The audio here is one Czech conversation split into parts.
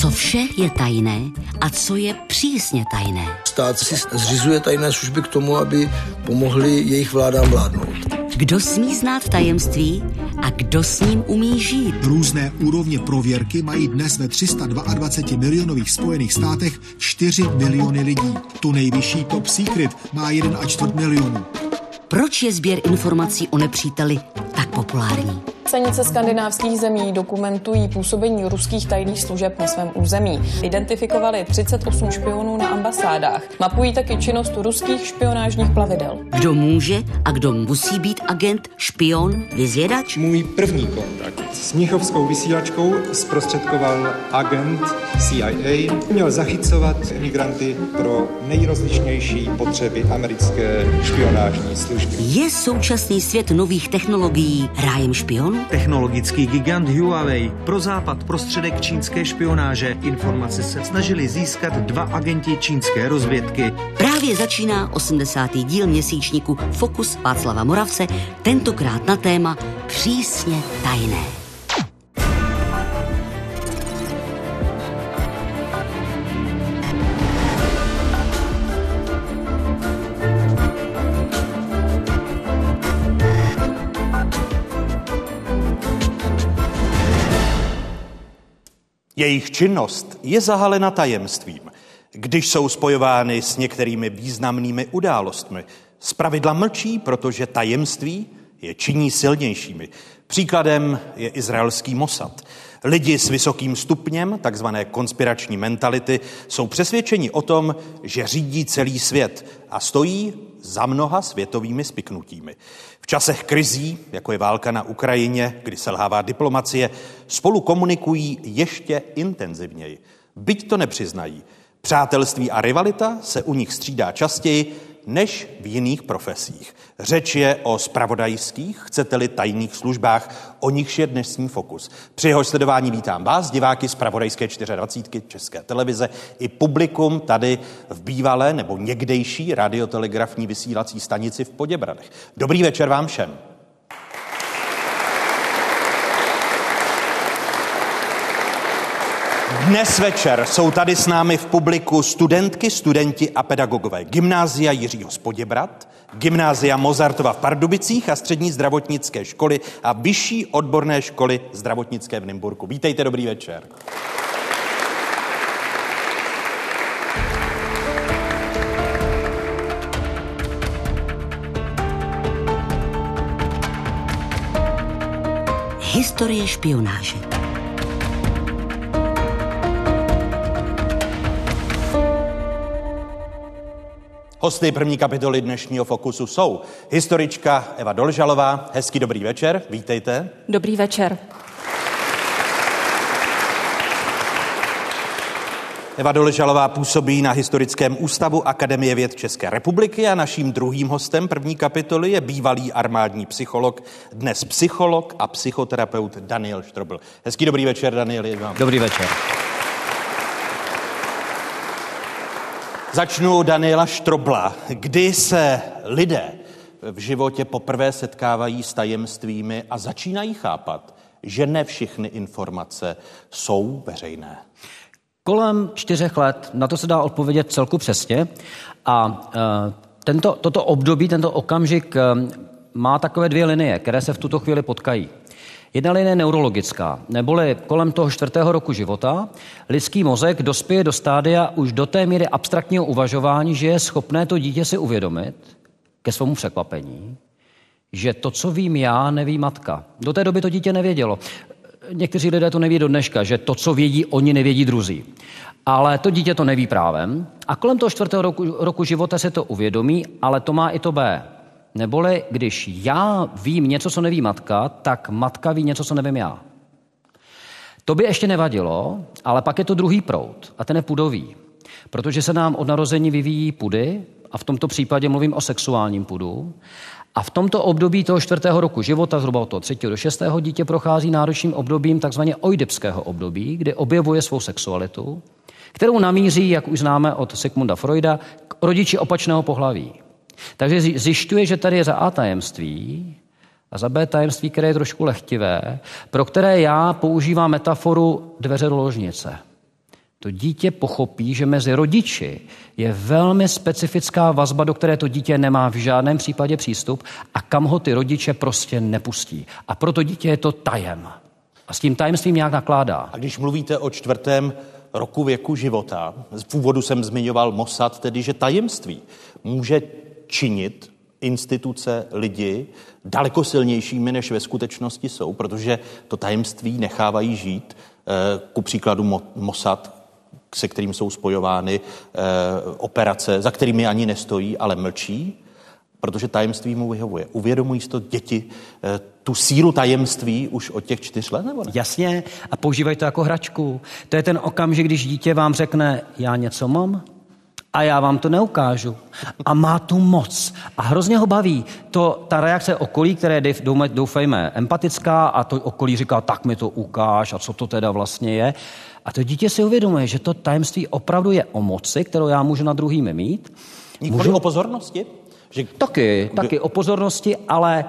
Co vše je tajné a co je přísně tajné. Stát si zřizuje tajné služby k tomu, aby pomohli jejich vládám vládnout. Kdo smí znát tajemství a kdo s ním umí žít? Různé úrovně prověrky mají dnes ve 322 milionových Spojených státech 4 miliony lidí. Tu nejvyšší top secret má 1,4 milionu. Proč je sběr informací o nepříteli populární? Stanice skandinávských zemí dokumentují působení ruských tajných služeb na svém území. Identifikovali 38 špionů na ambasádách. Mapují taky činnost ruských špionážních plavidel. Kdo může a kdo musí být agent, špion, vyzvědač? Můj první kontakt s Mnichovskou vysílačkou zprostředkoval agent CIA. Měl zachycovat migranty pro nejrozličnější potřeby americké špionážní služby. Je současný svět nových technologií rájem špionů? Technologický gigant Huawei pro západ prostředek čínské špionáže. Informace se snažili získat dva agenti čínské rozvědky. Právě začíná 80. díl měsíčníku Fokus Václava Moravce, tentokrát na téma přísně tajné. Jejich činnost je zahalena tajemstvím. Když jsou spojovány s některými významnými událostmi, pravidla mlčí, protože tajemství je činí silnějšími. Příkladem je izraelský Mossad. Lidi s vysokým stupněm, takzvané konspirační mentality, jsou přesvědčeni o tom, že řídí celý svět a stojí za mnoha světovými spiknutími. V časech krizí, jako je válka na Ukrajině, kdy selhává diplomacie, spolu komunikují ještě intenzivněji. Byť to nepřiznají. Přátelství a rivalita se u nich střídá častěji než v jiných profesích. Řeč je o spravodajských, chcete-li tajných službách, o nichž je dnešní fokus. Při jeho sledování vítám vás, diváky z Pravodajské 24 České televize i publikum tady v bývalé nebo někdejší radiotelegrafní vysílací stanici v Poděbradech. Dobrý večer vám všem. Dnes večer jsou tady s námi v publiku studentky, studenti a pedagogové Gymnázia Jiřího Spoděbrat, Gymnázia Mozartova v Pardubicích a střední zdravotnické školy a vyšší odborné školy zdravotnické v Nymburku. Vítejte, dobrý večer. Historie špionáže. Hosty první kapitoly dnešního Fokusu jsou historička Eva Dolžalová. Hezký dobrý večer, vítejte. Dobrý večer. Eva Doležalová působí na Historickém ústavu Akademie věd České republiky a naším druhým hostem první kapitoly je bývalý armádní psycholog, dnes psycholog a psychoterapeut Daniel Štrobl. Hezký dobrý večer, Daniel. Dobrý večer. Začnu Daniela Štrobla. Kdy se lidé v životě poprvé setkávají s tajemstvími a začínají chápat, že ne všechny informace jsou veřejné? Kolem čtyřech let, na to se dá odpovědět celku přesně. A e, tento, toto období, tento okamžik e, má takové dvě linie, které se v tuto chvíli potkají. Jedna linie neurologická, neboli kolem toho čtvrtého roku života lidský mozek dospěje do stádia už do té míry abstraktního uvažování, že je schopné to dítě si uvědomit, ke svému překvapení, že to, co vím já, neví matka. Do té doby to dítě nevědělo. Někteří lidé to neví do dneška, že to, co vědí, oni nevědí druzí. Ale to dítě to neví právem. A kolem toho čtvrtého roku, roku života se to uvědomí, ale to má i to B. Neboli, když já vím něco, co neví matka, tak matka ví něco, co nevím já. To by ještě nevadilo, ale pak je to druhý proud a ten je pudový. Protože se nám od narození vyvíjí pudy, a v tomto případě mluvím o sexuálním pudu, a v tomto období toho čtvrtého roku života, zhruba od toho třetího do šestého, dítě prochází náročným obdobím takzvaně oidipského období, kdy objevuje svou sexualitu, kterou namíří, jak už známe od Sigmunda Freuda, k rodiči opačného pohlaví. Takže zjišťuje, že tady je za A tajemství a za B tajemství, které je trošku lehtivé, pro které já používám metaforu dveře do ložnice. To dítě pochopí, že mezi rodiči je velmi specifická vazba, do které to dítě nemá v žádném případě přístup a kam ho ty rodiče prostě nepustí. A proto dítě je to tajem. A s tím tajemstvím nějak nakládá. A když mluvíte o čtvrtém roku věku života, z původu jsem zmiňoval Mossad, tedy že tajemství může činit instituce, lidi daleko silnějšími, než ve skutečnosti jsou, protože to tajemství nechávají žít. Eh, ku příkladu Mossad, se kterým jsou spojovány eh, operace, za kterými ani nestojí, ale mlčí, protože tajemství mu vyhovuje. Uvědomují si to děti eh, tu sílu tajemství už od těch čtyř let, nebo ne? Jasně, a používají to jako hračku. To je ten okamžik, když dítě vám řekne, já něco mám, a já vám to neukážu. A má tu moc. A hrozně ho baví to, ta reakce okolí, které je, doufejme, empatická a to okolí říká, tak mi to ukáž a co to teda vlastně je. A to dítě si uvědomuje, že to tajemství opravdu je o moci, kterou já můžu na druhými mít. Nikoli můžu... o pozornosti? Že... Taky, taky o pozornosti, ale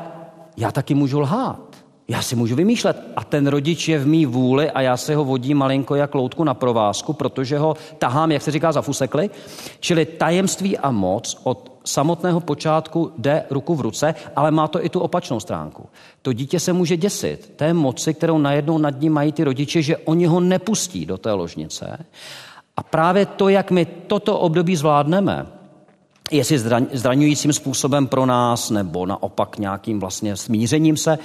já taky můžu lhát. Já si můžu vymýšlet. A ten rodič je v mý vůli a já se ho vodím malinko jak loutku na provázku, protože ho tahám, jak se říká, za fusekly. Čili tajemství a moc od samotného počátku jde ruku v ruce, ale má to i tu opačnou stránku. To dítě se může děsit té moci, kterou najednou nad ním mají ty rodiče, že oni ho nepustí do té ložnice. A právě to, jak my toto období zvládneme, jestli zraňujícím způsobem pro nás, nebo naopak nějakým vlastně smířením se,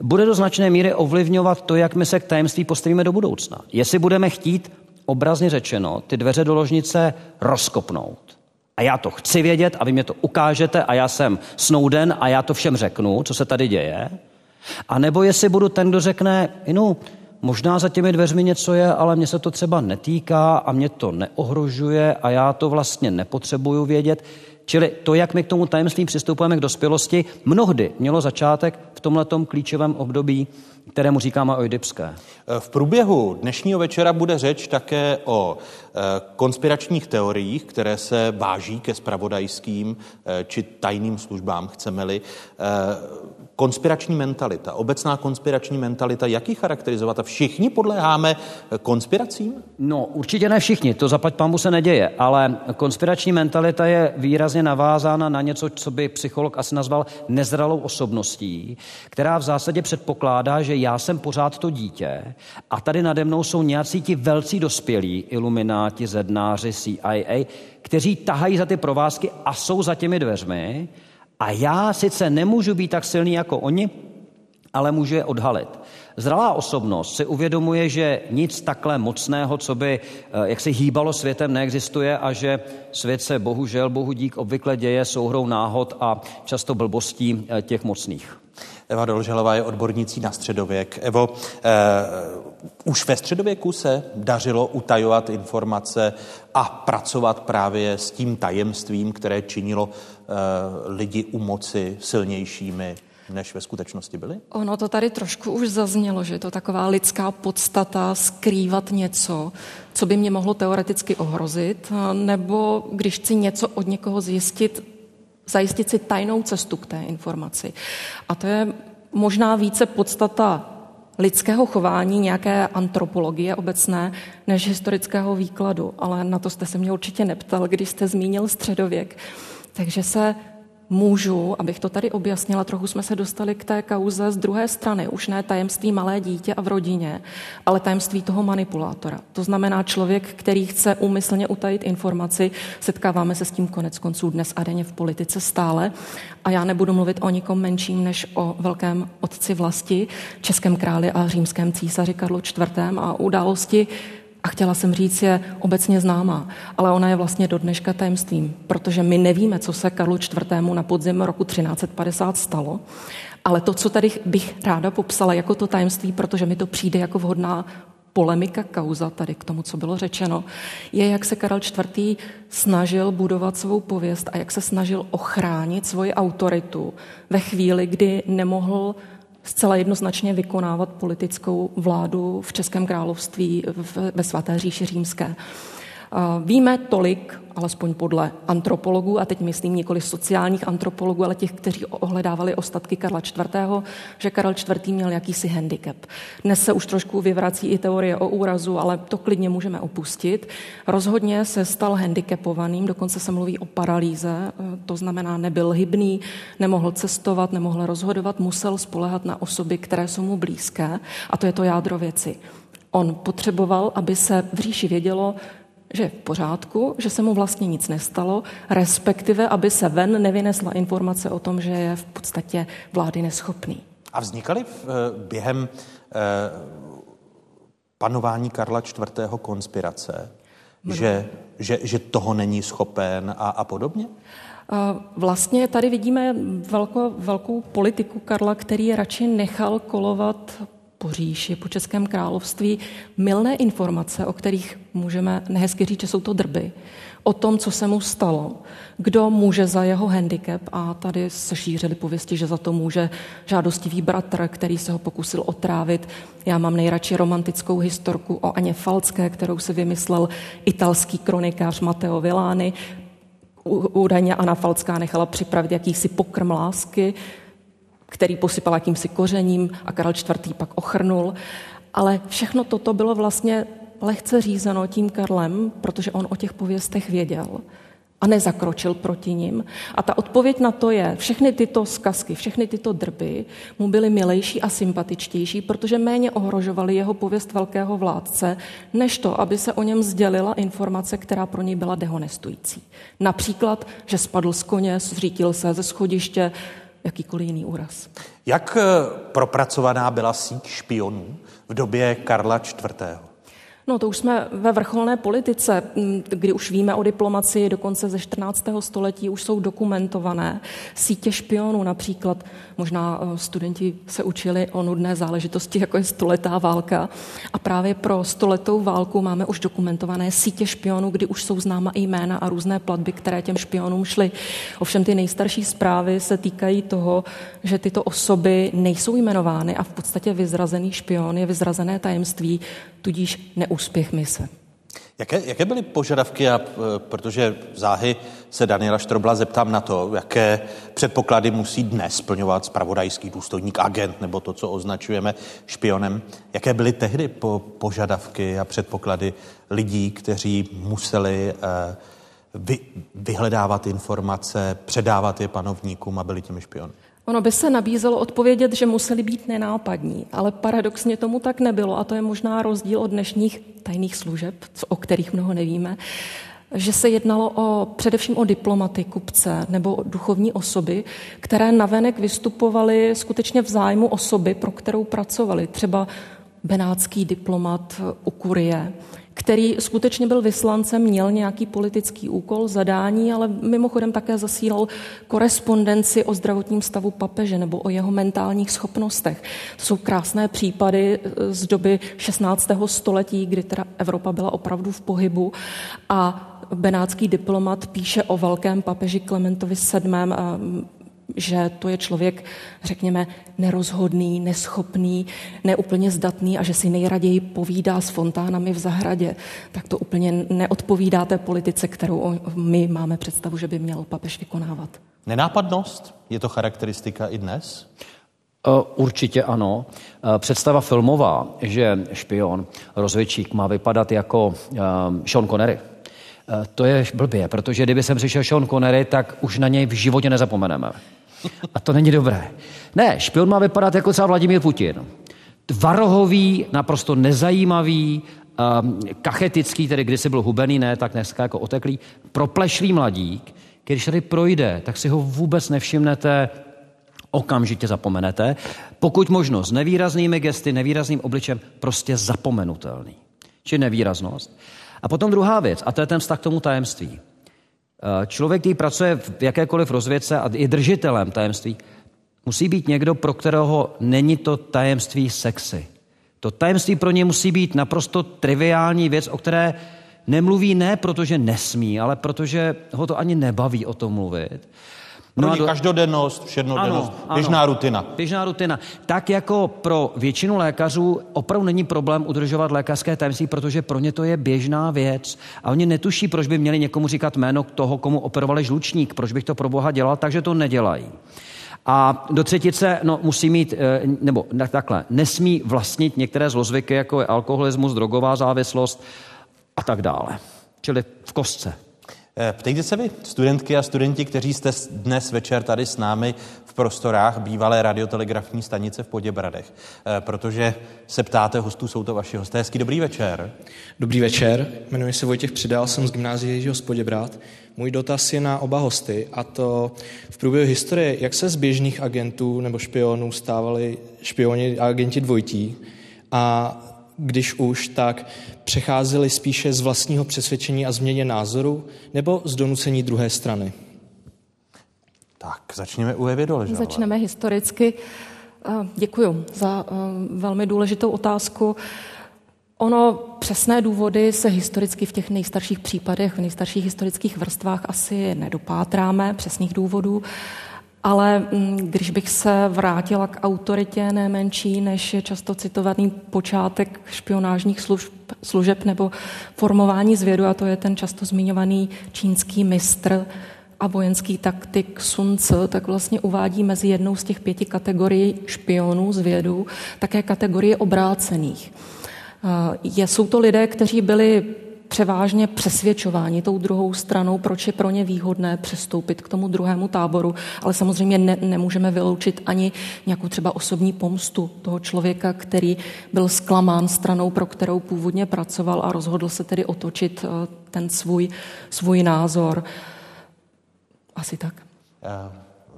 bude do značné míry ovlivňovat to, jak my se k tajemství postavíme do budoucna. Jestli budeme chtít, obrazně řečeno, ty dveře do ložnice rozkopnout. A já to chci vědět a vy mě to ukážete a já jsem Snowden a já to všem řeknu, co se tady děje. A nebo jestli budu ten, kdo řekne, no, možná za těmi dveřmi něco je, ale mě se to třeba netýká a mě to neohrožuje a já to vlastně nepotřebuju vědět. Čili to, jak my k tomu tajemství přistupujeme k dospělosti, mnohdy mělo začátek v tomhletom klíčovém období, kterému říkáme oidipské. V průběhu dnešního večera bude řeč také o eh, konspiračních teoriích, které se váží ke spravodajským eh, či tajným službám, chceme-li. Eh, konspirační mentalita, obecná konspirační mentalita, jak ji charakterizovat? A všichni podléháme konspiracím? No, určitě ne všichni, to zapať pámu se neděje, ale konspirační mentalita je výrazně navázána na něco, co by psycholog asi nazval nezralou osobností, která v zásadě předpokládá, že já jsem pořád to dítě a tady nade mnou jsou nějací ti velcí dospělí, ilumináti, zednáři, CIA, kteří tahají za ty provázky a jsou za těmi dveřmi. A já sice nemůžu být tak silný jako oni, ale můžu je odhalit. Zralá osobnost si uvědomuje, že nic takhle mocného, co by eh, jak si hýbalo světem, neexistuje a že svět se bohužel, bohu dík, obvykle děje souhrou náhod a často blbostí eh, těch mocných. Eva Dolželová je odbornící na středověk. Evo, eh, už ve středověku se dařilo utajovat informace a pracovat právě s tím tajemstvím, které činilo eh, lidi u moci silnějšími než ve skutečnosti byli? Ono to tady trošku už zaznělo, že je to taková lidská podstata skrývat něco, co by mě mohlo teoreticky ohrozit, nebo když chci něco od někoho zjistit, zajistit si tajnou cestu k té informaci. A to je možná více podstata lidského chování, nějaké antropologie obecné, než historického výkladu. Ale na to jste se mě určitě neptal, když jste zmínil středověk. Takže se můžu, abych to tady objasnila, trochu jsme se dostali k té kauze z druhé strany, už ne tajemství malé dítě a v rodině, ale tajemství toho manipulátora. To znamená člověk, který chce úmyslně utajit informaci, setkáváme se s tím konec konců dnes a denně v politice stále a já nebudu mluvit o nikom menším než o velkém otci vlasti, českém králi a římském císaři Karlu IV. a události, a chtěla jsem říct, je obecně známá, ale ona je vlastně do dneška tajemstvím, protože my nevíme, co se Karlu IV. na podzim roku 1350 stalo, ale to, co tady bych ráda popsala jako to tajemství, protože mi to přijde jako vhodná polemika, kauza tady k tomu, co bylo řečeno, je, jak se Karel IV. snažil budovat svou pověst a jak se snažil ochránit svoji autoritu ve chvíli, kdy nemohl zcela jednoznačně vykonávat politickou vládu v Českém království ve svaté říši římské. Víme tolik, alespoň podle antropologů, a teď myslím nikoli sociálních antropologů, ale těch, kteří ohledávali ostatky Karla IV., že Karel IV. měl jakýsi handicap. Dnes se už trošku vyvrací i teorie o úrazu, ale to klidně můžeme opustit. Rozhodně se stal handicapovaným, dokonce se mluví o paralýze, to znamená nebyl hybný, nemohl cestovat, nemohl rozhodovat, musel spolehat na osoby, které jsou mu blízké a to je to jádro věci. On potřeboval, aby se v říši vědělo, že je v pořádku, že se mu vlastně nic nestalo, respektive, aby se ven nevynesla informace o tom, že je v podstatě vlády neschopný. A vznikaly eh, během eh, panování Karla IV. konspirace, že, že, že toho není schopen a, a podobně? Eh, vlastně tady vidíme velkou, velkou politiku Karla, který radši nechal kolovat po říši, po Českém království, milné informace, o kterých můžeme nehezky říct, že jsou to drby, o tom, co se mu stalo, kdo může za jeho handicap a tady se šířily pověsti, že za to může žádostivý bratr, který se ho pokusil otrávit. Já mám nejradši romantickou historku o Aně Falcké, kterou si vymyslel italský kronikář Matteo Villani. Údajně Anna Falcká nechala připravit jakýsi pokrm lásky, který posypal jakýmsi kořením a Karel IV. pak ochrnul. Ale všechno toto bylo vlastně lehce řízeno tím Karlem, protože on o těch pověstech věděl a nezakročil proti ním. A ta odpověď na to je, všechny tyto zkazky, všechny tyto drby mu byly milejší a sympatičtější, protože méně ohrožovaly jeho pověst velkého vládce, než to, aby se o něm sdělila informace, která pro něj byla dehonestující. Například, že spadl z koně, zřítil se ze schodiště, jakýkoliv jiný úraz. Jak eh, propracovaná byla síť špionů v době Karla IV.? No to už jsme ve vrcholné politice, kdy už víme o diplomaci dokonce ze 14. století, už jsou dokumentované sítě špionů například. Možná eh, studenti se učili o nudné záležitosti, jako je stoletá válka. A právě pro stoletou válku máme už dokumentované sítě špionů, kdy už jsou známa i jména a různé platby, které těm špionům šly. Ovšem ty nejstarší zprávy se týkají toho, že tyto osoby nejsou jmenovány a v podstatě vyzrazený špion je vyzrazené tajemství, tudíž neúspěch mise. Jaké, jaké byly požadavky, a, e, protože záhy se Daniela Štrobla zeptám na to, jaké předpoklady musí dnes splňovat spravodajský důstojník, agent nebo to, co označujeme špionem. Jaké byly tehdy po, požadavky a předpoklady lidí, kteří museli eh, vy, vyhledávat informace, předávat je panovníkům a byli těmi špiony? Ono by se nabízelo odpovědět, že museli být nenápadní, ale paradoxně tomu tak nebylo a to je možná rozdíl od dnešních tajných služeb, o kterých mnoho nevíme, že se jednalo o, především o diplomaty, kupce nebo o duchovní osoby, které navenek vystupovaly skutečně v zájmu osoby, pro kterou pracovali. Třeba benátský diplomat u kurie, který skutečně byl vyslancem, měl nějaký politický úkol, zadání, ale mimochodem také zasílal korespondenci o zdravotním stavu papeže nebo o jeho mentálních schopnostech. To jsou krásné případy eh, z doby 16. století, kdy teda Evropa byla opravdu v pohybu a benátský diplomat píše o velkém papeži Klementovi VII že to je člověk, řekněme, nerozhodný, neschopný, neúplně zdatný a že si nejraději povídá s fontánami v zahradě, tak to úplně neodpovídá té politice, kterou my máme představu, že by měl papež vykonávat. Nenápadnost? Je to charakteristika i dnes? E, určitě ano. E, představa filmová, že špion, rozvědčík má vypadat jako um, Sean Connery, to je blbě, protože kdyby jsem přišel Sean Connery, tak už na něj v životě nezapomeneme. A to není dobré. Ne, špion má vypadat jako třeba Vladimír Putin. Varohový, naprosto nezajímavý, um, kachetický, tedy kdysi byl hubený, ne, tak dneska jako oteklý, proplešlý mladík, když tady projde, tak si ho vůbec nevšimnete, okamžitě zapomenete. Pokud možno s nevýraznými gesty, nevýrazným obličem, prostě zapomenutelný. Či nevýraznost. A potom druhá věc, a to je ten vztah k tomu tajemství. Člověk, který pracuje v jakékoliv rozvědce a je držitelem tajemství, musí být někdo, pro kterého není to tajemství sexy. To tajemství pro ně musí být naprosto triviální věc, o které nemluví ne protože nesmí, ale protože ho to ani nebaví o tom mluvit. No a do... každodennost, všednodennost, ano, běžná ano, rutina. Běžná rutina. Tak jako pro většinu lékařů opravdu není problém udržovat lékařské tajemství, protože pro ně to je běžná věc. A oni netuší, proč by měli někomu říkat jméno toho, komu operovali žlučník, proč bych to pro boha dělal, takže to nedělají. A do třetice no, musí mít, eh, nebo takhle, nesmí vlastnit některé zlozvyky, jako je alkoholismus, drogová závislost a tak dále. Čili v kostce. Eh, ptejte se vy, studentky a studenti, kteří jste dnes večer tady s námi v prostorách bývalé radiotelegrafní stanice v Poděbradech, eh, protože se ptáte hostů, jsou to vaši hosté. Hezký dobrý večer. Dobrý večer, jmenuji se Vojtěch Přidal, jsem z gymnázie Jiřího z Poděbrad. Můj dotaz je na oba hosty a to v průběhu historie, jak se z běžných agentů nebo špionů stávali špioni a agenti dvojití a když už, tak přecházeli spíše z vlastního přesvědčení a změně názoru nebo z donucení druhé strany? Tak, začněme u Evy Doležalové. Začneme historicky. Děkuji za velmi důležitou otázku. Ono přesné důvody se historicky v těch nejstarších případech, v nejstarších historických vrstvách asi nedopátráme, přesných důvodů. Ale mm, když bych se vrátila k autoritě nemenší, než je často citovaný počátek špionážních služb, služeb nebo formování zvědu, a to je ten často zmiňovaný čínský mistr a vojenský taktik Sun Tzu, tak vlastně uvádí mezi jednou z těch pěti kategorií špionů zvědu také kategorie obrácených. Je, jsou to lidé, kteří byli převážně přesvědčováni tou druhou stranou, proč je pro ně výhodné přestoupit k tomu druhému táboru, ale samozřejmě ne, nemůžeme vyloučit ani nějakou třeba osobní pomstu toho člověka, který byl zklamán stranou, pro kterou původně pracoval a rozhodl se tedy otočit eh, ten svůj, svůj názor. Asi tak. Uh,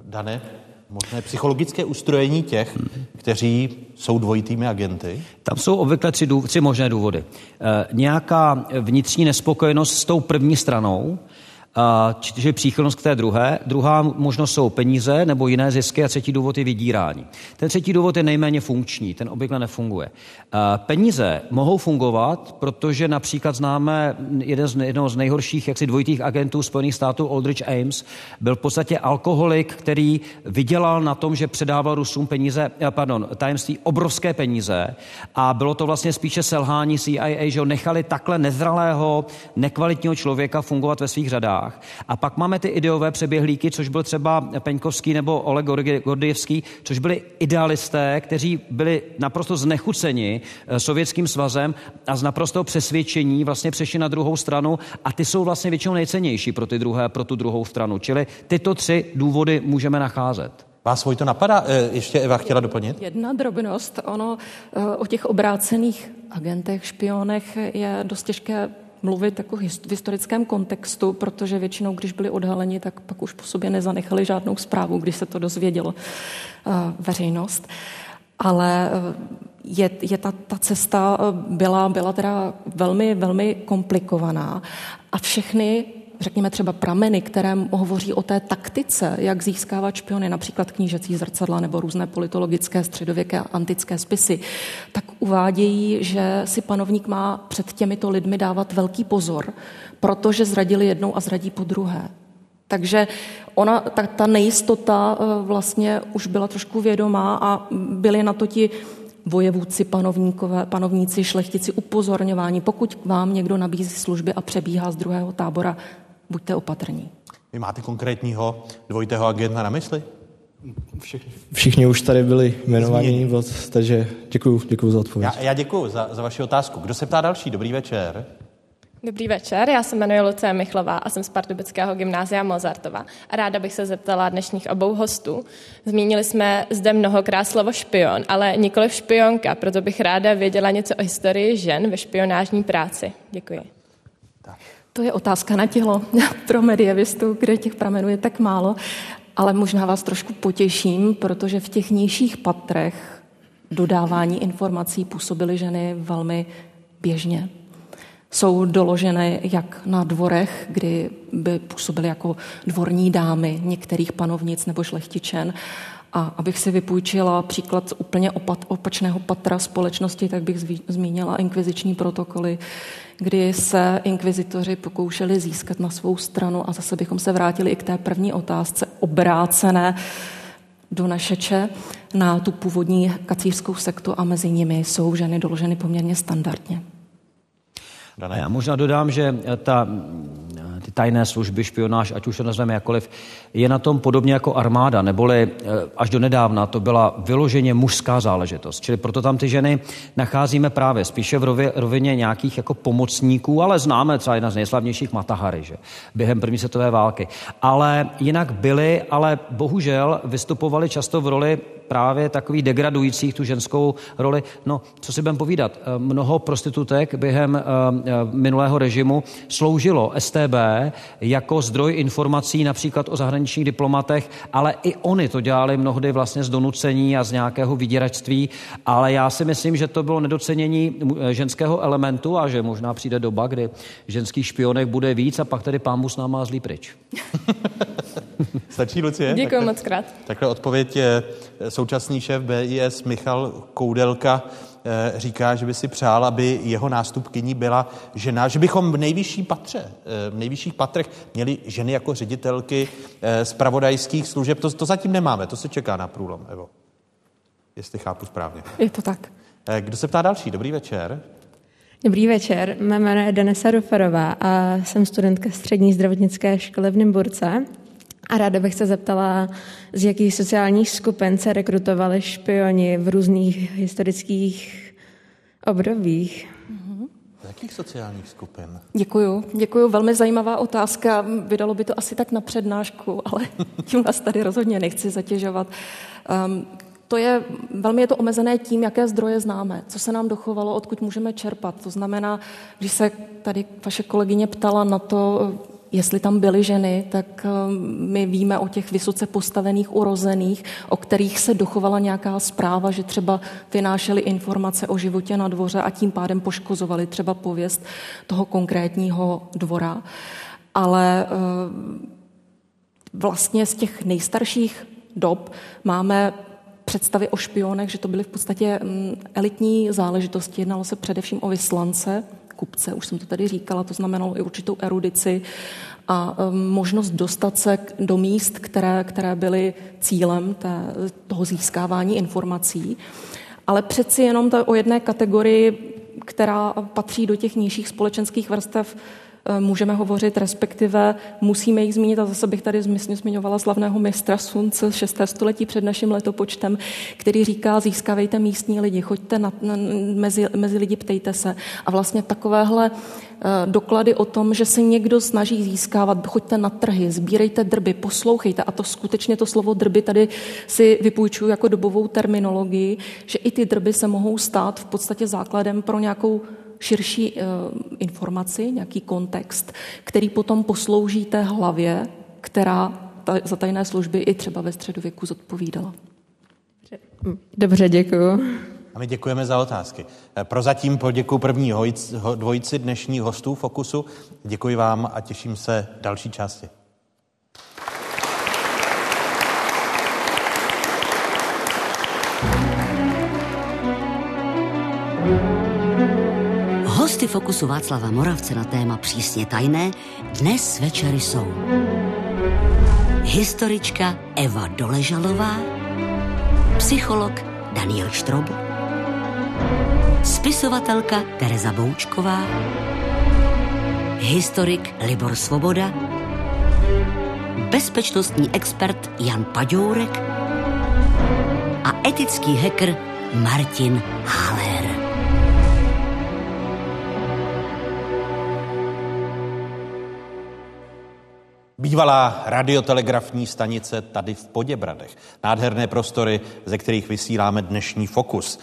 Dane, možné psychologické ustrojení těch, kteří jsou dvojitými agenty? Tam jsou obvykle tři, tři možné důvody. E, nějaká vnitřní nespokojenost s tou první stranou, čiže příchylnost k té druhé. Druhá možnost jsou peníze nebo jiné zisky a třetí důvod je vydírání. Ten třetí důvod je nejméně funkční, ten obvykle nefunguje. Peníze mohou fungovat, protože například známe jeden z, jednoho z nejhorších jaksi dvojitých agentů Spojených států, Aldrich Ames, byl v podstatě alkoholik, který vydělal na tom, že předával Rusům peníze, eh, pardon, tajemství obrovské peníze a bylo to vlastně spíše selhání CIA, že ho nechali takhle nezralého, nekvalitního člověka fungovat ve svých řadách volbách. A pak máme ty ideové přeběhlíky, což byl třeba Peňkovský nebo Oleg Gordievský, což byli idealisté, kteří byli naprosto znechuceni eh, sovětským svazem a z naprosto přesvědčení vlastně přešli na druhou stranu a ty jsou vlastně většinou nejcennější pro, ty druhé, pro tu druhou stranu. Čili tyto tři důvody můžeme nacházet. Vás to napadá? Eh, ještě Eva chtěla doplnit? Jedna drobnost. Ono eh, o těch obrácených agentech, špionech je dost těžké mluvit jako v historickém kontextu, protože většinou, když byli odhaleni, tak pak už po sobě nezanechali žádnou zprávu, když se to dozvědělo uh, veřejnost. Ale uh, je, je ta, ta cesta uh, byla, byla teda velmi, velmi komplikovaná a všechny řekněme třeba prameny, které hovoří o té taktice, jak získávat špiony, například knížecí zrcadla nebo různé politologické středověké a antické spisy, tak uvádějí, že si panovník má před těmito lidmi dávat velký pozor, protože zradili jednou a zradí po druhé. Takže ona, ta, ta nejistota eh, vlastně už byla trošku vědomá a byli na to ti vojevůdci, panovníkové, panovníci, šlechtici upozorňování, pokud vám někdo nabízí služby a přebíhá z druhého tábora, buďte opatrní. Vy máte konkrétního dvojitého agenta na mysli? Všichni, všichni už tady byli jmenovaní, takže děkuji, děkuji za odpověď. Já, já děkuji za, za vaši otázku. Kdo se ptá další? Dobrý večer. Dobrý večer, já se jmenuji Lucie Michlová a jsem z Pardubického gymnázia Mozartova. A ráda bych se zeptala dnešních obou hostů. Zmínili jsme zde mnohokrát slovo špion, ale nikoli špionka, proto bych ráda věděla něco o historii žen ve špionážní práci. Děkuji. To je otázka na tělo pro medievistu, kde těch pramenů je tak málo, ale možná vás trošku potěším, protože v těch nižších patrech dodávání informací působily ženy velmi běžně. Jsou doložené jak na dvorech, kdy by působily jako dvorní dámy některých panovnic nebo šlechtičen, A abych si vypůjčila příklad z úplně opat, opačného patra společnosti, tak bych zví, zmínila inkviziční protokoly, kdy se inkvizitoři pokoušeli získat na svou stranu a zase bychom se vrátili i k té první otázce obrácené do našeče na tu původní kacířskou sektu a mezi nimi jsou ženy doloženy poměrně standardně. A já možná dodám, že ta ty tajné služby, špionáž, ať už to nazveme jakoliv, je na tom podobně jako armáda, neboli eh, až do nedávna to byla vyloženě mužská záležitost. Čili proto tam ty ženy nacházíme právě spíše v rovině nějakých jako pomocníků, ale známe třeba jedna z nejslavnějších Matahary, že? během první světové války. Ale jinak byly, ale bohužel vystupovali často v roli právě takových degradujících tu ženskou roli. No, co si budeme povídat, eh, mnoho prostitutek během eh, eh, minulého režimu sloužilo STB jako zdroj informací například o zahraničních diplomatech, ale i oni to dělali mnohdy vlastně z donucení a z nějakého vyděračství, ale já si myslím, že to bylo nedocenění ženského elementu a že možná přijde doba, kdy ženských špionek bude víc a pak tedy pán s náma zlý pryč. Stačí, Lucie? Děkuji moc krát. Takhle odpověď je současný šéf BIS Michal Koudelka eh, říká, že by si přál, aby jeho nástupkyní byla žena, že bychom v nejvyšší patře, eh, v nejvyšších patrech měli ženy jako ředitelky z eh, pravodajských služeb. To, to zatím nemáme, to se čeká na průlom, Evo. Jestli chápu správně. Je to tak. Kdo se ptá další? Dobrý večer. Dobrý večer, mé jméno je Denisa Ruferová a jsem studentka střední zdravotnické školy v Nymburce. A ráda bych se zeptala, z jakých sociálních skupin se rekrutovali špioni v různých historických obdobích. Z jakých sociálních skupin? Děkuju, děkuju. Velmi zajímavá otázka. Vydalo by to asi tak na přednášku, ale tím vás tady rozhodně nechci zatěžovat. Um, to je, velmi je to omezené tím, jaké zdroje známe, co se nám dochovalo, odkud můžeme čerpat. To znamená, když se tady vaše kolegyně ptala na to, jestli tam byly ženy, tak um, my víme o těch vysoce postavených urozených, o kterých se dochovala nějaká zpráva, že třeba vynášely informace o životě na dvoře a tím pádem poškozovali třeba pověst toho konkrétního dvora. Ale um, vlastně z těch nejstarších dob máme představy o špionech, že to byly v podstatě um, elitní záležitosti. Jednalo se především o vyslance, kupce, už jsem to tady říkala, to znamenalo i určitou erudici a um, možnost dostat se do míst, které, které byly cílem té, toho získávání informací. Ale přeci jenom to o jedné kategorii, která patří do těch nižších společenských vrstev, můžeme hovořit, respektive musíme jich zmínit, a zase bych tady zmysně zmiňovala slavného mistra Sunce 6. století před naším letopočtem, který říká, získávejte místní lidi, choďte na, na, mezi, mezi lidi, ptejte se. A vlastně takovéhle eh, doklady o tom, že se někdo snaží získávat, choďte na trhy, sbírejte drby, poslouchejte. A to skutečně to slovo drby tady si vypůjčuju jako dobovou terminologii, že i ty drby se mohou stát v podstatě základem pro nějakou širší uh, informaci, nějaký kontext, který potom poslouží té hlavě, která za tajné služby i třeba ve středověku zodpovídala. Dobře, děkuji. A my děkujeme za otázky. Eh, prozatím poděkuji první dvojici dnešních hostů Fokusu. Děkuji vám a těším se další části. Hosty Fokusu Václava Moravce na téma přísně tajné dnes večery jsou historička Eva Doležalová, psycholog Daniel Štrob, spisovatelka Tereza Boučková, historik Libor Svoboda, bezpečnostní expert Jan Paďourek a etický hacker Martin Haller. Bývalá radiotelegrafní stanice tady v Poděbradech. Nádherné prostory, ze kterých vysíláme dnešní fokus.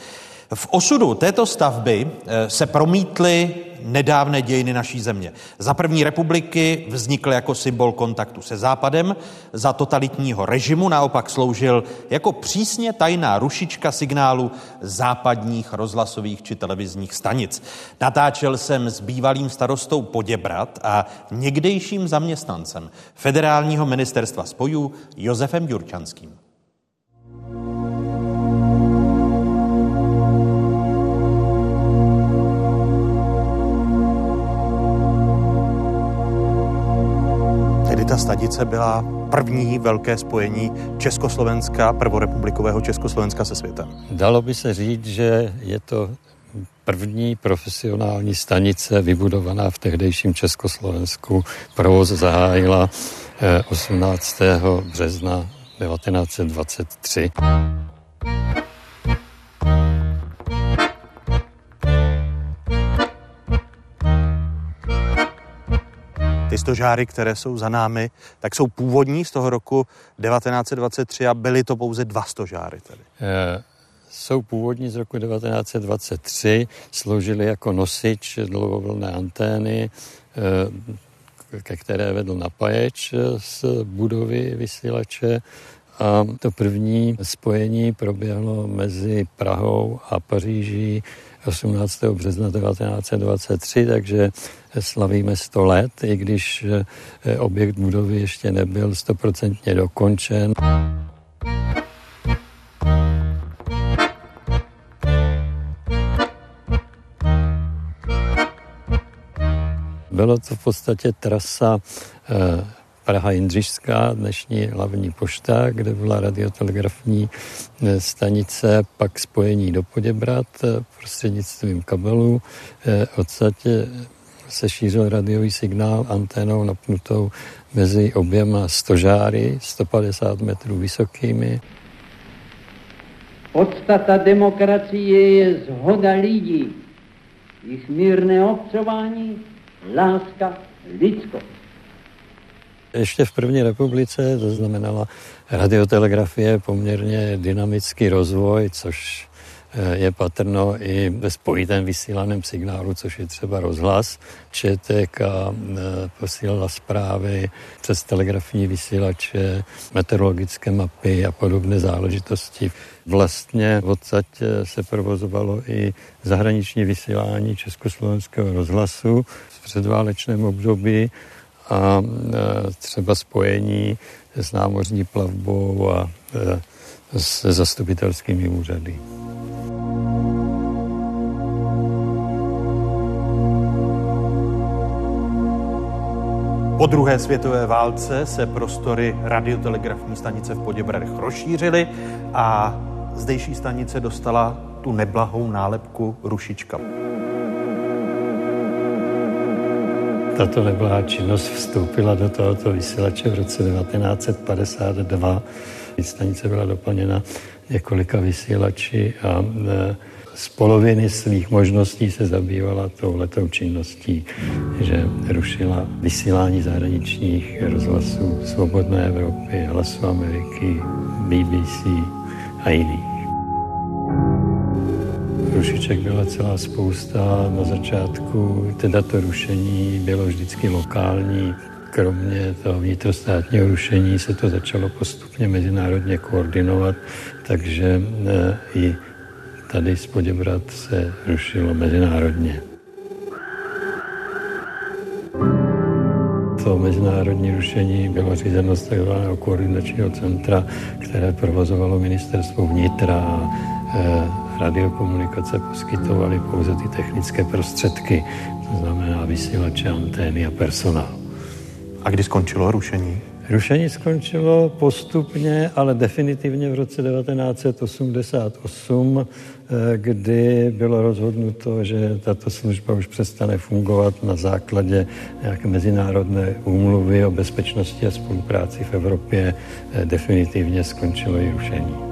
V osudu této stavby eh, se promítly nedávné dějiny naší země. Za první republiky vznikl jako symbol kontaktu se Západem, za totalitního režimu naopak sloužil jako přísně tajná rušička signálu západních rozhlasových či televizních stanic. Natáčel jsem s bývalým starostou Poděbrat a někdejším zaměstnancem Federálního ministerstva spojů Josefem Ďurčanským. Stanice byla první velké spojení Československa, prvorepublikového Československa se světem. Dalo by se říct, že je to první profesionální stanice vybudovaná v tehdejším Československu. Provoz zahájila 18. Eh, března 1923. Ty stožáry, které jsou za námi, tak jsou původní z toho roku 1923 a byly to pouze dva stožáry tedy. E, jsou původní z roku 1923, sloužily jako nosič dlouhovlné antény, e, ke které vedl napáječ z budovy vysílače a to první spojení proběhlo mezi Prahou a Paříží 18. března 1923, takže slavíme 100 let, i když eh, objekt budovy ještě nebyl stoprocentně dokončen. Bylo to v podstatě trasa eh, Praha Jindřišská, dnešní hlavní pošta, kde byla radiotelegrafní eh, stanice, pak spojení do Poděbrat eh, prostřednictvím kabelů. Eh, Odsadě se šířil radiový signál anténou napnutou mezi oběma stožáry, 150 metrů vysokými. Podstata demokracie je zhoda lidí, jich mírné obcování, láska, lidskost. Ještě v první republice to znamenala radiotelegrafie poměrně dynamický rozvoj, což eh, je patrno i ve spojitém vysílaném signálu, což je třeba rozhlas. Četek a eh, posílala zprávy přes telegrafní vysílače, meteorologické mapy a podobné záležitosti. Vlastně odsaď eh, se provozovalo i zahraniční vysílání Československého rozhlasu v předválečném období a třeba spojení s námořní plavbou a se zastupitelskými úřady. Po druhé světové válce se prostory radiotelegrafní stanice v Poděbradech rozšířily a zdejší stanice dostala tu neblahou nálepku rušička. Tato neblahá činnost vstoupila do tohoto vysílače v roce 1952. Stanice byla doplněna několika vysílači a e, z poloviny svých možností se zabývala touhletou činností, že rušila vysílání zahraničních rozhlasů Svobodné Evropy, Hlasu Ameriky, BBC a jiných. Rušiček byla celá spousta. Na začátku teda to rušení bylo vždycky lokální. Kromě toho vnitrostátního rušení se to začalo postupně mezinárodně koordinovat, takže eh, i tady z Poděbrat se rušilo mezinárodně. To mezinárodní rušení bylo řízeno z takzvaného koordinačního centra, které provozovalo ministerstvo vnitra eh, radiokomunikace poskytovaly pouze ty technické prostředky, to znamená vysílače, antény a personál. A kdy skončilo rušení? Rušení skončilo postupně, ale definitivně v roce 1988, eh, kdy bylo rozhodnuto, že tato služba už přestane fungovat na základě nějaké mezinárodné úmluvy o bezpečnosti a spolupráci v Evropě. Eh, definitivně skončilo i rušení.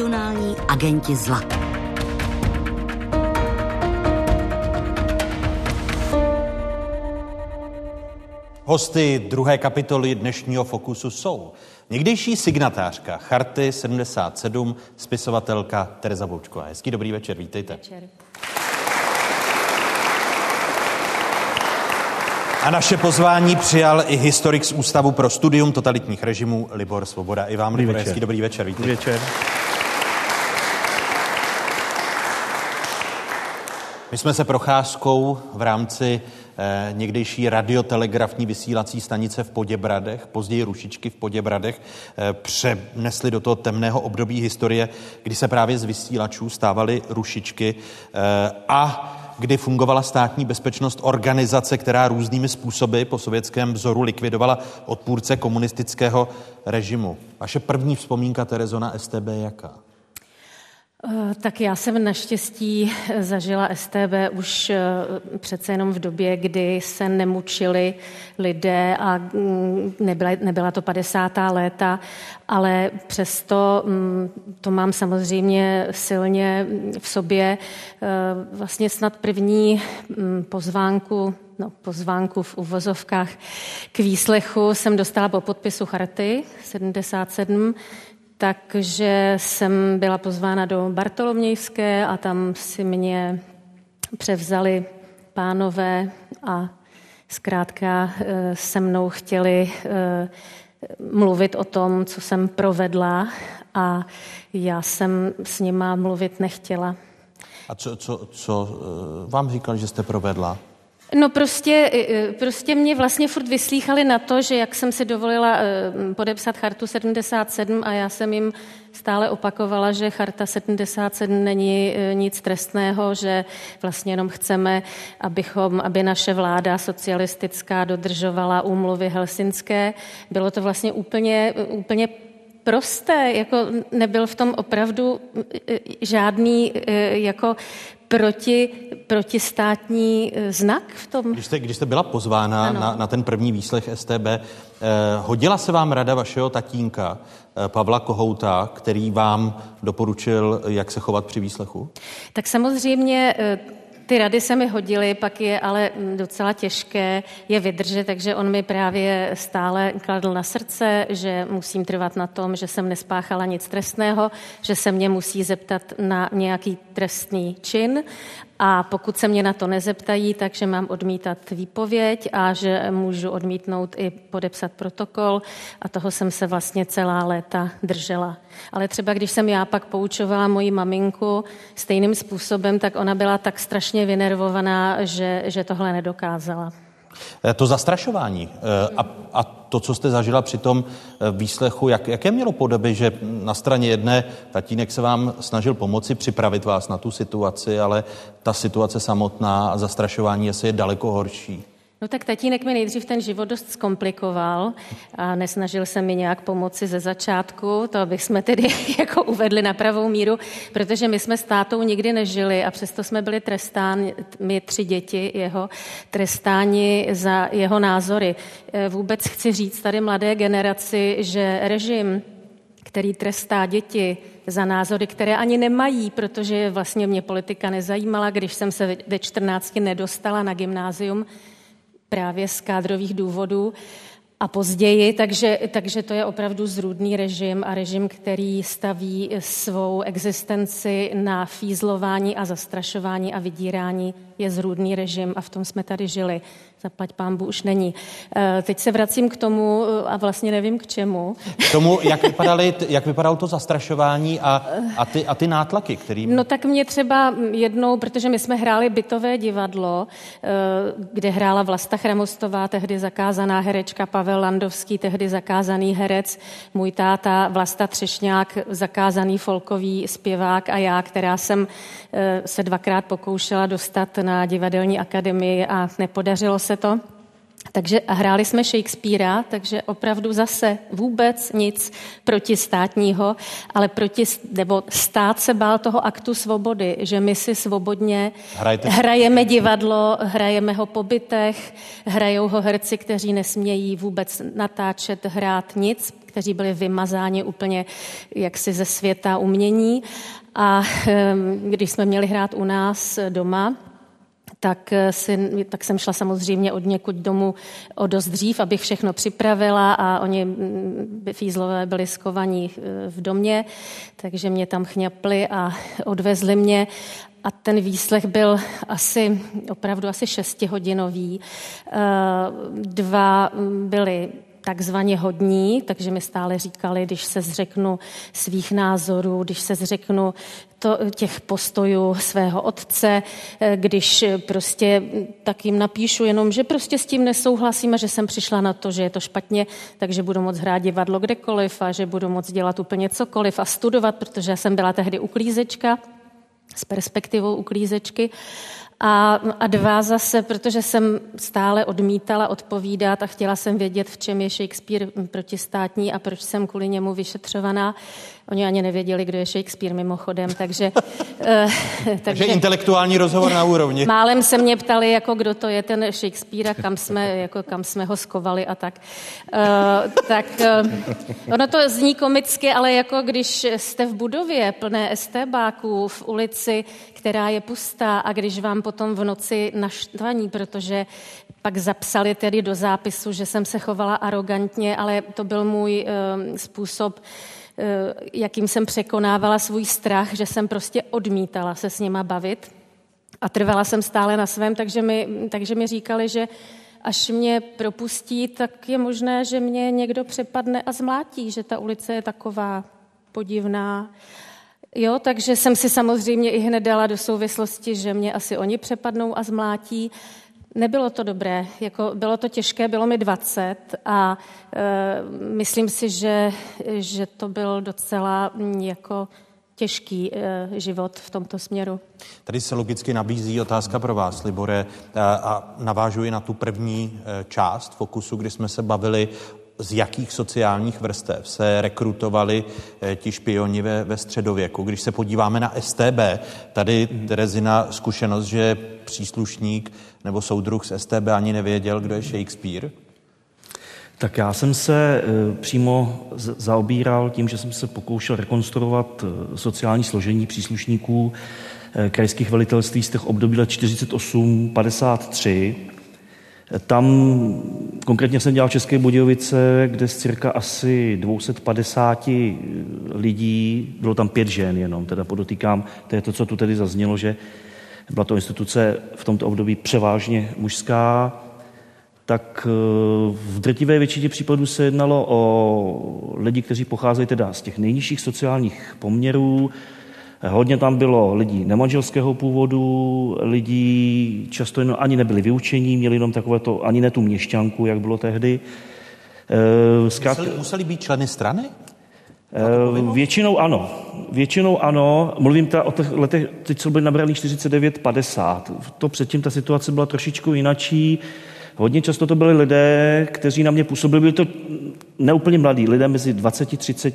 Profesionální agenti zla. Hosty druhé kapitoly dnešního Fokusu jsou někdejší signatářka Charty 77, spisovatelka Tereza Boučková. Hezký dobrý večer, vítejte. Večer. A naše pozvání přijal i historik z Ústavu pro studium totalitních režimů Libor Svoboda. I vám, Libor, hezký dobrý večer. Vítejte. Dobrý večer. My jsme se procházkou v rámci eh, někdejší radiotelegrafní vysílací stanice v Poděbradech, později Rušičky v Poděbradech, eh, přenesli do toho temného období historie, kdy se právě z vysílačů stávaly Rušičky a kdy fungovala státní bezpečnost organizace, která různými způsoby po sovětském vzoru likvidovala odpůrce komunistického režimu. Vaše první vzpomínka, Terezo, na STB jaká? Eh, tak já jsem naštěstí zažila STB už eh, přece jenom v době, kdy se nemučili lidé a mm, nebyla, nebyla to 50. léta, ale přesto mm, to mám samozřejmě silně v sobě. Eh, vlastně snad první mm, pozvánku no, pozvánku v uvozovkách k výslechu jsem dostala po podpisu Charty 77, takže jsem byla pozvána do Bartolomějské a tam si mě převzali pánové a zkrátka eh, se mnou chtěli eh, mluvit o tom, co jsem provedla a já jsem s nima mluvit nechtěla. A co, co, co eh, vám říkali, že jste provedla? No prostě, prostě mě vlastně furt vyslýchali na to, že jak jsem si dovolila eh, podepsat chartu 77 a já jsem jim stále opakovala, že charta 77 není nic trestného, že vlastně jenom chceme, abychom, aby naše vláda socialistická dodržovala úmluvy helsinské. Bylo to vlastně úplně, úplně prosté, jako nebyl v tom opravdu žádný jako proti, protistátní eh, znak v tom. Když jste, když jste byla pozvána na, na ten první výslech STB, eh, hodila se vám rada vašeho tatínka eh, Pavla Kohouta, který vám doporučil, jak se chovat při výslechu? Tak samozřejmě eh, ty rady se mi hodily, pak je ale docela těžké je vydržet, takže on mi právě stále kladl na srdce, že musím trvat na tom, že jsem nespáchala nic trestného, že se mě musí zeptat na nějaký trestný čin a pokud se mě na to nezeptají, takže mám odmítat výpověď a že můžu odmítnout i podepsat protokol a toho jsem se vlastně celá léta držela. Ale třeba když jsem já pak poučovala moji maminku stejným způsobem, tak ona byla tak strašně vynervovaná, že, že tohle nedokázala. Eh, to zastrašování eh, a, a to, co jste zažila při tom eh, výslechu, jak, jaké mělo podoby, že na straně jedné tatínek se vám snažil pomoci připravit vás na tu situaci, ale ta situace samotná a zastrašování asi je daleko horší. No tak tatínek mi nejdřív ten život dost zkomplikoval a nesnažil se mi nějak pomoci ze začátku, to bych jsme tedy jako uvedli na pravou míru, protože my jsme s tátou nikdy nežili a přesto jsme byli trestáni, my tři děti jeho, trestáni za jeho názory. E, vůbec chci říct tady mladé generaci, že režim, který trestá děti za názory, které ani nemají, protože vlastně mě politika nezajímala, když jsem se ve 14 nedostala na gymnázium, právě z kádrových důvodů a později, takže, takže to je opravdu zrůdný režim a režim, který staví svou existenci na fízlování a zastrašování a vydírání je zrůdný režim a v tom jsme tady žili. Zaplať pámbu už není. Eh, teď se vracím k tomu eh, a vlastně nevím k čemu. K tomu, jak, vypadaly, jak vypadalo to zastrašování a, a, ty, a ty nátlaky, který... No tak mě třeba jednou, protože my jsme hráli bytové divadlo, eh, kde hrála Vlasta Chramostová, tehdy zakázaná herečka, Pavel Landovský, tehdy zakázaný herec, můj táta Vlasta Třešňák, zakázaný folkový zpěvák a já, která jsem se dvakrát pokoušela dostat na divadelní akademii a nepodařilo se to. Takže hráli jsme Shakespearea, takže opravdu zase vůbec nic protistátního, ale proti, nebo stát se bál toho aktu svobody, že my si svobodně Hrajte. hrajeme divadlo, hrajeme ho po bytech, hrajou ho herci, kteří nesmějí vůbec natáčet, hrát nic, kteří byli vymazáni úplně jaksi ze světa umění. A ehm, když jsme měli hrát u nás doma, tak, eh, si, tak jsem šla samozřejmě od někud domů o dost dřív, abych všechno připravila a oni mm, fízlové byli skovaní eh, v domě, takže mě tam chňapli a odvezli mě a ten výslech byl asi, opravdu asi šestihodinový. Eh, dva byly takzvaně hodní, takže mi stále říkali, když se zřeknu svých názorů, když se zřeknu to, těch postojů svého otce, eh, když prostě tak jim napíšu jenom, že prostě s tím nesouhlasím a že jsem přišla na to, že je to špatně, takže budu moct hrát divadlo kdekoliv a že budu moct dělat úplně cokoliv a studovat, protože já jsem byla tehdy uklízečka s perspektivou uklízečky. A, a dva zase, protože jsem stále odmítala odpovídat a chtěla jsem vědět, v čem je Shakespeare protistátní a proč jsem kvůli němu vyšetřovaná. Oni ani nevěděli, kdo je Shakespeare mimochodem, takže... uh, takže, takže intelektuální rozhovor na úrovni. Málem se mě ptali, jako kdo to je ten Shakespeare a kam jsme, jako kam jsme ho skovali a tak. Uh, tak uh, ono to zní komicky, ale jako když jste v budově plné estébáků v ulici, která je pustá a když vám potom v noci naštvaní, protože pak zapsali tedy do zápisu, že jsem se chovala arrogantně, ale to byl můj uh, způsob, Eh, jakým jsem překonávala svůj strach, že jsem prostě odmítala se s nima bavit a trvala jsem stále na svém, takže mi, takže mi říkali, že až mě propustí, tak je možné, že mě někdo přepadne a zmlátí, že ta ulice je taková podivná. Jo, takže jsem si samozřejmě i hned dala do souvislosti, že mě asi oni přepadnou a zmlátí. Nebylo to dobré, jako bylo to těžké, bylo mi 20 a e, myslím si, že, že to byl docela mm, jako těžký e, život v tomto směru. Tady se logicky nabízí otázka pro vás, Libore, a, a navážuji na tu první e, část fokusu, kdy jsme se bavili z jakých sociálních vrstev se rekrutovali eh, ti špioni ve, ve středověku. Když se podíváme na STB, tady Terezina zkušenost, že příslušník nebo soudruh z STB ani nevěděl, kdo je Shakespeare? Tak já jsem se eh, přímo zaobíral tím, že jsem se pokoušel rekonstruovat eh, sociální složení příslušníků krajských velitelství z těch období let 48-53 tam konkrétně jsem dělal v České Budějovice, kde z cirka asi 250 lidí, bylo tam pět žen jenom, teda podotýkám, to je to, co tu tedy zaznělo, že byla to instituce v tomto období převážně mužská, tak eh, v drtivé většině případů se jednalo o lidi, kteří pocházejí teda z těch nejnižších sociálních poměrů, Hodně tam bylo lidí nemanželského původu, lidí často jenom ani nebyli vyučení, měli jenom takové to, ani ne tu měšťanku, jak bylo tehdy. Eh, zkrátka, museli, museli být členy strany? Eh, většinou ano. Většinou ano. Mluvím teda o těch letech, teď co byly nabrali 49-50. To předtím ta situace byla trošičku jinačí. Hodně často to byli lidé, kteří na mě působili, byli to neúplně mladí, lidé mezi 20, 30,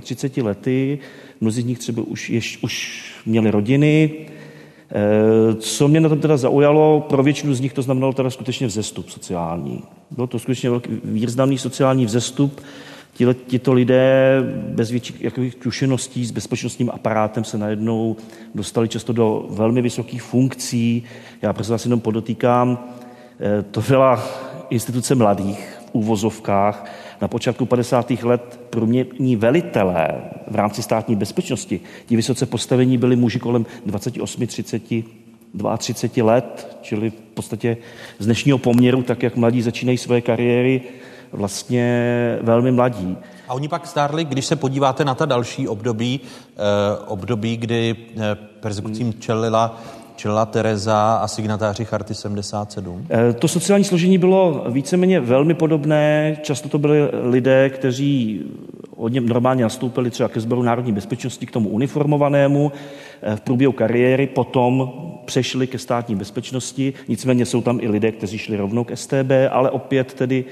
35 lety, mnozí z nich třeba už, jež, už měli rodiny. Eh, co mě na tom teda zaujalo, pro většinu z nich to znamenalo teda skutečně vzestup sociální. Byl to skutečně velký, významný sociální vzestup. Tito lidé bez větších jakových zkušeností s bezpečnostním aparátem se najednou dostali často do velmi vysokých funkcí. Já prostě vás jenom podotýkám, to byla instituce mladých v úvozovkách, na počátku 50. let průměrní velitelé v rámci státní bezpečnosti, ti vysoce postavení byli muži kolem 28, 30, 32 let, čili v podstatě z dnešního poměru, tak jak mladí začínají své kariéry, vlastně velmi mladí. A oni pak stárli, když se podíváte na ta další období, eh, období, kdy eh, persekucím čelila čelila Tereza a signatáři Charty 77? Eh, to sociální složení bylo víceméně velmi podobné. Často to byli lidé, kteří hodně normálně nastoupili třeba ke sboru národní bezpečnosti, k tomu uniformovanému eh, v průběhu kariéry, potom přešli ke státní bezpečnosti. Nicméně jsou tam i lidé, kteří šli rovnou k STB, ale opět tedy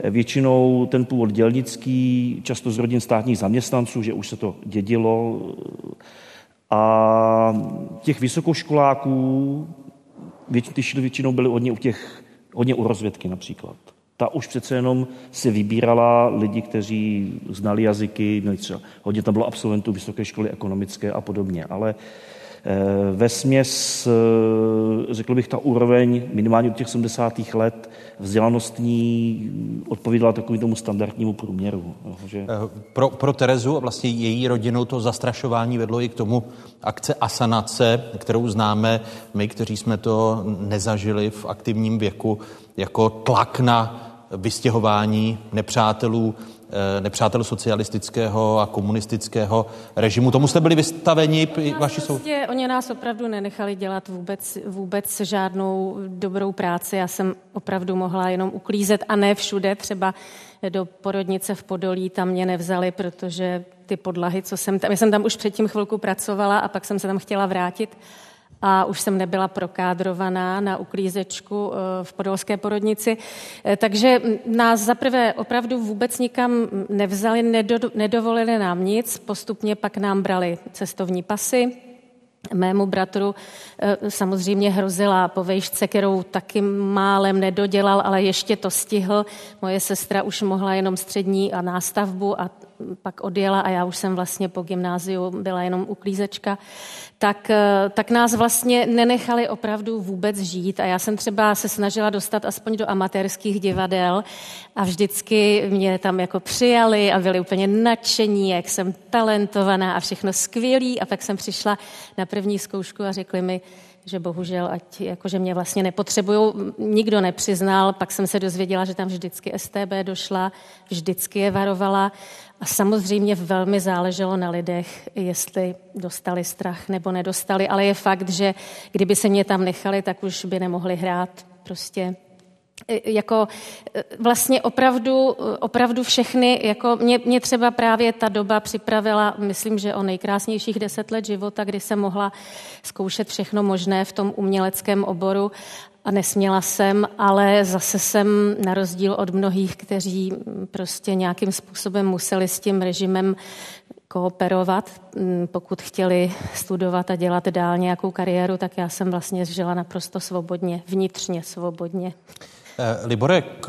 eh, většinou ten původ dělnický, často z rodin státních zaměstnanců, že už se to dědilo a těch vysokoškoláků, ty většinou byli hodně u těch, hodně u rozvědky například. Ta už přece jenom si vybírala lidi, kteří znali jazyky, no třeba hodně tam bylo absolventů vysoké školy ekonomické a podobně, ale Eh, ve směs, eh, řekl bych, ta úroveň minimálně od těch 70. let vzdělanostní odpovídala takovým tomu standardnímu průměru. Že... Eh, pro, pro Terezu a vlastně její rodinu to zastrašování vedlo i k tomu akce asanace, kterou známe my, kteří jsme to nezažili v aktivním věku, jako tlak na vystěhování nepřátelů, eh, nepřátel socialistického a komunistického režimu. Tomu jste byli vystaveni vaši sou... Prostě, oni nás opravdu nenechali dělat vůbec, vůbec žádnou dobrou práci. Já jsem opravdu mohla jenom uklízet a ne všude, třeba do porodnice v Podolí, tam mě nevzali, protože ty podlahy, co jsem tam, já jsem tam už předtím chvilku pracovala a pak jsem se tam chtěla vrátit a už jsem nebyla prokádrovaná na uklízečku eh, v podolské porodnici. Eh, takže nás zaprvé opravdu vůbec nikam nevzali, nedovolili nám nic, postupně pak nám brali cestovní pasy, Mému bratru eh, samozřejmě hrozila po vejšce, kterou taky málem nedodělal, ale ještě to stihl. Moje sestra už mohla jenom střední a nástavbu a pak odjela a já už jsem vlastně po gymnáziu byla jenom uklízečka, tak, eh, tak nás vlastně nenechali opravdu vůbec žít. A já jsem třeba se snažila dostat aspoň do amatérských divadel a vždycky mě tam jako přijali a byli úplně nadšení, jak jsem talentovaná a všechno skvělý. A pak jsem přišla na první zkoušku a řekli mi, že bohužel, ať jakože mě vlastně nepotřebují, nikdo nepřiznal, pak jsem se dozvěděla, že tam vždycky STB došla, vždycky je varovala a samozřejmě velmi záleželo na lidech, jestli dostali strach nebo nedostali, ale je fakt, že kdyby se mě tam nechali, tak už by nemohli hrát prostě. E, jako e, vlastně opravdu, opravdu všechny, jako mě, mě třeba právě ta doba připravila, myslím, že o nejkrásnějších deset let života, kdy jsem mohla zkoušet všechno možné v tom uměleckém oboru a nesměla jsem, ale zase jsem na rozdíl od mnohých, kteří prostě nějakým způsobem museli s tím režimem kooperovat, pokud chtěli studovat a dělat dál nějakou kariéru, tak já jsem vlastně žila naprosto svobodně, vnitřně svobodně. Eh, Liborek,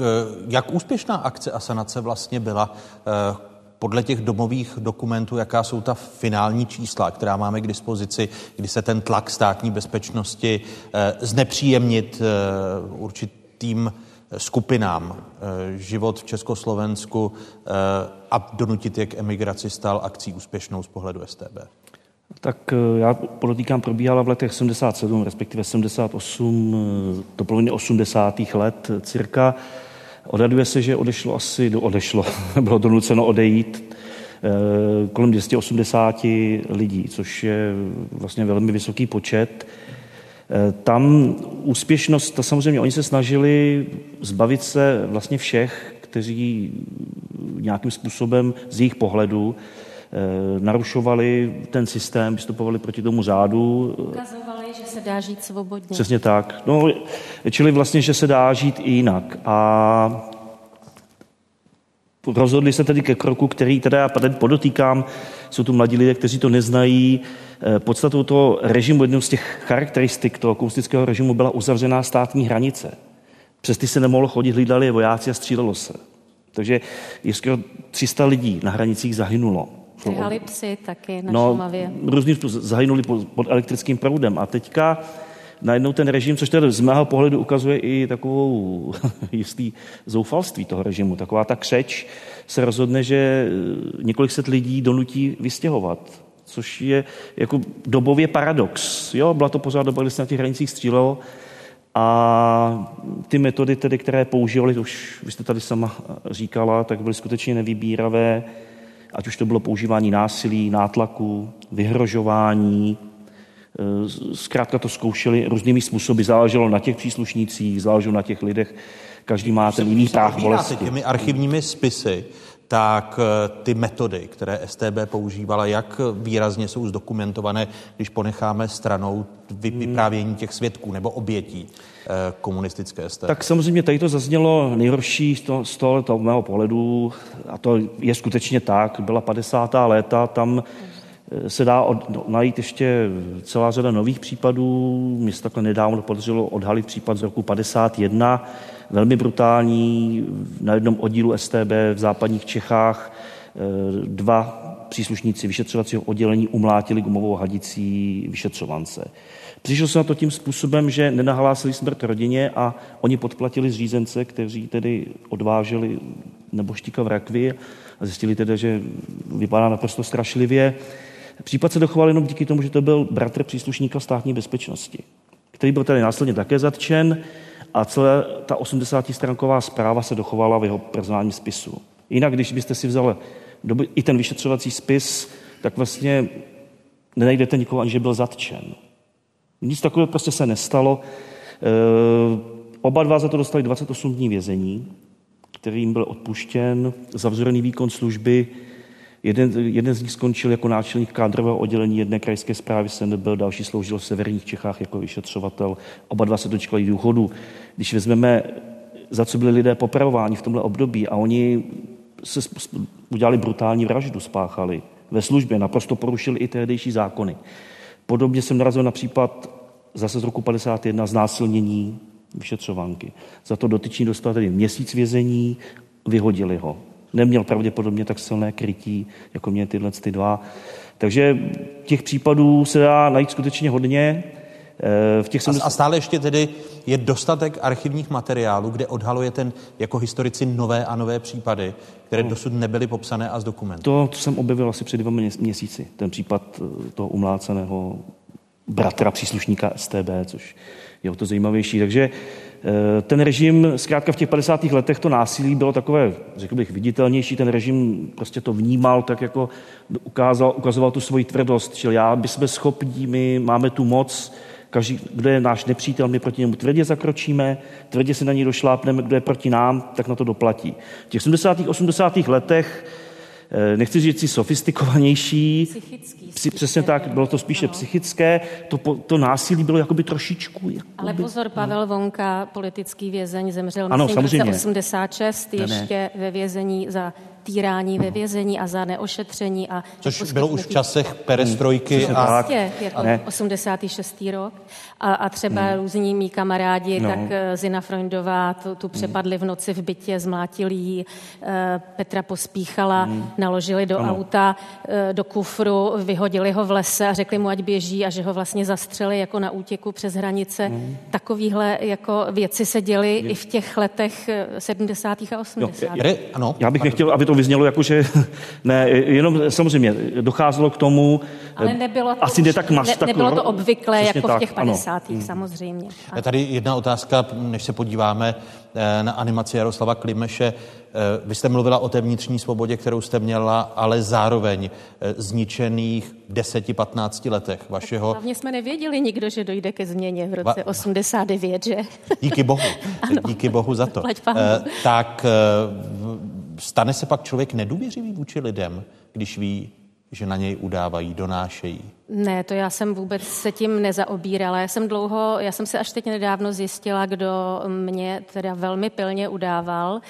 jak úspěšná akce Asanace vlastně byla? Eh, podle těch domových dokumentů, jaká jsou ta finální čísla, která máme k dispozici, kdy se ten tlak státní bezpečnosti eh, znepříjemnit eh, určitým skupinám eh, život v Československu a donutit je k emigraci stal akcí úspěšnou z pohledu STB? Tak já podotýkám, probíhala v letech 77, respektive 78, to poloviny 80. let cirka. Odhaduje se, že odešlo asi, do, odešlo, bylo donuceno odejít eh, kolem 280 lidí, což je vlastně velmi vysoký počet. Eh, tam úspěšnost, to samozřejmě oni se snažili zbavit se vlastně všech, kteří nějakým způsobem z jejich pohledu eh, narušovali ten systém, vystupovali proti tomu řádu. Ukazovali, že se dá žít svobodně. Přesně tak. No, čili vlastně, že se dá žít i jinak. A rozhodli se tedy ke kroku, který teda já podotýkám, jsou tu mladí lidé, kteří to neznají. Eh, podstatou toho režimu, jednou z těch charakteristik toho komunistického režimu byla uzavřená státní hranice. Přes ty se nemohlo chodit, hlídali je vojáci a střílelo se. Takže je skoro 300 lidí na hranicích zahynulo. Trhali psy taky na no, Šumavě. Různý zahynuli pod elektrickým proudem. A teďka najednou ten režim, což tedy z mého pohledu ukazuje i takovou jistý zoufalství toho režimu, taková ta křeč, se rozhodne, že eh, několik set lidí donutí vystěhovat, což je jako dobově paradox. Jo, byla to pořád doba, kdy se na těch hranicích střílelo a ty metody, tedy, které používali, to už vy jste tady sama říkala, tak byly skutečně nevybíravé, ať už to bylo používání násilí, nátlaku, vyhrožování, Eh, zkrátka to zkoušeli různými způsoby. Záleželo na těch příslušnících, záleželo na těch lidech. Každý má ten jiný práh bolesti. těmi archivními spisy, tak eh, ty metody, které STB používala, jak výrazně jsou zdokumentované, když ponecháme stranou vyprávění těch svědků nebo obětí eh, komunistické STB? Tak samozřejmě tady to zaznělo nejhorší z toho, z toho, toho mého pohledu, a to je skutečně tak, byla 50. léta, tam se dá od, no, najít ještě celá řada nových případů. Mně se takhle nedávno podařilo odhalit případ z roku 51, velmi brutální, na jednom oddílu STB v západních Čechách eh, dva příslušníci vyšetřovacího oddělení umlátili gumovou hadicí vyšetřovance. Přišlo se na to tím způsobem, že nenahlásili smrt rodině a oni podplatili zřízence, kteří tedy odváželi neboštíka v rakvi a zjistili tedy, že vypadá naprosto strašlivě. Případ se dochoval jenom díky tomu, že to byl bratr příslušníka státní bezpečnosti, který byl tady následně také zatčen a celá ta 80-stránková zpráva se dochovala v jeho personálním spisu. Jinak, když byste si vzali i ten vyšetřovací spis, tak vlastně nenajdete nikoho, ani že byl zatčen. Nic takového prostě se nestalo. E, oba dva za to dostali 28 dní vězení, kterým byl odpuštěn zavzorený výkon služby. Jeden, jeden z nich skončil jako náčelník kádrového oddělení jedné krajské zprávy byl další sloužil v severních Čechách jako vyšetřovatel. Oba dva se dočkali důchodu. Když vezmeme, za co byli lidé popravováni v tomhle období a oni se udělali brutální vraždu, spáchali ve službě, naprosto porušili i tehdejší zákony. Podobně jsem narazil na případ zase z roku 51 znásilnění vyšetřovanky. Za to dotyčný dostal tedy měsíc vězení, vyhodili ho. Neměl pravděpodobně tak silné krytí, jako mě tyhle ty dva. Takže těch případů se dá najít skutečně hodně. Eh, v těch 70... A stále ještě tedy je dostatek archivních materiálů, kde odhaluje ten jako historici nové a nové případy, které no. dosud nebyly popsané a zdokumentovány. To, to jsem objevil asi před dvěma měsíci, ten případ eh, toho umláceného bratra příslušníka STB, což je o to zajímavější. Takže ten režim, zkrátka v těch 50. letech to násilí bylo takové, řekl bych, viditelnější, ten režim prostě to vnímal, tak jako ukázal, ukazoval tu svoji tvrdost, čili já, by jsme schopni, my máme tu moc, Každý, kdo je náš nepřítel, my proti němu tvrdě zakročíme, tvrdě se na něj došlápneme, kdo je proti nám, tak na to doplatí. V těch 70. 80. letech eh, nechci říct si sofistikovanější, Psychický, Psy, přesně tak, bylo to spíše ano. psychické, to, to násilí bylo jakoby trošičku. Jakoby, Ale pozor, Pavel Vonka, politický vězeň, zemřel ano, myslím, v 86, ještě ne. ve vězení za týrání ve vězení a za neošetření. A Což bylo už v časech perestrojky. Hmm. A... Prostě, jako ne. 86. rok. A, a třeba hmm. různí mý kamarádi, no. tak eh, Zina Freundová tu, tu přepadli v noci v bytě, zmlátili jí, eh, Petra pospíchala, hmm. naložili do ano. auta, eh, do kufru, vyhodili ho v lese a řekli mu, ať běží a že ho vlastně zastřeli jako na útěku přes hranice. Hmm. Takovýhle jako věci se děly i v těch letech 70. a 80. Jo, je, ano. Já bych nechtěl, aby to vyznělo jako, že ne, jenom samozřejmě docházelo k tomu, ale nebylo to, asi ne tak mas, ne, tak, nebylo to obvyklé jako tak, v těch 50. Ano. samozřejmě. Je tady jedna otázka, než se podíváme eh, na animaci Jaroslava Klimeše. Eh, vy jste mluvila o té vnitřní svobodě, kterou jste měla, ale zároveň eh, zničených 10-15 letech vašeho... Hlavně jsme nevěděli nikdo, že dojde ke změně v roce Va... 89, že? Díky bohu. Díky bohu za to. Tak stane se pak člověk nedůvěřivý vůči lidem, když ví, že na něj udávají, donášejí? Ne, to já jsem vůbec se tím nezaobírala. Já jsem dlouho, já jsem se až teď nedávno zjistila, kdo mě teda velmi pilně udával.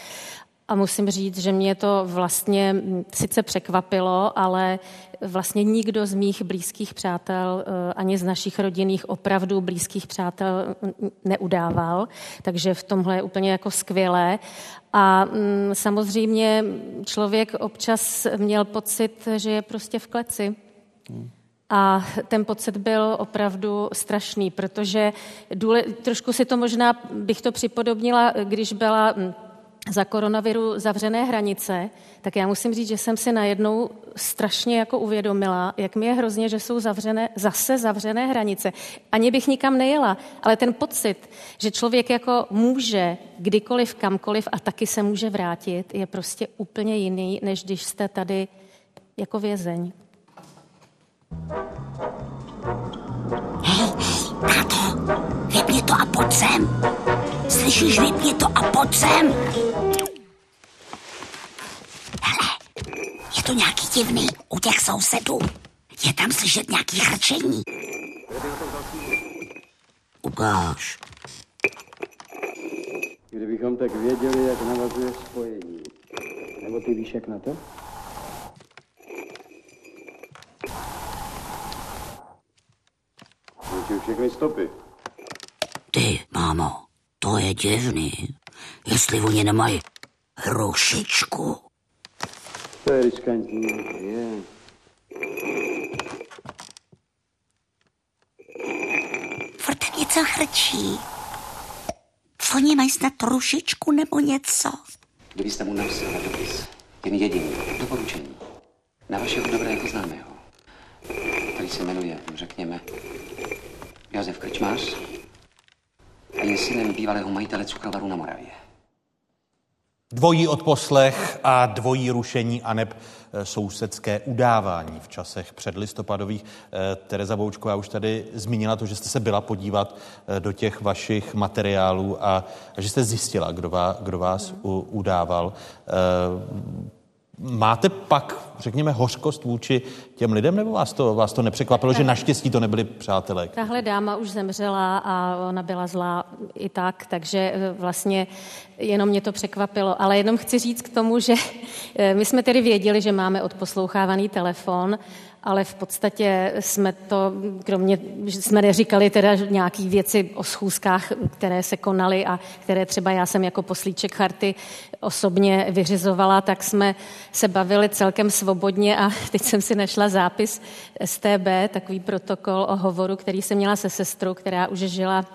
A musím říct, že mě to vlastně sice překvapilo, ale vlastně nikdo z mých blízkých přátel, eh, ani z našich rodinných opravdu blízkých přátel neudával, takže v tomhle je úplně jako skvělé. A mm, samozřejmě člověk občas měl pocit, že je prostě v kleci. A ten pocit byl opravdu strašný, protože důle, trošku si to možná bych to připodobnila, když byla mm, za koronaviru zavřené hranice, tak já musím říct, že jsem si najednou strašně jako uvědomila, jak mi je hrozně, že jsou zavřené, zase zavřené hranice. Ani bych nikam nejela, ale ten pocit, že člověk jako může kdykoliv, kamkoliv a taky se může vrátit, je prostě úplně jiný, než když jste tady jako vězeň. Hej, hej, vypni to a pojď sem. Slyšíš, vypni to a pojď sem. Hele, je to nějaký divný u těch sousedů. Je tam slyšet nějaký hrčení. Ukáž. Kdybychom tak věděli, jak navazuje spojení. Nebo ty víš, jak na to? Všechny stopy. Ty, mámo, to je divný. Jestli oni nemají hrušičku. To je riskantní, je. Furt něco chrčí. Oni mají snad rušičku nebo něco. Kdybyste mu napsal dopis, jen jediný, doporučení, na vašeho dobrého známého, který se jmenuje, řekněme, Josef Krčmář, a Je synem bývalého majitele cukrovaru na Moravě. Dvojí odposlech a dvojí rušení aneb eh, sousedské udávání v časech předlistopadových. Eh, Tereza Boučková už tady zmínila to, že jste se byla podívat eh, do těch vašich materiálů a, že jste zjistila, kdo, vás, udával. Máte pak, řekněme, hořkost vůči těm lidem, nebo vás to, vás to nepřekvapilo, že naštěstí to nebyli přátelé? Tahle dáma už zemřela a ona byla zlá i tak, takže eh, vlastně jenom mě to překvapilo. Ale jenom chci říct k tomu, že eh, my jsme tedy věděli, že máme odposlouchávaný telefon ale v podstatě jsme to, kromě, že jsme neříkali teda nějaký věci o schůzkách, které se konaly a které třeba já jsem jako poslíček charty osobně vyřizovala, tak jsme se bavili celkem svobodně a teď jsem si našla zápis STB, takový protokol o hovoru, který jsem měla se sestrou, která už žila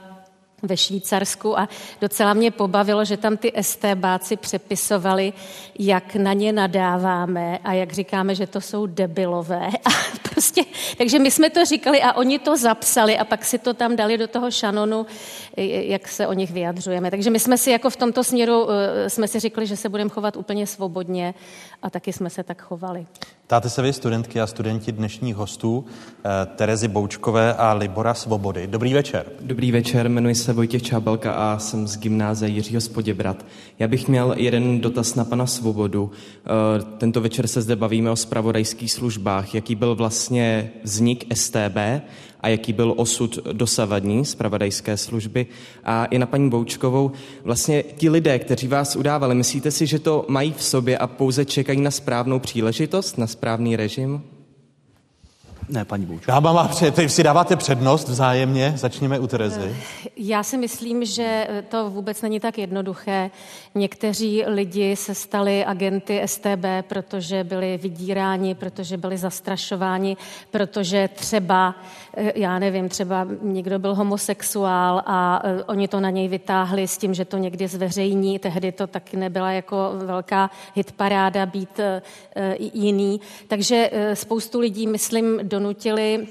ve Švýcarsku a docela mě pobavilo, že tam ty STBáci přepisovali, jak na ně nadáváme a jak říkáme, že to jsou debilové. A prostě, takže my jsme to říkali a oni to zapsali a pak si to tam dali do toho šanonu, jak se o nich vyjadřujeme. Takže my jsme si jako v tomto směru, eh, jsme si řekli, že se budeme chovat úplně svobodně a taky jsme se tak chovali. Ptáte se vy, studentky a studenti dnešních hostů, eh, Terezy Boučkové a Libora Svobody. Dobrý večer. Dobrý večer, jmenuji se Vojtěch Čábelka a jsem z gymnáze Jiřího Spoděbrat. Já bych měl jeden dotaz na pana Svobodu. Eh, tento večer se zde bavíme o spravodajských službách. Jaký byl vlastně vznik STB a jaký byl osud dosavadní zpravodajské služby. A i na paní Boučkovou, vlastně ti lidé, kteří vás udávali, myslíte si, že to mají v sobě a pouze čekají na správnou příležitost, na správný režim? Ne, paní Boučko. Dáma má před, vy si dáváte přednost vzájemně, začněme u Terezy. Já si myslím, že to vůbec není tak jednoduché. Někteří lidi se stali agenty STB, protože byli vydíráni, protože byli zastrašováni, protože třeba, já nevím, třeba někdo byl homosexuál a e, oni to na něj vytáhli s tím, že to někdy zveřejní. Tehdy to taky nebyla jako velká hitparáda být e, e, jiný. Takže spoustu lidí, myslím, donutili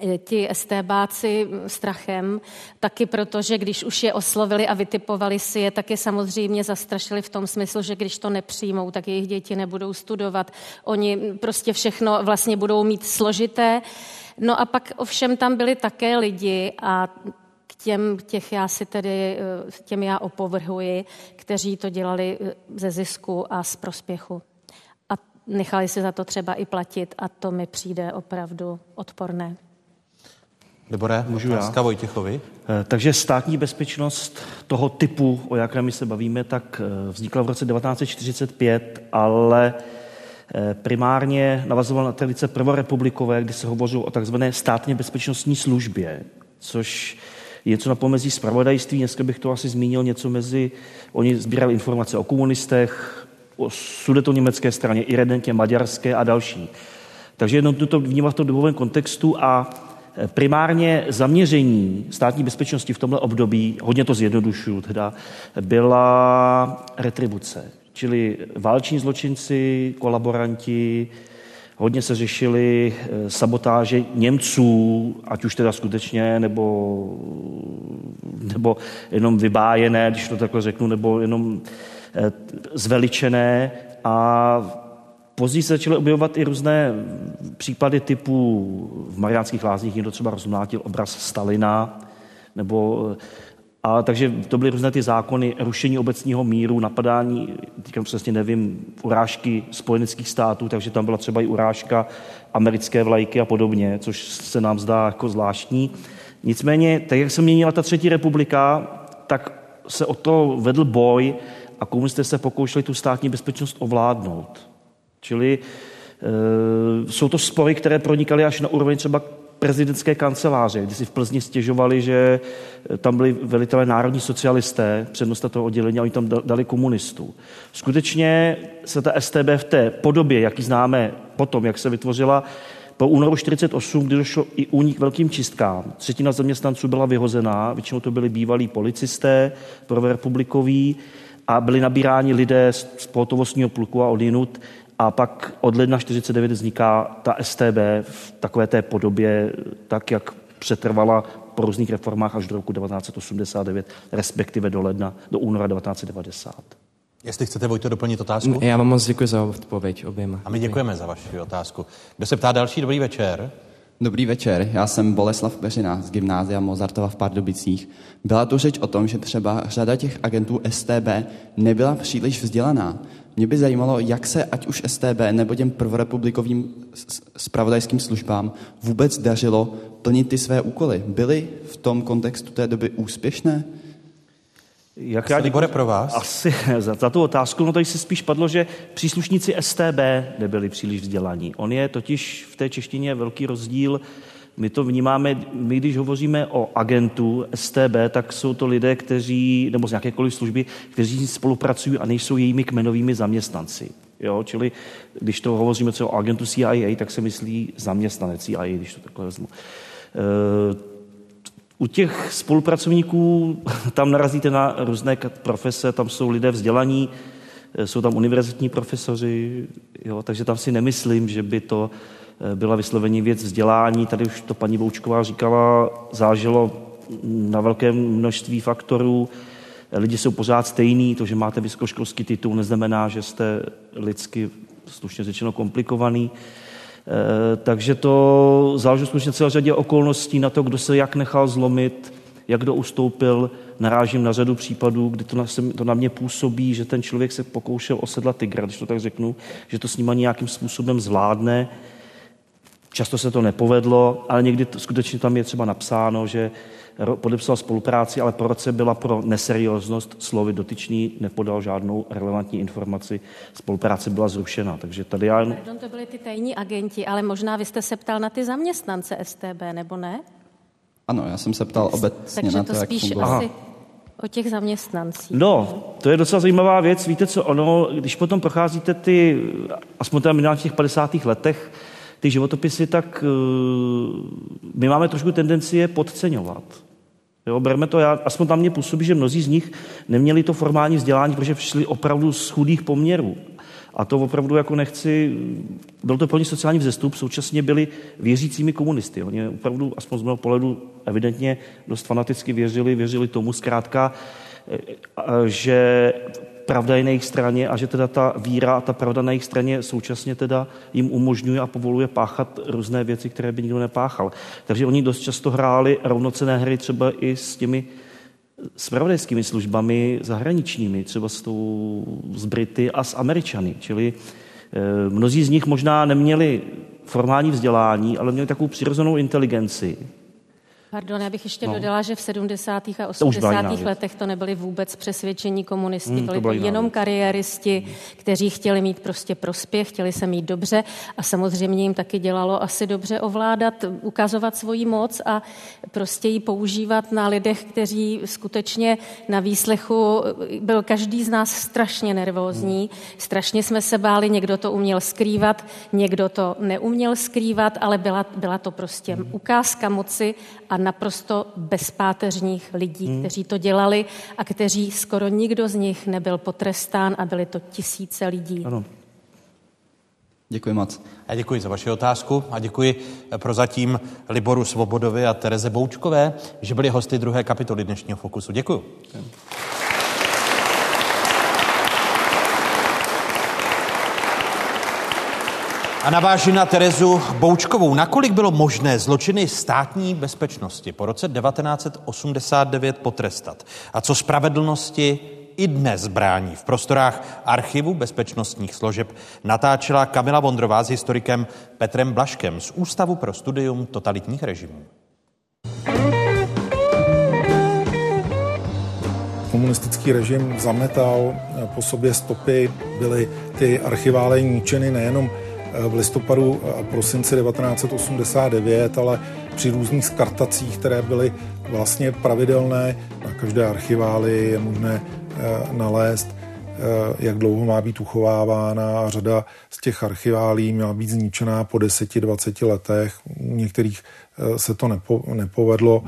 eh, ti STBáci strachem, taky proto, že když už je oslovili a vytipovali si je, tak je samozřejmě zastrašili v tom smyslu, že když to nepřijmou, tak jejich děti nebudou studovat. Oni prostě všechno vlastně budou mít složité. No a pak ovšem tam byli také lidi a k těm, těch já si tedy, eh, těm já opovrhuji, kteří to dělali eh, ze zisku a z prospěchu nechali si za to třeba i platit a to mi přijde opravdu odporné. Libore, můžu já? Vojtěchovi. Eh, takže státní bezpečnost toho typu, o jakém my se bavíme, tak vznikla v roce 1945, ale primárně navazoval na tradice prvorepublikové, kdy se hovořilo o takzvané státně bezpečnostní službě, což je něco na pomezí zpravodajství. Dneska bych to asi zmínil něco mezi, oni sbírali informace o komunistech, o německé straně, i redentě maďarské a další. Takže jenom to vnímat v tom dobovém kontextu a e, primárně zaměření státní bezpečnosti v tomhle období, hodně to zjednodušuju teda, byla retribuce. Čili váleční zločinci, kolaboranti, hodně se řešili e, sabotáže Němců, ať už teda skutečně, nebo, nebo jenom vybájené, když to takhle řeknu, nebo jenom Eh, zveličené. A Později se začaly objevovat i různé případy typu v Mariánských lázních někdo třeba rozmlátil obraz Stalina, nebo eh, a takže to byly různé ty zákony, rušení obecního míru, napadání, teďka přesně nevím, urážky spojeneckých států, takže tam byla třeba i urážka americké vlajky a podobně, což se nám zdá jako zvláštní. Nicméně, tak jak se měnila ta třetí republika, tak se o to vedl boj a komunisté se pokoušeli tu státní bezpečnost ovládnout. Čili e, jsou to spory, které pronikaly až na úroveň třeba prezidentské kanceláře, kdy si v Plzni stěžovali, že e, tam byli velitelé národní socialisté, přednosta toho oddělení, a oni tam dali komunistů. Skutečně se ta STB v té podobě, jaký známe potom, jak se vytvořila, po únoru 48, kdy došlo i nich velkým čistkám, třetina zaměstnanců byla vyhozená, většinou to byli bývalí policisté, prvorepublikoví, a byli nabíráni lidé z pohotovostního pluku a odinut a pak od ledna 49 vzniká ta STB v takové té podobě, tak jak přetrvala po různých reformách až do roku 1989, respektive do ledna, do února 1990. Jestli chcete, Vojto, doplnit otázku? Já vám moc děkuji za odpověď oběma. A my děkujeme za vaši otázku. Kdo se ptá další, dobrý večer. Dobrý večer, já jsem Boleslav Peřina z Gymnázia Mozartova v Pardubicích. Byla tu řeč o tom, že třeba řada těch agentů STB nebyla příliš vzdělaná. Mě by zajímalo, jak se ať už STB nebo těm prvorepublikovým spravodajským službám vůbec dařilo plnit ty své úkoly. Byly v tom kontextu té doby úspěšné? Jak já děkuji pro vás? Asi za, za tu otázku, no tady se spíš padlo, že příslušníci STB nebyli příliš vzdělaní. On je totiž v té češtině velký rozdíl. My to vnímáme, my když hovoříme o agentu STB, tak jsou to lidé, kteří, nebo z jakékoliv služby, kteří spolupracují a nejsou jejími kmenovými zaměstnanci. Jo, čili když to hovoříme třeba o agentu CIA, tak se myslí zaměstnanec CIA, když to takhle vezmu. E, u těch spolupracovníků tam narazíte na různé profese, tam jsou lidé vzdělaní, eh, jsou tam univerzitní profesoři, jo, takže tam si nemyslím, že by to byla vyslovení věc vzdělání. Tady už to paní Boučková říkala, zážilo na velké množství faktorů. Lidi jsou pořád stejný, to, že máte vysokoškolský titul, neznamená, že jste lidsky slušně řečeno komplikovaný. Eh, takže to záleží skutečně celé řadě okolností na to, kdo se jak nechal zlomit, jak kdo ustoupil. Narážím na řadu případů, kdy to na, to na mě působí, že ten člověk se pokoušel osedlat tygra, když to tak řeknu, že to s ním nějakým způsobem zvládne. Často se to nepovedlo, ale někdy to, skutečně tam je třeba napsáno, že podepsal spolupráci, ale po roce byla pro neserióznost slovy dotyčný, nepodal žádnou relevantní informaci, spolupráce byla zrušena. Takže tady já... Pardon, to byli ty tajní agenti, ale možná vy jste se ptal na ty zaměstnance STB, nebo ne? Ano, já jsem se ptal obecně Takže na to, to, spíš jak asi o těch zaměstnancích. No, to je docela zajímavá věc. Víte co, ono, když potom procházíte ty, aspoň tam v těch 50. letech, ty životopisy, tak uh, my máme trošku tendenci je podceňovat. Jo, berme to, já, aspoň tam mě působí, že mnozí z nich neměli to formální vzdělání, protože přišli opravdu z chudých poměrů. A to opravdu jako nechci, byl to pro ně sociální vzestup, současně byli věřícími komunisty. Oni opravdu, aspoň z mého pohledu, evidentně dost fanaticky věřili, věřili tomu zkrátka, eh, že pravda je na jejich straně a že teda ta víra a ta pravda na jejich straně současně teda jim umožňuje a povoluje páchat různé věci, které by nikdo nepáchal. Takže oni dost často hráli rovnocené hry třeba i s těmi spravodajskými službami zahraničními, třeba s, tou, s Brity a s Američany. Čili e, mnozí z nich možná neměli formální vzdělání, ale měli takovou přirozenou inteligenci, Pardon, já bych ještě no. dodala, že v 70. a 80. letech to nebyli vůbec přesvědčení komunisti, hmm, byli to, to jenom věc. kariéristi, kteří chtěli mít prostě prospěch, chtěli se mít dobře a samozřejmě jim taky dělalo asi dobře ovládat, ukazovat svoji moc a prostě ji používat na lidech, kteří skutečně na výslechu byl každý z nás strašně nervózní, hmm. strašně jsme se báli, někdo to uměl skrývat, někdo to neuměl skrývat, ale byla, byla to prostě hmm. ukázka moci a naprosto bezpáteřních lidí, hmm. kteří to dělali a kteří skoro nikdo z nich nebyl potrestán a byly to tisíce lidí. Ano. Děkuji moc. Já děkuji za vaši otázku a děkuji prozatím Liboru Svobodovi a Tereze Boučkové, že byli hosty druhé kapitoly dnešního Fokusu. Děkuji. A naváží na Terezu Boučkovou. Nakolik bylo možné zločiny státní bezpečnosti po roce 1989 potrestat? A co spravedlnosti i dnes brání v prostorách archivu bezpečnostních složeb natáčela Kamila Vondrová s historikem Petrem Blaškem z Ústavu pro studium totalitních režimů. Komunistický režim zametal po sobě stopy, byly ty archivály ničeny nejenom v listopadu a prosinci 1989, ale při různých skartacích, které byly vlastně pravidelné, na každé archivály je možné eh, nalézt. eh, jak dlouho má být uchovávána a řada z těch archiválí měla být zničená po 10-20 letech. U některých Eh, se to nepo, nepovedlo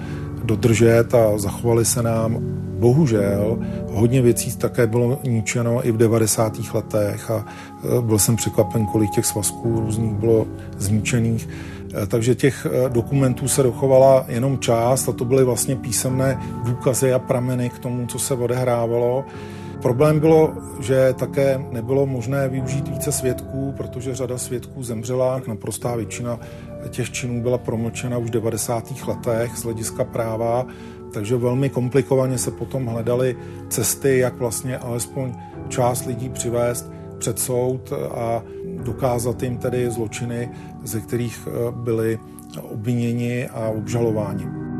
dodržet a zachovali se nám. Bohužel hodně věcí také bylo ničeno i v 90. letech a eh, byl jsem překvapen, kolik těch svazků různých bylo zničených. Eh, takže těch dokumentů se dochovala jenom část a to byly vlastně písemné důkazy a prameny k tomu, co se odehrávalo. Problém bylo, že také nebylo možné využít více svědků, protože řada svědků zemřela, naprostá většina těch činů byla promlčena už v 90. letech z hlediska práva, takže velmi komplikovaně se potom hledaly cesty, jak vlastně alespoň část lidí přivést před soud a dokázat jim tedy zločiny, ze kterých eh, byli obviněni a obžalováni.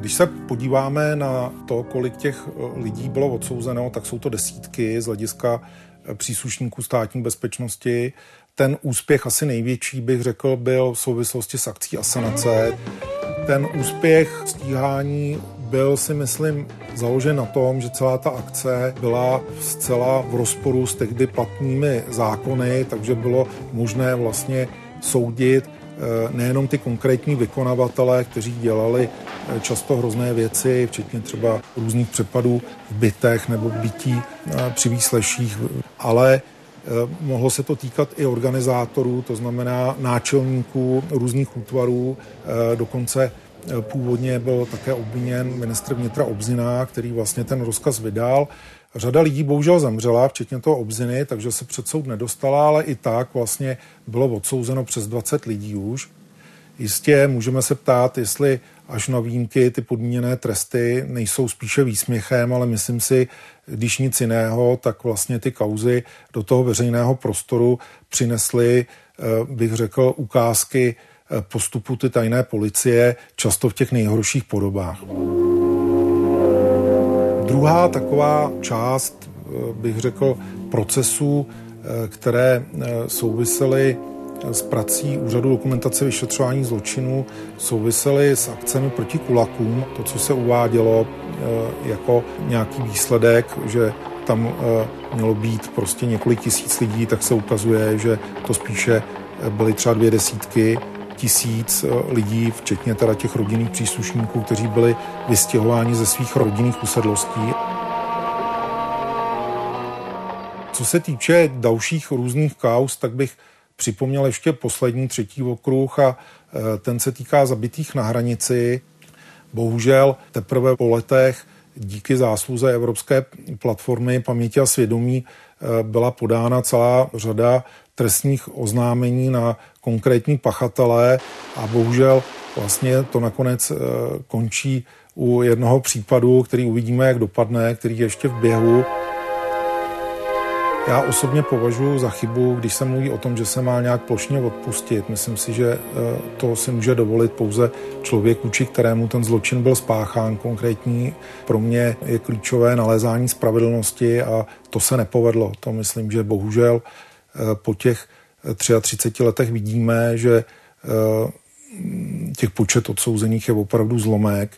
Když se podíváme na to, kolik těch eh, lidí bylo odsouzeno, tak jsou to desítky z hlediska eh, příslušníků státní bezpečnosti ten úspěch asi největší, bych řekl, byl v souvislosti s akcí Asanace. Ten úspěch stíhání byl si myslím založen na tom, že celá ta akce byla zcela v rozporu s tehdy platnými zákony, takže bylo možné vlastně soudit nejenom ty konkrétní vykonavatele, kteří dělali eh, často hrozné věci, včetně třeba různých přepadů v bytech nebo bytí eh, při výsleších, ale Eh, mohlo se to týkat i organizátorů, to znamená náčelníků různých útvarů, eh, dokonce eh, původně byl také obviněn ministr vnitra Obzina, který vlastně ten rozkaz vydal. Řada lidí bohužel zemřela, včetně toho Obziny, takže se před soud nedostala, ale i tak vlastně bylo odsouzeno přes 20 lidí už. Jistě můžeme se ptát, jestli až na výjimky ty podmíněné tresty nejsou spíše výsměchem, ale myslím si, když nic jiného, tak vlastně ty kauzy do toho veřejného prostoru přinesly, eh, bych řekl, ukázky eh, postupu ty tajné policie, často v těch nejhorších podobách. Druhá taková část, eh, bych řekl, procesů, které souvisely s prací Úřadu dokumentace vyšetřování zločinů souvisely s akcemi proti kulakům. To, co se uvádělo eh, jako nějaký výsledek, že tam eh, mělo být prostě několik tisíc lidí, tak se ukazuje, že to spíše eh, byly třeba dvě desítky tisíc lidí, včetně teda těch rodinných příslušníků, kteří byli vystěhováni ze svých rodinných usedlostí. Co se týče dalších různých kaus, tak bych připomněl ještě poslední třetí okruh a e, ten se týká zabitých na hranici. Bohužel teprve po letech díky zásluze Evropské platformy paměti a svědomí e, byla podána celá řada trestních oznámení na konkrétní pachatele a bohužel vlastně to nakonec e, končí u jednoho případu, který uvidíme, jak dopadne, který je ještě v běhu. Já osobně považuji za chybu, když se mluví o tom, že se má nějak plošně odpustit. Myslím si, že eh, to si může dovolit pouze člověk, vůči kterému ten zločin byl spáchán. Konkrétní pro mě je klíčové nalézání spravedlnosti a to se nepovedlo. To myslím, že bohužel eh, po těch 33 letech vidíme, že eh, těch počet odsouzených je opravdu zlomek.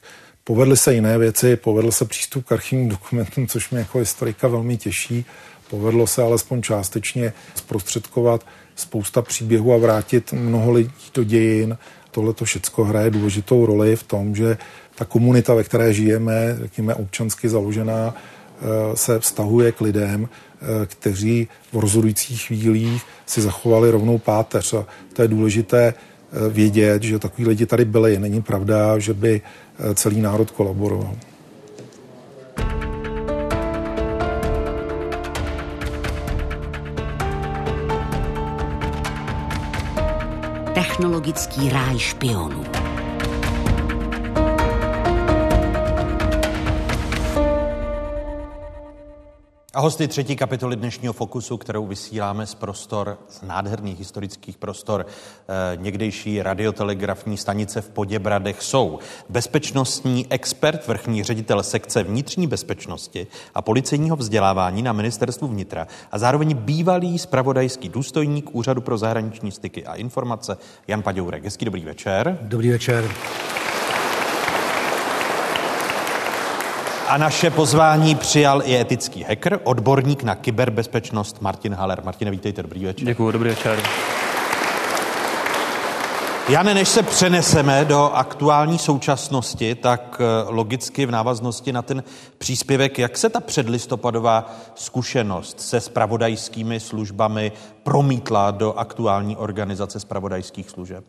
Povedly se jiné věci, povedl se přístup k archivním dokumentům, což mě jako historika velmi těší. Povedlo se alespoň částečně zprostředkovat spousta příběhů a vrátit mnoho lidí do dějin. Tohle to všechno hraje důležitou roli v tom, že ta komunita, ve které žijeme, řekněme občansky založená, eh, se vztahuje k lidem, eh, kteří v rozhodujících chvílích si zachovali rovnou páteř. A to je důležité eh, vědět, že takový lidi tady byli. Není pravda, že by celý národ kolaboroval. technologický ráj špionů. A hosty třetí kapitoly dnešního Fokusu, kterou vysíláme z prostor, z nádherných historických prostor eh, někdejší radiotelegrafní stanice v Poděbradech jsou bezpečnostní expert, vrchní ředitel sekce vnitřní bezpečnosti a policejního vzdělávání na ministerstvu vnitra a zároveň bývalý spravodajský důstojník Úřadu pro zahraniční styky a informace Jan Paďourek. Hezký dobrý večer. Dobrý večer. A naše pozvání přijal i etický hacker, odborník na kyberbezpečnost Martin Haller. Martine, vítejte, dobrý večer. Děkuji, dobrý večer. Jane, než se přeneseme do aktuální současnosti, tak eh, logicky v návaznosti na ten příspěvek, jak se ta předlistopadová zkušenost se spravodajskými službami promítla do aktuální organizace spravodajských služeb?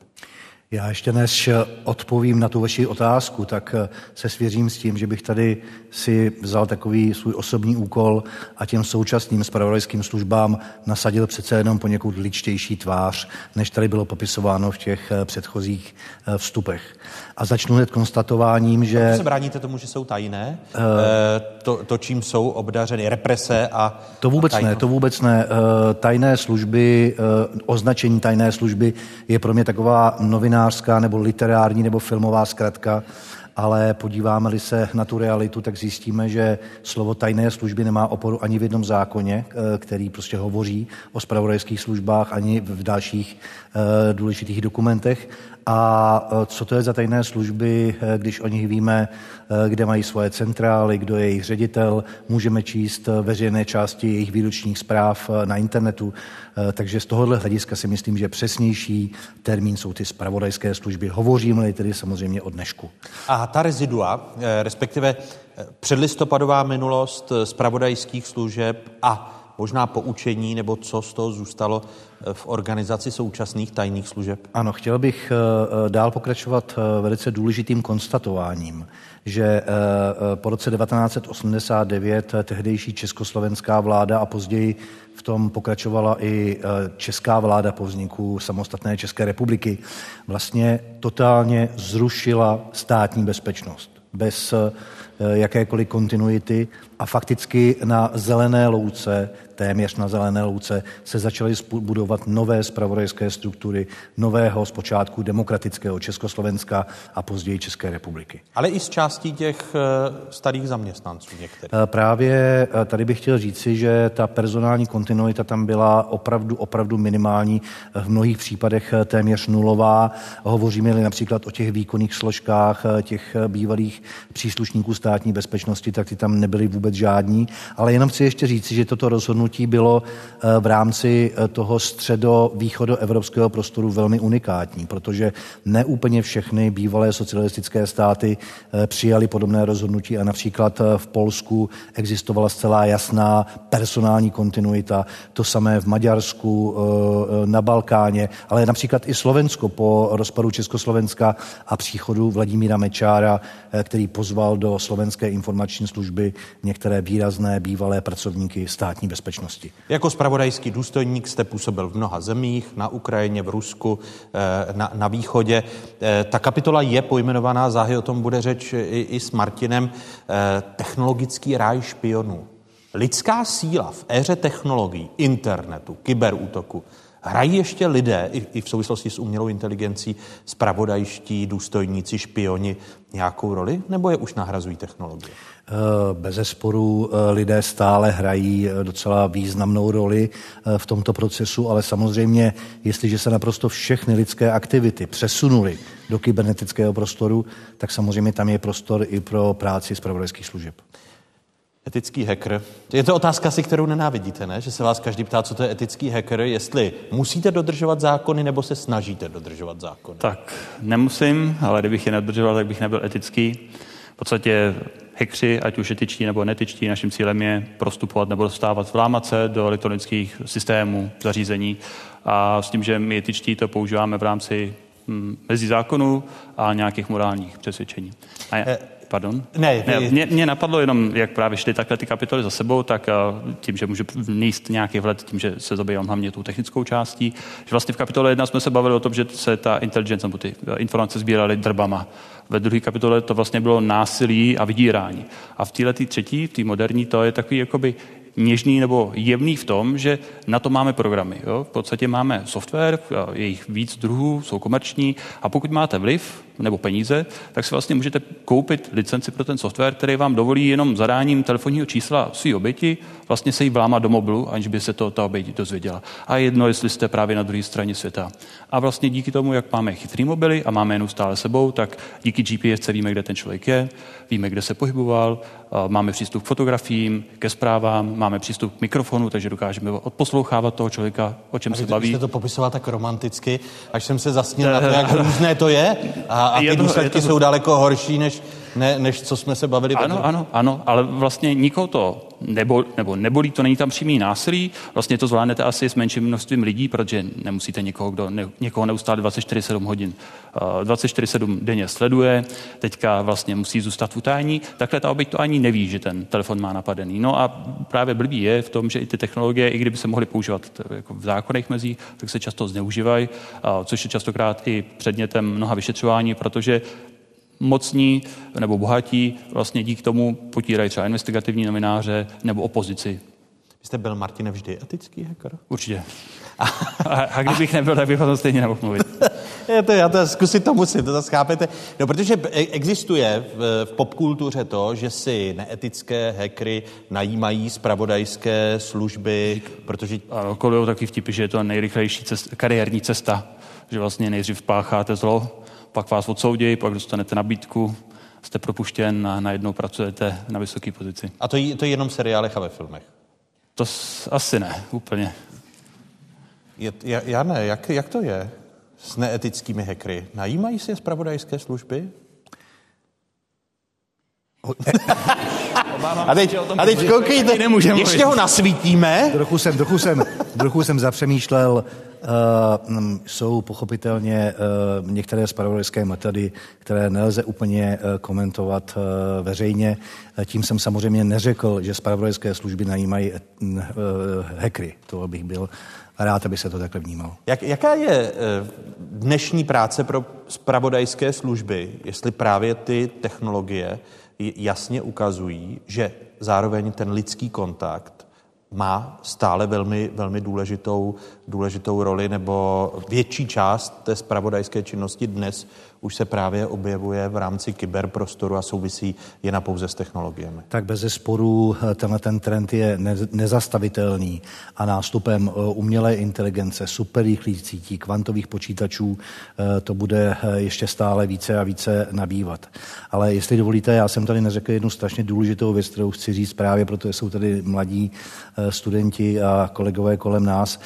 Já ještě než odpovím na tu vaši otázku, tak eh, se svěřím s tím, že bych tady si vzal takový svůj osobní úkol a těm současným spravodajským službám nasadil přece jenom poněkud ličtější tvář, než tady bylo popisováno v těch eh, předchozích eh, vstupech. A začnu hned konstatováním, že... Proč se bráníte tomu, že jsou tajné? Uh, to, to, čím jsou obdařeny represe a To vůbec tajnost. ne, to vůbec ne. Tajné služby, označení tajné služby je pro mě taková novinářská nebo literární nebo filmová zkratka, ale podíváme-li se na tu realitu, tak zjistíme, že slovo tajné služby nemá oporu ani v jednom zákoně, který prostě hovoří o spravodajských službách, ani v dalších důležitých dokumentech. A co to je za tajné služby, když o nich víme, kde mají svoje centrály, kdo je jejich ředitel, můžeme číst veřejné části jejich výročních zpráv na internetu. Takže z tohohle hlediska si myslím, že přesnější termín jsou ty spravodajské služby. Hovoříme-li tedy samozřejmě o dnešku. A ta rezidua, respektive předlistopadová minulost spravodajských služeb a možná poučení, nebo co z toho zůstalo v organizaci současných tajných služeb? Ano, chtěl bych dál pokračovat velice důležitým konstatováním, že po roce 1989 tehdejší československá vláda a později v tom pokračovala i česká vláda po vzniku samostatné České republiky, vlastně totálně zrušila státní bezpečnost. Bez jakékoliv kontinuity a fakticky na zelené louce, téměř na zelené louce, se začaly budovat nové spravodajské struktury nového zpočátku demokratického Československa a později České republiky. Ale i z částí těch starých zaměstnanců některých. Právě tady bych chtěl říci, že ta personální kontinuita tam byla opravdu, opravdu minimální, v mnohých případech téměř nulová. Hovoříme-li například o těch výkonných složkách těch bývalých příslušníků státní bezpečnosti, tak ty tam nebyly vůbec žádní. Ale jenom chci ještě říci, že toto rozhodnutí bylo v rámci toho středo-východoevropského prostoru velmi unikátní, protože neúplně všechny bývalé socialistické státy přijali podobné rozhodnutí a například v Polsku existovala zcela jasná personální kontinuita, to samé v Maďarsku, na Balkáně, ale například i Slovensko po rozpadu Československa a příchodu Vladimíra Mečára, který pozval do slovenské informační služby některé výrazné bývalé pracovníky státní bezpečnosti. Jako spravodajský důstojník jste působil v mnoha zemích, na Ukrajině, v Rusku, na, na východě. Ta kapitola je pojmenovaná, záhy o tom bude řeč i, i s Martinem, technologický ráj špionů. Lidská síla v éře technologií, internetu, kyberútoku, hrají ještě lidé, i, i v souvislosti s umělou inteligencí, spravodajští, důstojníci, špioni, nějakou roli? Nebo je už nahrazují technologie? Bez zesporu lidé stále hrají docela významnou roli v tomto procesu, ale samozřejmě, jestliže se naprosto všechny lidské aktivity přesunuly do kybernetického prostoru, tak samozřejmě tam je prostor i pro práci zpravodajských služeb. Etický hacker. Je to otázka si, kterou nenávidíte, ne? Že se vás každý ptá, co to je etický hacker, jestli musíte dodržovat zákony, nebo se snažíte dodržovat zákony. Tak, nemusím, ale kdybych je nedodržoval, tak bych nebyl etický. V podstatě hackři, ať už etičtí nebo netičtí, naším cílem je prostupovat nebo dostávat, vlámat se do elektronických systémů, zařízení a s tím, že my etičtí to používáme v rámci hm, mezi zákonů a nějakých morálních přesvědčení. A je, Pardon? Ne, ne mě, mě napadlo jenom, jak právě šly takhle ty kapitoly za sebou, tak tím, že můžu vníst nějaký vhled, tím, že se zabývám hlavně tou technickou částí, že vlastně v kapitole 1 jsme se bavili o tom, že se ta intelligence nebo ty informace sbíraly drbama. Ve druhé kapitole to vlastně bylo násilí a vydírání. A v téhle třetí, v té moderní, to je takový jakoby něžný nebo jevný v tom, že na to máme programy. Jo? V podstatě máme software, je jich víc druhů, jsou komerční a pokud máte vliv, nebo peníze, tak si vlastně můžete koupit licenci pro ten software, který vám dovolí jenom zadáním telefonního čísla své oběti vlastně se jí vlámat do mobilu, aniž by se to ta oběť dozvěděla. A jedno, jestli jste právě na druhé straně světa. A vlastně díky tomu, jak máme chytrý mobily a máme jenom stále sebou, tak díky GPS víme, kde ten člověk je, víme, kde se pohyboval, máme přístup k fotografiím, ke zprávám, máme přístup k mikrofonu, takže dokážeme odposlouchávat toho člověka, o čem a se baví. Jste to popisoval tak romanticky, až jsem se zasnil na to, jak různé to je a, a ty důsledky jsou daleko horší, než, ne, než co jsme se bavili. Ano, potom. ano, ano, ale vlastně nikoho to nebo, nebo nebolí, to není tam přímý násilí, vlastně to zvládnete asi s menším množstvím lidí, protože nemusíte někoho, kdo ne, někoho neustále 24-7 hodin, uh, 24-7 denně sleduje, teďka vlastně musí zůstat v utajení, takhle ta oběť to ani neví, že ten telefon má napadený. No a právě blbý je v tom, že i ty technologie, i kdyby se mohly používat jako v zákonech mezí, tak se často zneužívají, uh, což je častokrát i předmětem mnoha vyšetřování, protože mocní nebo bohatí vlastně díky tomu potírají třeba investigativní novináře nebo opozici. Vy jste byl, Martine, vždy etický hacker? Určitě. A, a kdybych nebyl, tak bych o tom stejně nemohl mluvit. je to, já to zkusit to musím, to zase chápete. No, protože existuje v, v popkultuře to, že si neetické hackery najímají zpravodajské služby, protože... Ano, kolují taky vtipy, že je to nejrychlejší cest, kariérní cesta, že vlastně nejdřív pácháte zlo, pak vás odsoudí, pak dostanete nabídku, jste propuštěn a najednou pracujete na vysoké pozici. A to je, to je jenom v seriálech a ve filmech? To s, asi ne, úplně. Je, já ne, jak, jak to je s neetickými hackery? Najímají si zpravodajské služby? a teď, a teď koukejte, ještě ho nasvítíme. Trochu jsem, trochu jsem, trochu jsem zapřemýšlel, jsou pochopitelně uh, některé spravodajské metody, které nelze úplně uh, komentovat veřejně. Tím jsem samozřejmě neřekl, že spravodajské služby najímají hackery. To bych byl rád, aby se to takhle vnímalo. Jak, jaká je dnešní práce pro spravodajské služby, jestli právě ty technologie jasně ukazují, že zároveň ten lidský kontakt má stále velmi, velmi důležitou, důležitou roli, nebo větší část té spravodajské činnosti dnes už se právě objevuje v rámci kyberprostoru a souvisí jen pouze s technologiemi. Tak bez sporu tenhle ten trend je nezastavitelný a nástupem eh, umělé inteligence, superrychlých sítí, kvantových počítačů eh, to bude eh, ještě stále více a více nabývat. Ale jestli dovolíte, já jsem tady neřekl jednu strašně důležitou věc, kterou chci říct právě, protože jsou tady mladí studenti a kolegové kolem nás.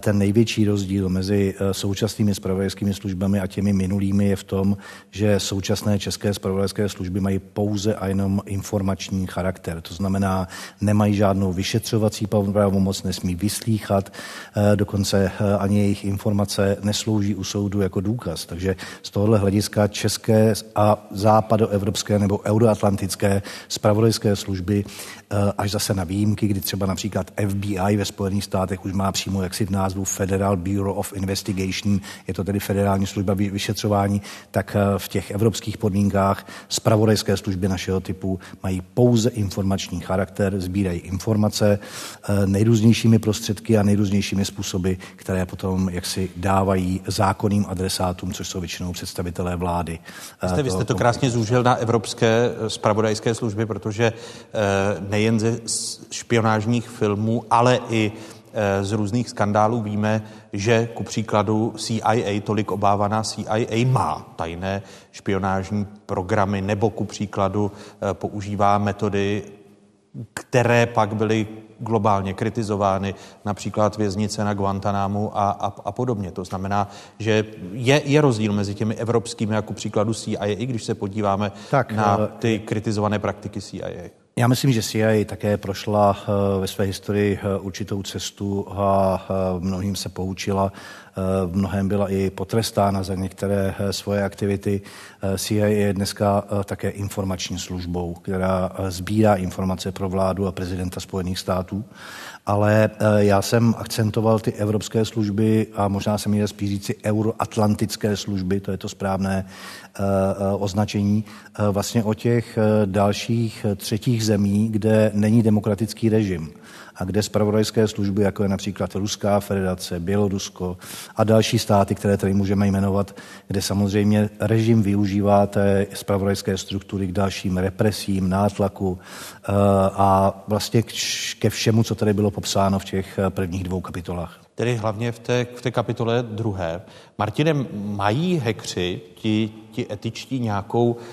Ten největší rozdíl mezi současnými spravodajskými službami a těmi minulými je v tom, tom, že současné české spravodajské služby mají pouze a jenom informační charakter. To znamená, nemají žádnou vyšetřovací pravomoc, nesmí vyslíchat, eh, dokonce eh, ani jejich informace neslouží u soudu jako důkaz. Takže z tohohle hlediska české a západoevropské nebo euroatlantické spravodajské služby Eh, až zase na výjimky, kdy třeba například FBI ve Spojených státech už má přímo jaksi v názvu Federal Bureau of Investigation, je to tedy federální služba vyšetřování, tak eh, v těch evropských podmínkách spravodajské služby našeho typu mají pouze informační charakter, sbírají informace eh, nejrůznějšími prostředky a nejrůznějšími způsoby, které potom jaksi dávají zákonným adresátům, což jsou většinou představitelé vlády. Vy jste, vy jste to krásně zúžil na evropské spravodajské služby, protože nej nejen ze špionážních filmů, ale i z různých skandálů víme, že ku příkladu CIA, tolik obávaná CIA, má tajné špionážní programy nebo ku příkladu e, používá metody, které pak byly globálně kritizovány, například věznice na Guantanámu a, a, a podobně. To znamená, že je, je rozdíl mezi těmi evropskými, jako příkladu CIA, když se podíváme tak, na e, ty kritizované praktiky CIA. Já myslím, že CIA také prošla eh, ve své historii eh, určitou cestu a eh, mnohým se poučila. Mnohem byla i potrestána za některé svoje aktivity. CIA je dneska také informační službou, která sbírá informace pro vládu a prezidenta Spojených států. Ale já jsem akcentoval ty evropské služby a možná se mi spíš říci euroatlantické služby, to je to správné Eh, eh, označení eh, vlastně o těch dalších třetích zemí, kde není demokratický režim. A kde spravodajské služby, jako je například Ruská federace, Bělorusko a další státy, které tady můžeme jmenovat, kde samozřejmě režim využívá té spravodajské struktury k dalším represím, nátlaku eh, a vlastně ke všemu, co tady bylo popsáno v těch prvních dvou kapitolách tedy hlavně v té, v té kapitole druhé. Martine, mají hekři, ti, ti etičtí, nějakou, eh,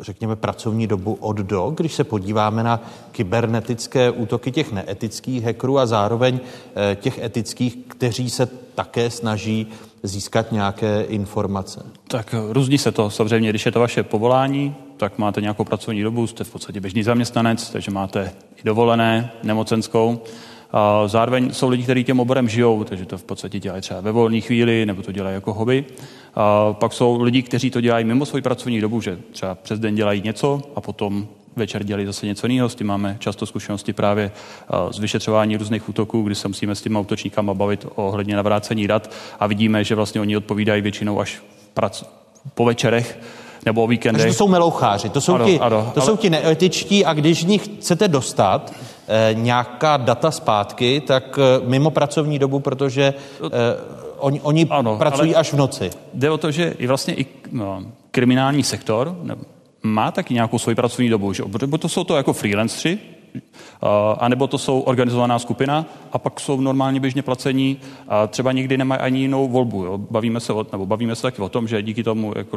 řekněme, pracovní dobu od do, když se podíváme na kybernetické útoky těch neetických hackerů a zároveň eh, těch etických, kteří se také snaží získat nějaké informace? Tak různí se to. Samozřejmě, když je to vaše povolání, tak máte nějakou pracovní dobu, jste v podstatě běžný zaměstnanec, takže máte i dovolené, nemocenskou. A zároveň jsou lidi, kteří těm oborem žijou, takže to v podstatě dělají třeba ve volné chvíli, nebo to dělají jako hobby. A pak jsou lidi, kteří to dělají mimo svoji pracovní dobu, že třeba přes den dělají něco a potom večer dělají zase něco jiného. S tím máme často zkušenosti právě z vyšetřování různých útoků, kdy se musíme s těma útočníkama bavit ohledně navrácení dat a vidíme, že vlastně oni odpovídají většinou až prac, po večerech, nebo o víkendech. Takže to jsou meloucháři, to jsou, ano, ti, ano, to ale... jsou ti neetičtí a když z nich chcete dostat eh, nějaká data zpátky, tak eh, mimo pracovní dobu, protože eh, oni, oni ano, pracují až v noci. Jde o to, že i vlastně i no, kriminální sektor má taky nějakou svoji pracovní dobu, že? protože to jsou to jako freelancři, a nebo to jsou organizovaná skupina a pak jsou normálně běžně placení a třeba nikdy nemají ani jinou volbu. Jo. Bavíme se o, nebo bavíme se taky o tom, že díky tomu, jako,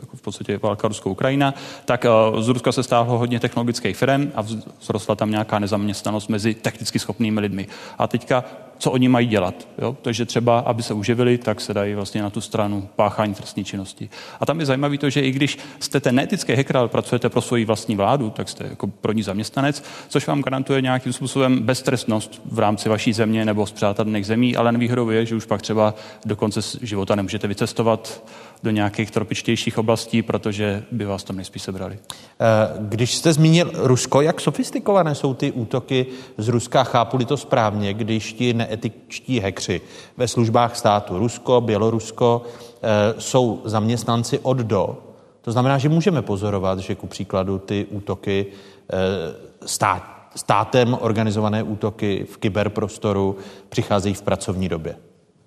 jako v podstatě válka Rusko-Ukrajina, tak z Ruska se stáhlo hodně technologických firm a vzrostla tam nějaká nezaměstnanost mezi technicky schopnými lidmi. A teďka co oni mají dělat. Jo? Takže třeba, aby se uživili, tak se dají vlastně na tu stranu páchání trestní činnosti. A tam je zajímavé to, že i když jste ten neetický hacker, ale pracujete pro svoji vlastní vládu, tak jste jako pro ní zaměstnanec, což vám garantuje nějakým způsobem beztrestnost v rámci vaší země nebo z zemí, ale nevýhodou je, že už pak třeba do konce života nemůžete vycestovat do nějakých tropičtějších oblastí, protože by vás tam nejspíš sebrali. Eh, když jste zmínil Rusko, jak sofistikované jsou ty útoky z Ruska? Chápu-li to správně, když ti neetičtí hekři ve službách státu, Rusko, Bělorusko, eh, jsou zaměstnanci od do, to znamená, že můžeme pozorovat, že ku příkladu ty útoky eh, stát, státem organizované útoky v kyberprostoru přicházejí v pracovní době.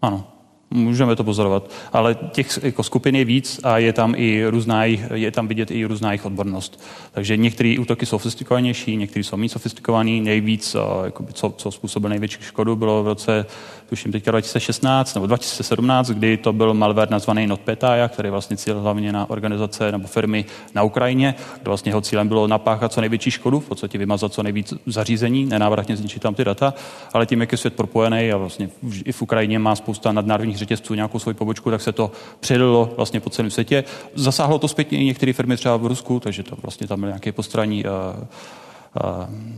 Ano, Můžeme to pozorovat, ale těch jako skupin je víc a je tam i různá, je tam vidět i různá jejich odbornost. Takže některé útoky jsou sofistikovanější, některé jsou méně sofistikovaný. Nejvíc, jakoby, co, co způsobil největší škodu, bylo v roce, tuším teďka 2016 nebo 2017, kdy to byl malware nazvaný NotPetya, který vlastně cíl hlavně na organizace nebo firmy na Ukrajině, kde vlastně jeho cílem bylo napáchat co největší škodu, v podstatě vymazat co nejvíc zařízení, nenávratně zničit tam ty data, ale tím, jak je svět propojený a vlastně i v Ukrajině má spousta nadnárodních řetězců nějakou svoji pobočku, tak se to předalo vlastně po celém světě. Zasáhlo to zpětně i některé firmy třeba v Rusku, takže to vlastně tam byl nějaké postranní uh,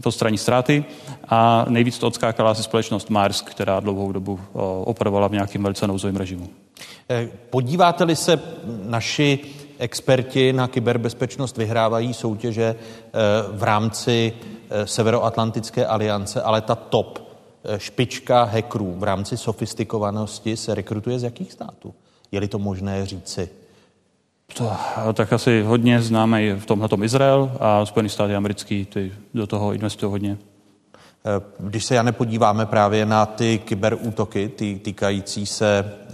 postranní ztráty a nejvíc to odskákala asi společnost Mars, která dlouhou dobu operovala v nějakém velice nouzovém režimu. Eh, podíváte-li se naši experti na kyberbezpečnost vyhrávají soutěže eh, v rámci Severoatlantické aliance, ale ta top Eh, špička hackerů v rámci sofistikovanosti se rekrutuje z jakých států? Je-li to možné říci? To, tak asi hodně známe i v tomhle Izrael a Spojené státy americký, ty do toho investují hodně. Eh, když se, já nepodíváme právě na ty kyberútoky ty, týkající se e,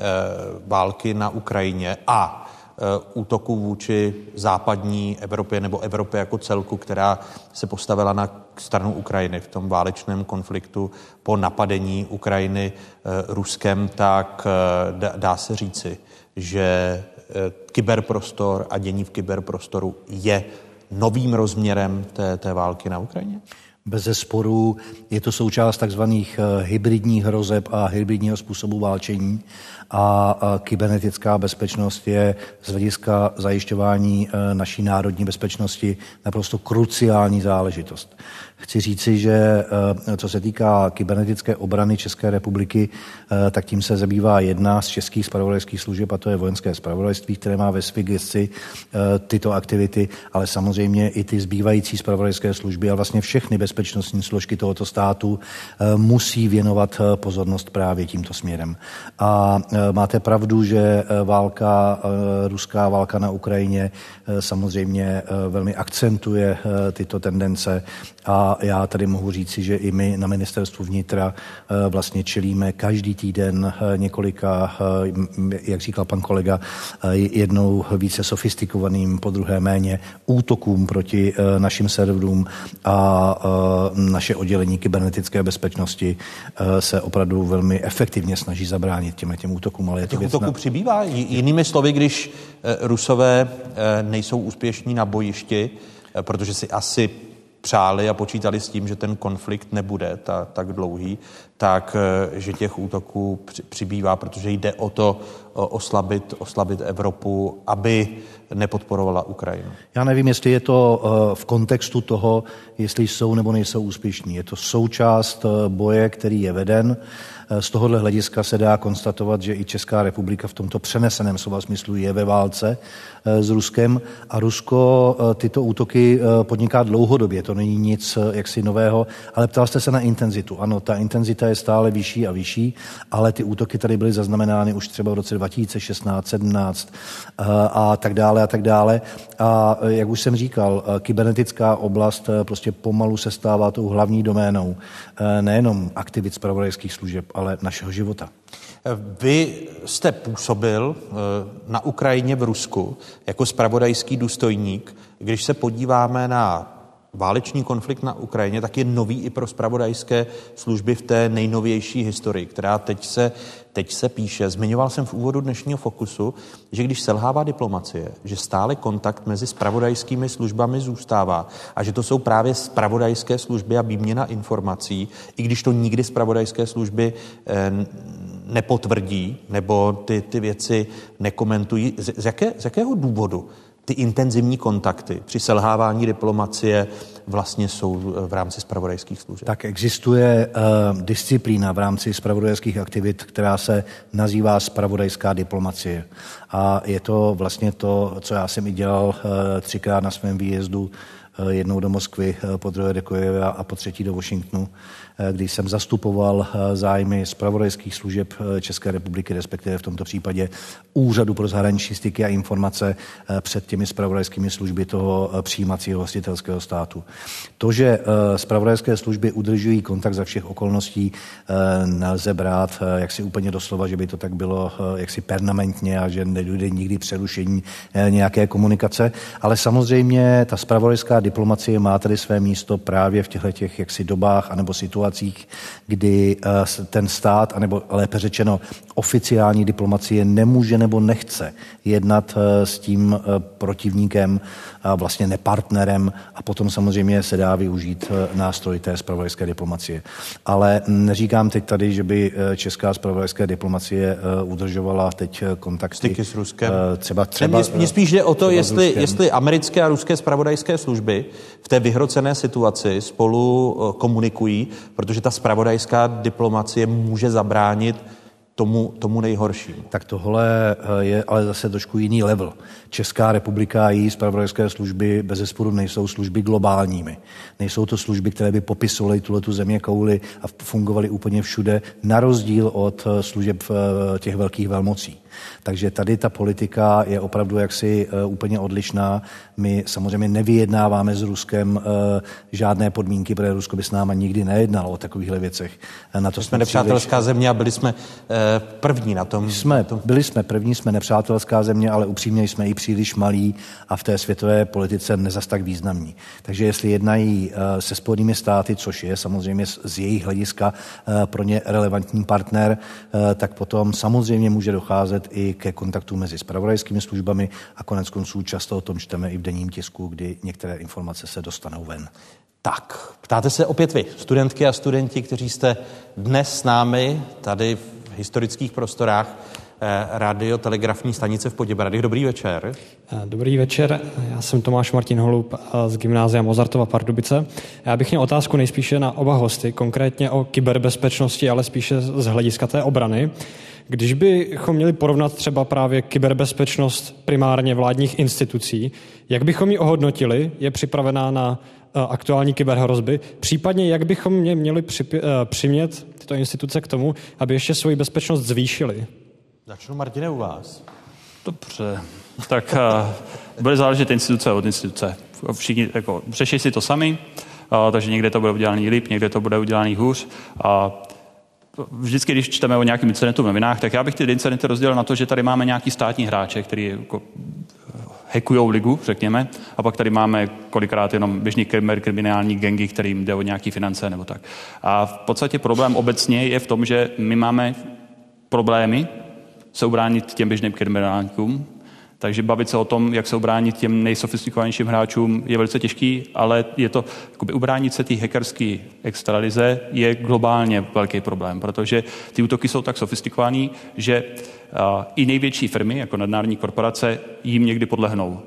války na Ukrajině a Eh, útoku vůči západní Evropě nebo Evropě jako celku, která se postavila na stranu Ukrajiny v tom válečném konfliktu po napadení Ukrajiny eh, Ruskem, tak eh, dá se říci, že kyberprostor a dění v kyberprostoru je novým rozměrem té, té války na Ukrajině? Bez zesporu je to součást takzvaných hybridních hrozeb a hybridního způsobu válčení a kybernetická bezpečnost je z hlediska zajišťování e, naší národní bezpečnosti naprosto kruciální záležitost. Chci říci, že e, co se týká kybernetické obrany České republiky, e, tak tím se zabývá jedna z českých spravodajských služeb, a to je vojenské spravodajství, které má ve své gesci tyto aktivity, ale samozřejmě i ty zbývající spravodajské služby a vlastně všechny bez bezpečnostní složky tohoto státu musí věnovat pozornost právě tímto směrem. A máte pravdu, že válka, ruská válka na Ukrajině samozřejmě velmi akcentuje tyto tendence a já tady mohu říci, že i my na ministerstvu vnitra vlastně čelíme každý týden několika, jak říkal pan kolega, jednou více sofistikovaným, po druhé méně útokům proti eh, našim serverům a eh, naše oddělení kybernetické bezpečnosti eh, se opravdu velmi efektivně snaží zabránit těm, těm útokům. Ale je to útoků na... přibývá. Jinými slovy, když Rusové nejsou úspěšní na bojišti, protože si asi přáli a počítali s tím, že ten konflikt nebude ta, tak dlouhý, tak že těch útoků přibývá, protože jde o to oslabit, oslabit Evropu, aby nepodporovala Ukrajinu. Já nevím, jestli je to eh, v kontextu toho, jestli jsou nebo nejsou úspěšní. Je to součást eh, boje, který je veden. Eh, z tohohle hlediska se dá konstatovat, že i Česká republika v tomto přeneseném slova smyslu je ve válce s Ruskem a Rusko tyto útoky podniká dlouhodobě. To není nic jaksi nového, ale ptal jste se na intenzitu. Ano, ta intenzita je stále vyšší a vyšší, ale ty útoky tady byly zaznamenány už třeba v roce 2016, 17 a tak dále a tak dále. A jak už jsem říkal, kybernetická oblast eh, prostě pomalu se stává tou hlavní doménou eh, nejenom aktivit zpravodajských služeb, ale našeho života. Vy jste působil eh, na Ukrajině v Rusku jako spravodajský důstojník. Když se podíváme na válečný konflikt na Ukrajině, tak je nový i pro spravodajské služby v té nejnovější historii, která teď se, teď se píše. Zmiňoval jsem v úvodu dnešního fokusu, že když selhává diplomacie, že stále kontakt mezi spravodajskými službami zůstává a že to jsou právě spravodajské služby a výměna informací, i když to nikdy spravodajské služby eh, nepotvrdí nebo ty, ty věci nekomentují. Z, z, jaké, z jakého důvodu ty intenzivní kontakty při selhávání diplomacie vlastně jsou v rámci spravodajských služeb? Tak existuje uh, disciplína v rámci spravodajských aktivit, která se nazývá spravodajská diplomacie. A je to vlastně to, co já jsem i dělal uh, třikrát na svém výjezdu, uh, jednou do Moskvy, uh, po druhé do Kojeva a po třetí do Washingtonu. Kdy jsem zastupoval eh, zájmy zpravodajských služeb eh, České republiky, respektive v tomto případě Úřadu pro zahraniční styky a informace před těmi zpravodajskými služby toho přijímacího hostitelského státu. To, že zpravodajské služby udržují kontakt za všech okolností, nelze brát jaksi úplně doslova, že by to tak bylo jaksi permanentně a že nedojde nikdy přerušení nějaké komunikace, ale samozřejmě ta zpravodajská diplomacie má tady své místo právě v těchto těch jaksi dobách anebo situacích, situacích, kdy eh, ten stát, anebo lépe řečeno oficiální diplomacie nemůže nebo nechce jednat eh, s tím eh, protivníkem, vlastně nepartnerem a potom samozřejmě se dá využít nástroj té spravodajské diplomacie. Ale neříkám teď tady, že by česká spravodajská diplomacie udržovala teď kontakty. Styky s Ruskem? Třeba, třeba, mě, mě spíš jde o to, jestli, jestli americké a ruské spravodajské služby v té vyhrocené situaci spolu komunikují, protože ta spravodajská diplomacie může zabránit tomu, tomu nejhoršímu. Tak tohle eh, je ale zase trošku jiný level. Česká republika a její spravodajské služby bez zesporu nejsou služby globálními. Nejsou to služby, které by popisovaly tuhle tu země kouly a fungovaly úplně všude, na rozdíl od eh, služeb eh, těch velkých velmocí. Takže tady ta politika je opravdu jaksi uh, úplně odlišná. My samozřejmě nevyjednáváme s Ruskem uh, žádné podmínky, protože Rusko by s náma nikdy nejednalo o takovýchhle věcech. Na to jsme, nepřátelská země a byli jsme první na tom. Jsme, byli jsme první, jsme nepřátelská země, ale upřímně jsme i příliš malí a v té světové politice nezas tak významní. Takže jestli jednají se Spojenými státy, což je samozřejmě z, jejich hlediska pro ně relevantní partner, tak potom samozřejmě může docházet i ke kontaktu mezi spravodajskými službami a konec konců často o tom čteme i v denním tisku, kdy některé informace se dostanou ven. Tak, ptáte se opět vy, studentky a studenti, kteří jste dnes s námi tady v historických prostorách eh, radiotelegrafní stanice v Poděbradech. Dobrý večer. Eh, dobrý večer, já jsem Tomáš Martin Holub eh, z Gymnázia Mozartova Pardubice. Já bych měl otázku nejspíše na oba hosty, konkrétně o kyberbezpečnosti, ale spíše z hlediska té obrany. Když bychom měli porovnat třeba právě kyberbezpečnost primárně vládních institucí, jak bychom ji ohodnotili? Je připravená na aktuální kyberhrozby, případně jak bychom mě měli připě, přimět tyto instituce k tomu, aby ještě svoji bezpečnost zvýšili? Začnu, Martine, u vás. Dobře, tak uh, bude záležet instituce od instituce. Všichni jako, řeší si to sami, uh, takže někde to bude udělaný líp, někde to bude udělaný hůř. A vždycky, když čteme o nějakém incidentu v novinách, tak já bych ty incidenty rozdělil na to, že tady máme nějaký státní hráče, který jako hackujou ligu, řekněme, a pak tady máme kolikrát jenom běžný kriminální gengy, kterým jde o nějaké finance nebo tak. A v podstatě problém obecně je v tom, že my máme problémy se ubránit těm běžným kriminálníkům, takže bavit se o tom, jak se ubránit těm nejsofistikovanějším hráčům, je velice těžký, ale je to, jakoby ubránit se té hackerské extralize je globálně velký problém, protože ty útoky jsou tak sofistikovaný, že i největší firmy, jako nadnárodní korporace, jim někdy podlehnou.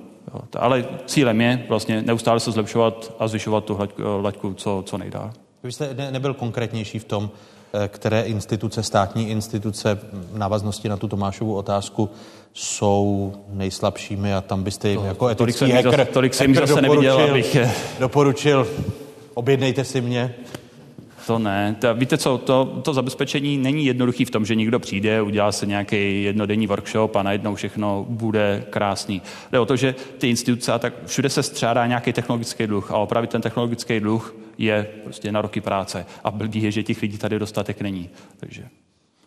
Ale cílem je vlastně neustále se zlepšovat a zvyšovat tu laťku co, co nejdál. Vy jste ne, nebyl konkrétnější v tom, eh, které instituce, státní instituce v návaznosti na tu Tomášovu otázku jsou nejslabšími a tam byste jim to, jako etický tolik hacker, tolik jsem zase neviděl, abych... doporučil, objednejte si mě. To ne. To, víte co, to, to zabezpečení není jednoduchý v tom, že někdo přijde, udělá se nějaký jednodenní workshop a najednou všechno bude krásný. Jde o to, že ty instituce a tak všude se střádá nějaký technologický dluh a opravit ten technologický dluh je prostě na roky práce. A blbý je, že těch lidí tady dostatek není. Takže.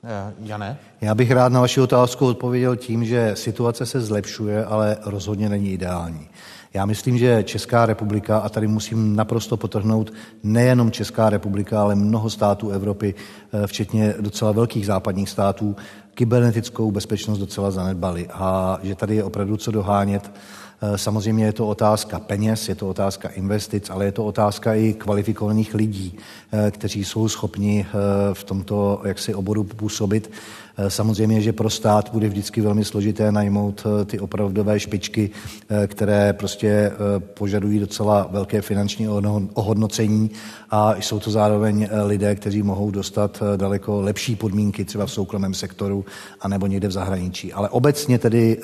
Eh, Jane? Já bych rád na vaši otázku odpověděl tím, že situace se zlepšuje, ale rozhodně není ideální. Já myslím, že Česká republika, a tady musím naprosto potrhnout, nejenom Česká republika, ale mnoho států Evropy, eh, včetně docela velkých západních států, kybernetickou bezpečnost docela zanedbali a že tady je opravdu co dohánět. Eh, samozřejmě je to otázka peněz, je to otázka investic, ale je to otázka i kvalifikovaných lidí, eh, kteří jsou schopni v tomto jaksi oboru působit. Eh, samozřejmě, že pro stát bude vždycky velmi složité najmout eh, ty opravdové špičky, eh, které prostě požadují docela velké finanční ohodnocení a jsou to zároveň lidé, kteří mohou dostat daleko lepší podmínky třeba v soukromém sektoru anebo někde v zahraničí. Ale obecně tedy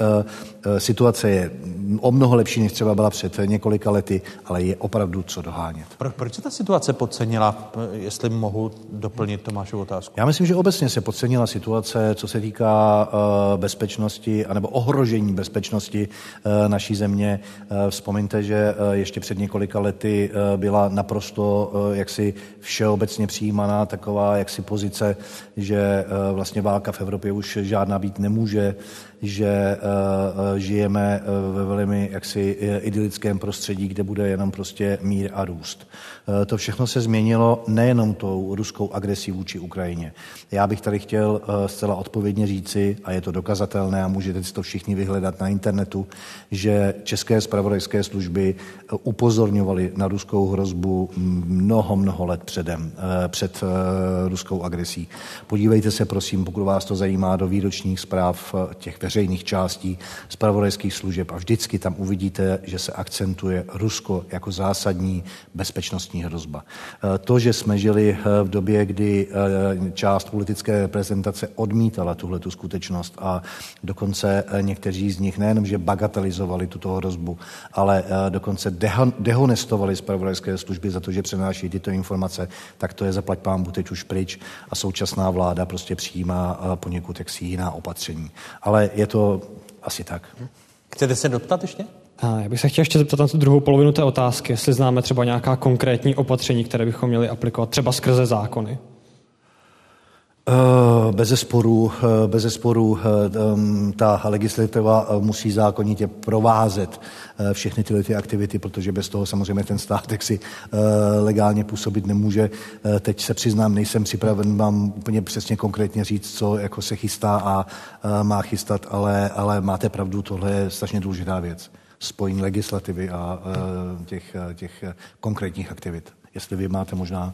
situace je o mnoho lepší, než třeba byla před několika lety, ale je opravdu co dohánět. Pro, proč se ta situace podcenila, jestli mohu doplnit Tomášovu otázku? Já myslím, že obecně se podcenila situace co se týká eh, bezpečnosti anebo ohrožení bezpečnosti eh, naší země. Eh, vzpomeňte, že ještě před několika lety byla naprosto jaksi všeobecně přijímaná taková jaksi pozice, že vlastně válka v Evropě už žádná být nemůže, že žijeme ve velmi jaksi idylickém prostředí, kde bude jenom prostě mír a růst. To všechno se změnilo nejenom tou ruskou agresí vůči Ukrajině. Já bych tady chtěl zcela odpovědně říci, a je to dokazatelné a můžete si to všichni vyhledat na internetu, že české spravodajské služby eh, upozorňovaly na ruskou hrozbu mnoho, mnoho let předem, eh, před eh, ruskou agresí. Podívejte se, prosím, pokud vás to zajímá, do výročních zpráv těch veřejných částí spravodajských služeb a vždycky tam uvidíte, že se akcentuje Rusko jako zásadní bezpečnostní hrozba. To, že jsme žili v době, kdy část politické reprezentace odmítala tuhle tu skutečnost a dokonce někteří z nich nejenom, že bagatelizovali tuto hrozbu, ale dokonce dehonestovali zpravodajské služby za to, že přenáší tyto informace, tak to je zaplať pámbu teď už pryč a současná vláda prostě přijímá poněkud jaksi jiná opatření. Ale je to asi tak. Chcete se doptat ještě? A já bych se chtěl ještě zeptat na tu druhou polovinu té otázky, jestli známe třeba nějaká konkrétní opatření, které bychom měli aplikovat, třeba skrze zákony. Eh, bez sporu, eh, bez sporu eh, ta legislativa musí zákonitě provázet všechny tyhle ty aktivity, protože bez toho samozřejmě ten stát si legálně působit nemůže. Teď se přiznám, nejsem připraven vám úplně přesně konkrétně říct, co jako se chystá a má chystat, ale, ale máte pravdu, tohle je strašně důležitá věc. Spojení legislativy a těch, těch konkrétních aktivit jestli vy máte možná...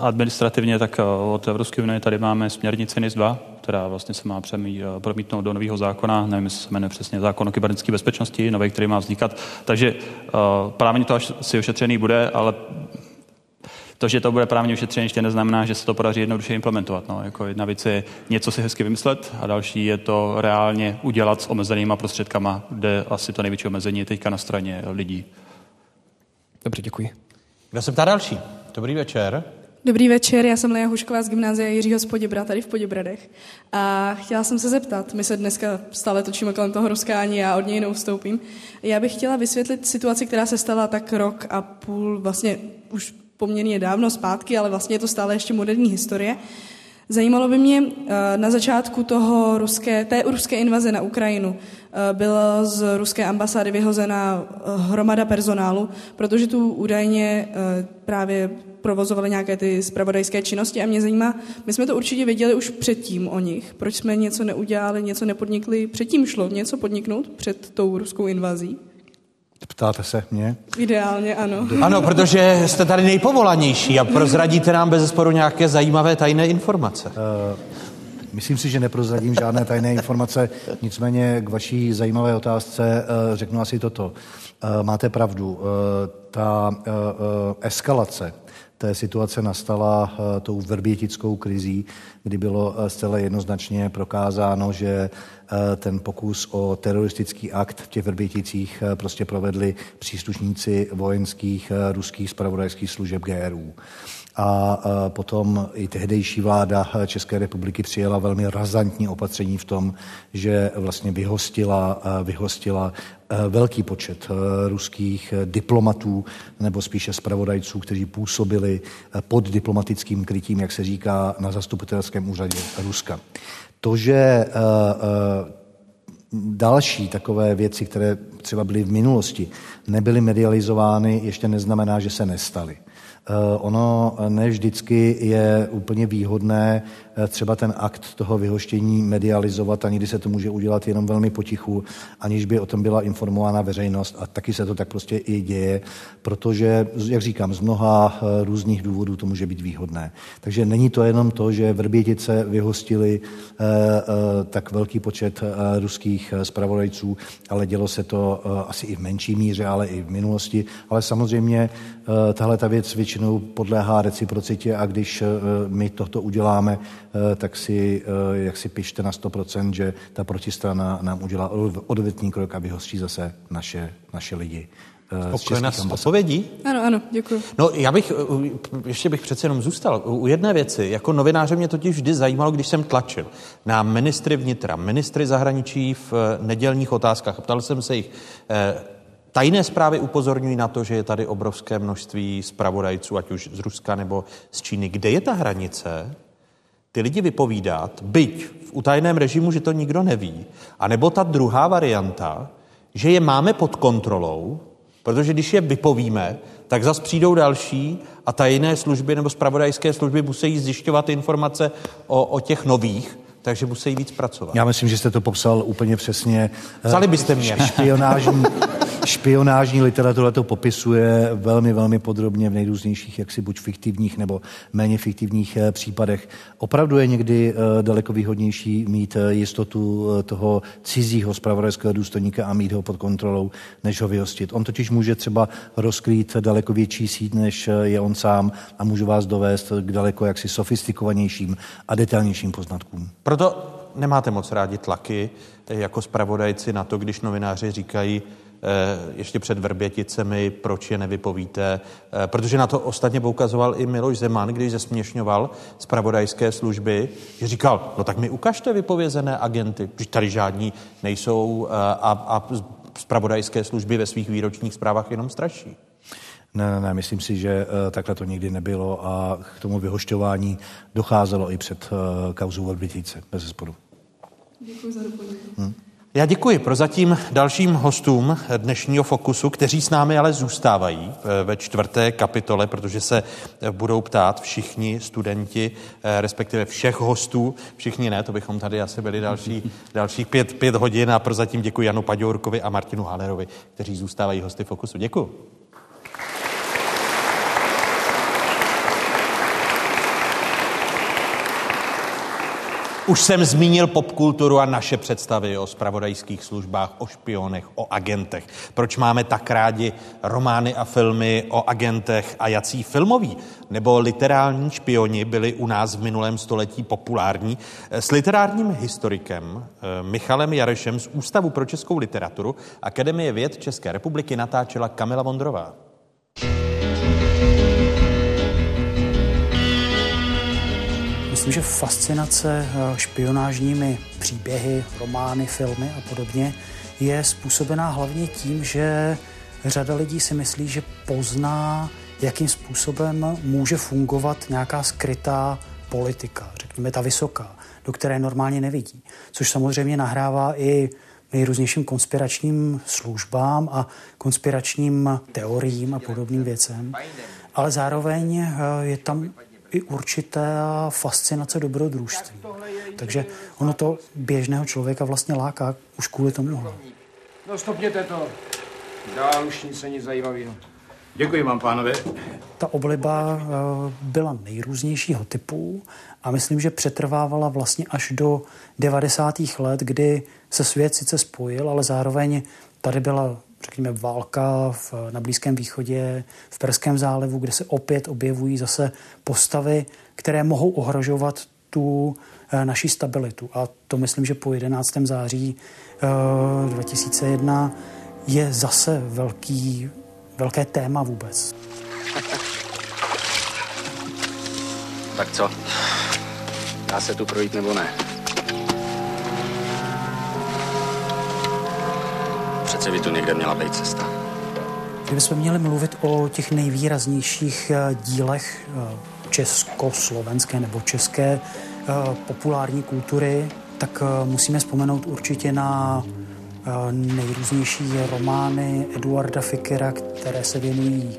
Administrativně, tak eh, od Evropské unie tady máme směrnici NIS 2, která vlastně se má přemí, eh, promítnout do nového zákona, nevím, jestli se jmenuje přesně zákon o kybernetické bezpečnosti, nový, který má vznikat. Takže právě to až si ošetřený bude, ale to, že to bude právně ošetřené, ještě neznamená, že se to podaří jednoduše implementovat. No, jako jedna věc je něco si hezky vymyslet a další je to reálně udělat s omezenýma prostředkama, kde asi to největší omezení je teďka na straně lidí. Dobře, děkuji. Kdo se ptá další? Dobrý večer. Dobrý večer, já jsem Leja Hušková z gymnázia Jiřího z Poděbra, tady v Poděbradech. A chtěla jsem se zeptat, my se dneska stále točíme kolem toho ani já od něj neustoupím. Já bych chtěla vysvětlit situaci, která se stala tak rok a půl, vlastně už poměrně dávno zpátky, ale vlastně je to stále ještě moderní historie. Zajímalo by mě eh, na začátku toho ruské, té ruské invaze na Ukrajinu eh, byla z ruské ambasády vyhozena eh, hromada personálu, protože tu údajně právě provozovali nějaké ty spravodajské činnosti. A mě zajímá, my jsme to určitě věděli už předtím o nich, proč jsme něco neudělali, něco nepodnikli, předtím šlo něco podniknout před tou ruskou invazí? Ptáte se mě? Ideálně ano. Ano, protože jste tady nejpovolanější a prozradíte nám bez sporu nějaké zajímavé tajné informace. Uh, myslím si, že neprozradím žádné tajné informace, nicméně k vaší zajímavé otázce uh, řeknu asi toto. Uh, máte pravdu, uh, ta uh, uh, eskalace té situace nastala uh, tou verbětickou krizí, kdy bylo uh, zcela jednoznačně prokázáno, že uh, ten pokus o teroristický akt v těch Vrběticích prostě provedli příslušníci vojenských ruských spravodajských služeb GRU a potom i tehdejší vláda České republiky přijela velmi razantní opatření v tom, že vlastně vyhostila, vyhostila velký počet ruských diplomatů nebo spíše zpravodajců, kteří působili pod diplomatickým krytím, jak se říká, na zastupitelském úřadě Ruska. To, že další takové věci, které třeba byly v minulosti, nebyly medializovány, ještě neznamená, že se nestaly. Eh, ono ne vždycky je úplně výhodné Eh, třeba ten akt toho vyhoštění medializovat a někdy se to může udělat jenom velmi potichu, aniž by o tom byla informována veřejnost a taky se to tak prostě i děje, protože, jak říkám, z mnoha eh, různých důvodů to může být výhodné. Takže není to jenom to, že Vrbětice vyhostili eh, tak velký počet ruských spravodajců, ale dělo se to asi i v menší míře, ale i v minulosti. Ale samozřejmě tahle ta věc většinou podléhá reciprocitě a když my toto uděláme, Eh, tak si, eh, jak si pište na 100%, že ta protistrana nám udělá odvetný krok a vyhostí zase naše, naše lidi. Eh, Spokojená s odpovědí? Ano, ano, děkuji. No, já bych, ještě bych přece jenom zůstal u jedné věci. Jako novináře mě totiž vždy zajímalo, když jsem tlačil na ministry vnitra, ministry zahraničí v nedělních otázkách. Ptal jsem se jich, Tajné zprávy upozorňují na to, že je tady obrovské množství zpravodajců, ať už z Ruska nebo z Číny. Kde je ta hranice, ty lidi vypovídat, byť v utajeném režimu, že to nikdo neví, anebo ta druhá varianta, že je máme pod kontrolou, protože když je vypovíme, tak zas přijdou další a tajné služby nebo spravodajské služby musí zjišťovat informace o, o těch nových, takže musí víc pracovat. Já myslím, že jste to popsal úplně přesně. Vzali byste mě. Špionážní, špionážní literatura to popisuje velmi, velmi podrobně v nejrůznějších, jaksi buď fiktivních nebo méně fiktivních eh, případech. Opravdu je někdy eh, daleko výhodnější mít eh, jistotu toho cizího spravodajského důstojníka a mít ho pod kontrolou, než ho vyhostit. On totiž může třeba rozkrýt daleko větší síť, než je on sám a může vás dovést k daleko jaksi sofistikovanějším a detailnějším poznatkům. Proto nemáte moc rádi tlaky jako spravodajci na to, když novináři říkají, Eh, ještě před Vrběticemi, proč je nevypovíte, eh, protože na to ostatně poukazoval i Miloš Zeman, když zesměšňoval zpravodajské služby, že říkal, no tak mi ukažte vypovězené agenty, že tady žádní nejsou eh, a, a zpravodajské služby ve svých výročních zprávách jenom straší. Ne, ne, ne, myslím si, že uh, takhle to nikdy nebylo a k tomu vyhošťování docházelo i před uh, kauzou Vrbětice, bez zesporu. Děkuji za doplnění. Hmm. Já děkuji prozatím dalším hostům dnešního Fokusu, kteří s námi ale zůstávají eh, ve čtvrté kapitole, protože se eh, budou ptát všichni studenti, eh, respektive všech hostů, všichni ne, to bychom tady asi byli další, dalších pět, pět hodin a prozatím děkuji Janu Paďourkovi a Martinu Halerovi, kteří zůstávají hosty Fokusu. Děkuji. Už jsem zmínil popkulturu a naše představy o spravodajských službách, o špionech, o agentech. Proč máme tak rádi romány a filmy o agentech a jací filmoví nebo literální špioni byli u nás v minulém století populární. S literárním historikem eh, Michalem Jarešem z Ústavu pro českou literaturu Akademie věd České republiky natáčela Kamila Vondrová. Myslím, že fascinace eh, špionážními příběhy, romány, filmy a podobně je způsobená hlavně tím, že řada lidí si myslí, že pozná, jakým způsobem může fungovat nějaká skrytá politika, řekněme ta vysoká, do které normálně nevidí. Což samozřejmě nahrává i nejrůznějším konspiračním službám a konspiračním teoriím a podobným věcem. Ale zároveň eh, je tam i určitá fascinace dobrodružství. Takže ono to běžného člověka vlastně láká už kvůli tomu. No stopněte to. Dál už nic není zajímavého. Děkuji vám, pánové. Ta obliba eh, byla nejrůznějšího typu a myslím, že přetrvávala vlastně až do 90. let, kdy se svět sice spojil, ale zároveň tady byla řekněme, válka v, na Blízkém východě, v Perském zálivu, kde se opět objevují zase postavy, které mohou ohrožovat tu e, naší stabilitu. A to myslím, že po 11. září e, 2001 je zase velký, velké téma vůbec. Tak co? Dá se tu projít nebo ne? Přece by tu někde měla být cesta. Kdybychom měli mluvit o těch nejvýraznějších eh, dílech eh, československé nebo české eh, populární kultury, tak musíme vzpomenout určitě na nejrůznější romány Eduarda Fikera, které se věnují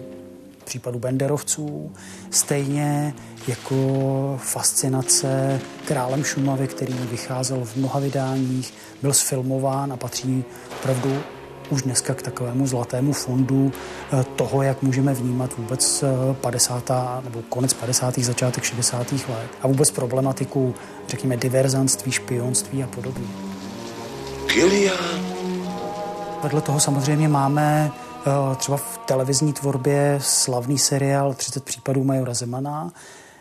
případu Benderovců, stejně jako fascinace králem Šumavy, který vycházel v mnoha vydáních, byl sfilmován a patří opravdu už dneska k takovému zlatému fondu eh, toho, jak můžeme vnímat vůbec 50. Eh, nebo konec 50. začátek 60. let a vůbec problematiku, řekněme, diverzantství, špionství a podobně. Kilian. Vedle toho samozřejmě máme eh, třeba v televizní tvorbě slavný seriál 30 případů Majora Zemana,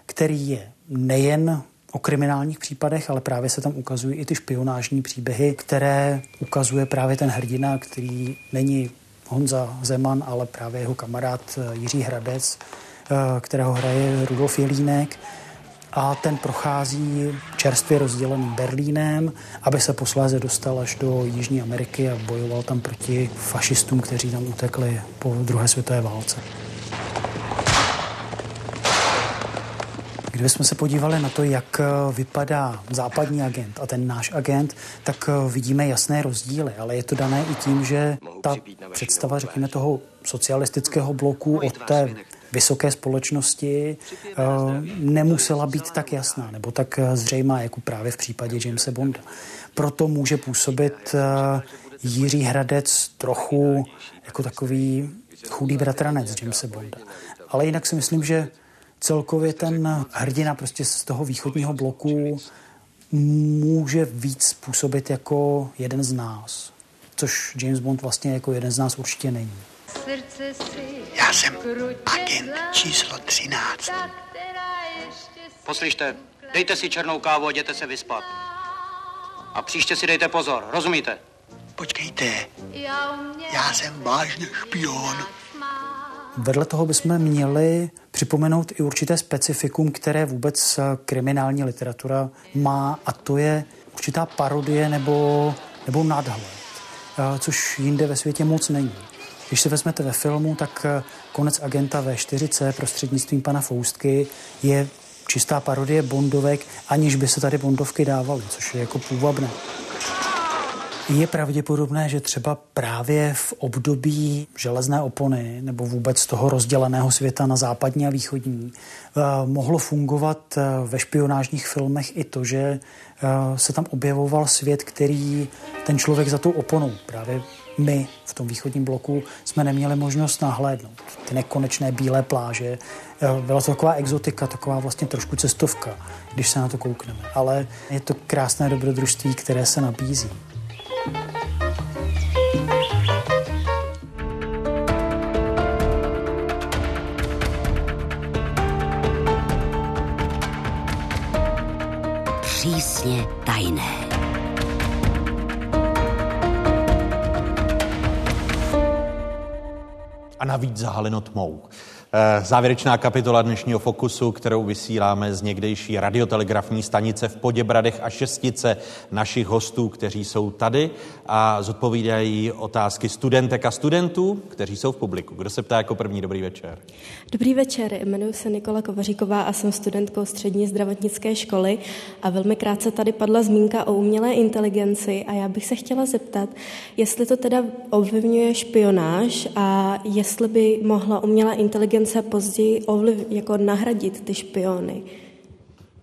který je nejen o kriminálních případech, ale právě se tam ukazují i ty špionážní příběhy, které ukazuje právě ten hrdina, který není Honza Zeman, ale právě jeho kamarád eh, Jiří Hradec, eh, kterého hraje Rudolf Jelínek a ten prochází čerstvě rozděleným Berlínem, aby se posléze dostal až do Jižní Ameriky a bojoval tam proti fašistům, kteří tam utekli po druhé světové válce. Kdybychom se podívali na to, jak eh, vypadá západní agent a ten náš agent, tak eh, vidíme jasné rozdíly, ale je to dané i tím, že ta představa, řekněme, toho socialistického bloku od té vysoké společnosti eh, nemusela být tak jasná nebo tak zřejmá, jako právě v případě Jamesa Bonda. Proto může působit Jiří Hradec trochu jako takový chudý bratranec Jamesa Bonda. Ale jinak si myslím, že celkově ten hrdina prostě z toho východního bloku může víc působit jako jeden z nás, což James Bond vlastně jako jeden z nás určitě není. Já jsem agent číslo 13. Poslyšte, dejte si černou kávu a jděte se vyspat. A příště si dejte pozor, rozumíte? Počkejte, já jsem vážně špion. Vedle toho bychom měli připomenout i určité specifikum, které vůbec eh, kriminální literatura má, a to je určitá parodie nebo, nebo nadhled, eh, což jinde ve světě moc není. Když se vezmete ve filmu, tak eh, konec agenta V4C prostřednictvím pana Foustky je čistá parodie Bondovek, aniž by se tady Bondovky dávaly, což je jako půvabné. Je pravděpodobné, že třeba právě v období železné opony nebo vůbec toho rozděleného světa na západní a východní eh, mohlo fungovat eh, ve špionážních filmech i to, že eh, se tam objevoval svět, který ten člověk za tou oponou, právě my v tom východním bloku jsme neměli možnost nahlédnout. Ty nekonečné bílé pláže. Byla to taková exotika, taková vlastně trošku cestovka, když se na to koukneme. Ale je to krásné dobrodružství, které se nabízí. Přísně tajné. A navíc zahaleno tmou. Eh, závěrečná kapitola dnešního Fokusu, kterou vysíláme z někdejší radiotelegrafní stanice v Poděbradech a šestice našich hostů, kteří jsou tady a zodpovídají otázky studentek a studentů, kteří jsou v publiku. Kdo se ptá jako první? Dobrý večer. Dobrý večer, jmenuji se Nikola Kovaříková a jsem studentkou střední zdravotnické školy a velmi krátce tady padla zmínka o umělé inteligenci a já bych se chtěla zeptat, jestli to teda ovlivňuje špionáž a jestli by mohla umělá inteligence později ovliv, jako nahradit ty špiony?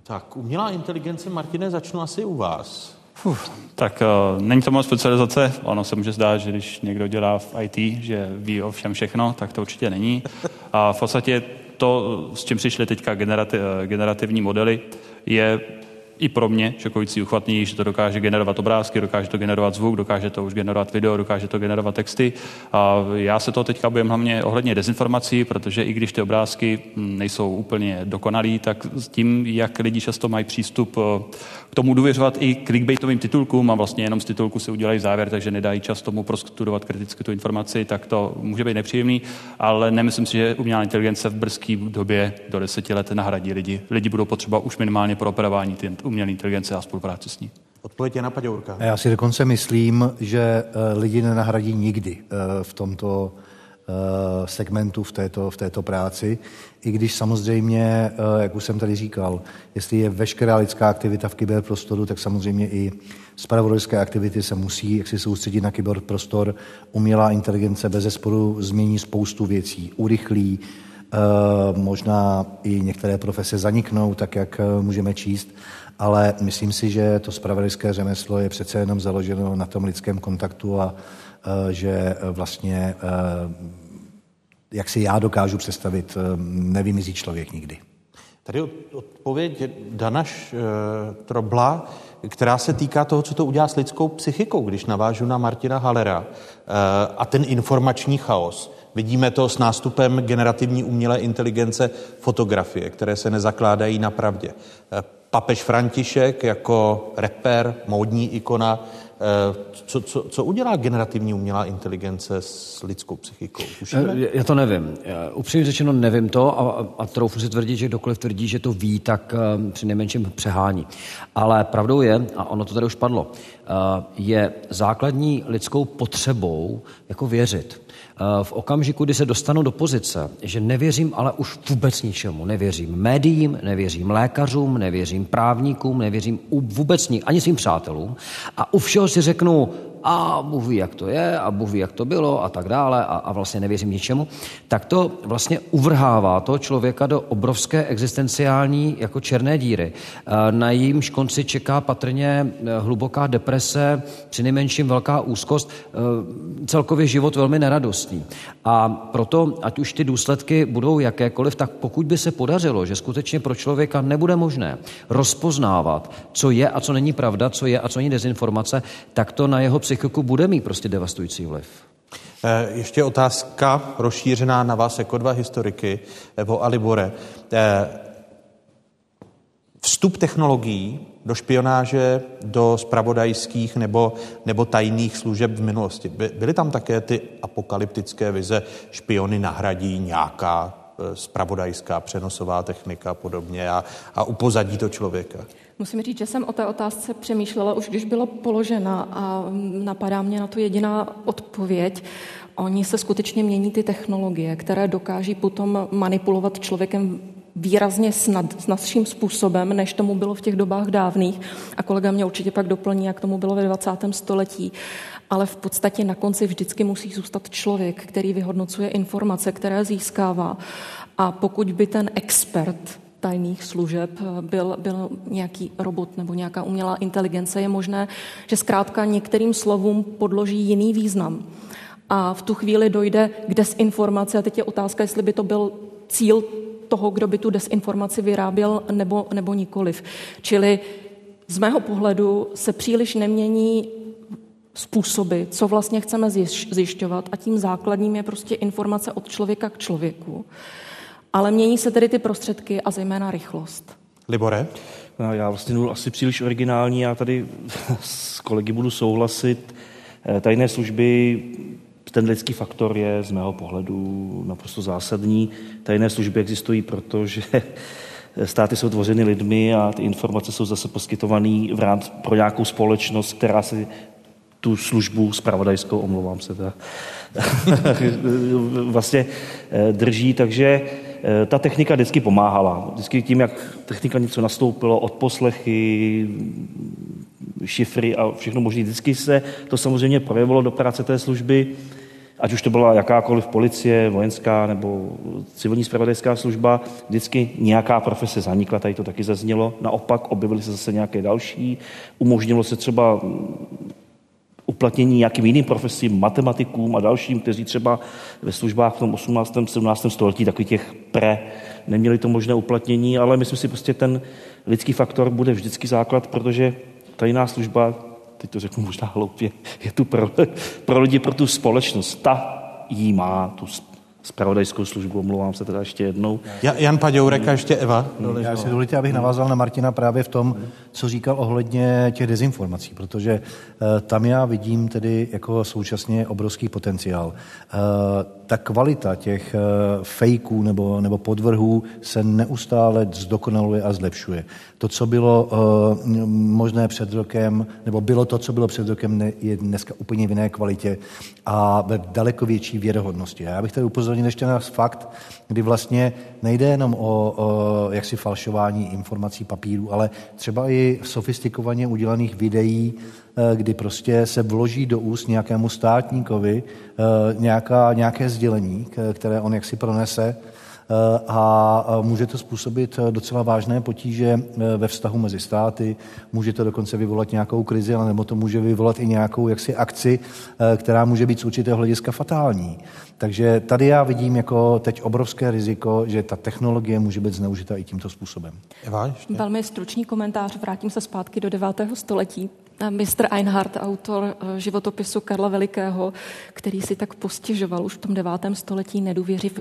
Tak, umělá inteligence, Martine, začnu asi u vás. Uf, tak uh, není to moc specializace. Ono se může zdát, že když někdo dělá v IT, že ví o všem všechno, tak to určitě není. A v podstatě to, s čím přišly teďka generati, eh, generativní modely, je i pro mě šokující uchvatný, že to dokáže generovat obrázky, dokáže to generovat zvuk, dokáže to už generovat video, dokáže to generovat texty. A já se to teďka bojím hlavně ohledně dezinformací, protože i když ty obrázky hm, nejsou úplně dokonalý, tak s tím, jak lidi často mají přístup eh, k tomu důvěřovat i clickbaitovým titulkům a vlastně jenom z titulku si udělají závěr, takže nedají čas tomu prostudovat kriticky tu informaci, tak to může být nepříjemný, ale nemyslím si, že umělá inteligence v brzké době do deseti let nahradí lidi. Lidi budou potřeba už minimálně pro operování umělé inteligence a spolupráci s ní. Odpověď je na Paďourka. Já si dokonce myslím, že eh, lidi nenahradí nikdy eh, v tomto eh, segmentu, v této, v této práci, i když samozřejmě, jak už jsem tady říkal, jestli je veškerá lidská aktivita v kyberprostoru, tak samozřejmě i spravodajské aktivity se musí jak si soustředit na kyberprostor. Umělá inteligence bez zesporu změní spoustu věcí, urychlí, možná i některé profese zaniknou, tak jak můžeme číst, ale myslím si, že to spravodajské řemeslo je přece jenom založeno na tom lidském kontaktu a že vlastně, e, jak si já dokážu představit, nevymizí člověk nikdy. Tady odpověď Današ Trobla, která se týká toho, co to udělá s lidskou psychikou, když navážu na Martina Halera a ten informační chaos. Vidíme to s nástupem generativní umělé inteligence fotografie, které se nezakládají na pravdě papež František jako reper, módní ikona. Eh, co, co, co udělá generativní umělá inteligence s lidskou psychikou? Tušíme? Eh, já to nevím. Upřímně řečeno nevím to a, a troufnu si tvrdit, že kdokoliv tvrdí, že to ví, tak eh, při nejmenším přehání. Ale pravdou je, a ono to tady už padlo, je základní lidskou potřebou jako věřit. Eh, v okamžiku, kdy se dostanu do pozice, že nevěřím ale už vůbec ničemu. Nevěřím médiím, nevěřím lékařům, nevěřím právníkům, nevěřím vůbec ani svým přátelům. A u všeho si řeknu, a Bůh ví, jak to je, a Bůh ví, jak to bylo, a tak dále, a, a vlastně nevěřím ničemu, tak to vlastně uvrhává toho člověka do obrovské existenciální jako černé díry. Eh, na jejímž konci čeká patrně eh, hluboká deprese, při nejmenším velká úzkost, eh, celkově život velmi neradostný. A proto, ať už ty důsledky budou jakékoliv, tak pokud by se podařilo, že skutečně pro člověka nebude možné rozpoznávat, co je a co není pravda, co je a co není dezinformace, tak to na jeho psychiku bude mít prostě devastující vliv. Eh, ještě otázka rozšířená na vás jako dva historiky, Evo a Libore. Eh, vstup technologií do špionáže, do spravodajských nebo, nebo tajných služeb v minulosti. Byly tam také ty apokalyptické vize, špiony nahradí nějaká spravodajská přenosová technika a podobně a, a upozadí to člověka? Musím říct, že jsem o té otázce přemýšlela už když byla položena a napadá mě na to jediná odpověď. Oni se skutečně mění ty technologie, které dokáží potom manipulovat člověkem výrazně snad, snadším způsobem, než tomu bylo v těch dobách dávných. A kolega mě určitě pak doplní, jak tomu bylo ve 20. století. Ale v podstatě na konci vždycky musí zůstat člověk, který vyhodnocuje informace, které získává. A pokud by ten expert tajných služeb byl, byl nějaký robot nebo nějaká umělá inteligence, je možné, že zkrátka některým slovům podloží jiný význam. A v tu chvíli dojde k desinformaci. A teď je otázka, jestli by to byl cíl toho, kdo by tu desinformaci vyráběl, nebo, nebo nikoliv. Čili z mého pohledu se příliš nemění způsoby, co vlastně chceme zjišťovat a tím základním je prostě informace od člověka k člověku. Ale mění se tedy ty prostředky a zejména rychlost. Libore? No, já vlastně byl asi příliš originální, já tady s kolegy budu souhlasit. Eh, tajné služby ten lidský faktor je z mého pohledu naprosto zásadní. Tajné služby existují, protože státy jsou tvořeny lidmi a ty informace jsou zase poskytované v rámci pro nějakou společnost, která si tu službu spravodajskou, omlouvám se teda, vlastně eh, drží, takže eh, ta technika vždycky pomáhala. Vždycky tím, jak technika něco nastoupilo, odposlechy, šifry a všechno možné, vždycky se to samozřejmě projevilo do práce té služby, ať už to byla jakákoliv policie, vojenská nebo civilní spravodajská služba, vždycky nějaká profese zanikla, tady to taky zaznělo. Naopak objevily se zase nějaké další. Umožnilo se třeba uplatnění nějakým jiným profesím, matematikům a dalším, kteří třeba ve službách v tom 18. 17. století, takový těch pre, neměli to možné uplatnění, ale myslím si prostě ten lidský faktor bude vždycky základ, protože tajná služba, teď to řeknu možná hloupě, je tu pro, pro lidi, pro tu společnost. Ta jí má, tu spravodajskou službu, omlouvám se teda ještě jednou. Jan Paďourek a ještě Eva. Já si dovolíte, abych navázal na Martina právě v tom, co říkal ohledně těch dezinformací, protože uh, tam já vidím tedy jako současně obrovský potenciál. Ta kvalita těch uh, fejků nebo, nebo podvrhů se neustále zdokonaluje a zlepšuje. To, co bylo uh, možné před rokem, nebo bylo to, co bylo před rokem, je dneska úplně v jiné kvalitě a ve daleko větší věrohodnosti. Já bych tady upozornil ještě na fakt, kdy vlastně nejde jenom o, o jaksi falšování informací papíru, ale třeba i sofistikovaně udělaných videí, eh, kdy prostě se vloží do úst nějakému státníkovi eh, nějaká, nějaké sdělení, které on jaksi pronese Eh, a může to způsobit eh, docela vážné potíže eh, ve vztahu mezi státy, může to dokonce vyvolat nějakou krizi, ale nebo to může vyvolat i nějakou jaksi akci, která může být z určitého hlediska fatální. Takže tady já vidím jako teď obrovské riziko, že ta technologie může být zneužita i tímto způsobem. Eva, Velmi stručný komentář, vrátím se zpátky do 9. století. Mr. Einhardt, autor eh, životopisu Karla Velikého, který si tak postěžoval už v tom devátém století,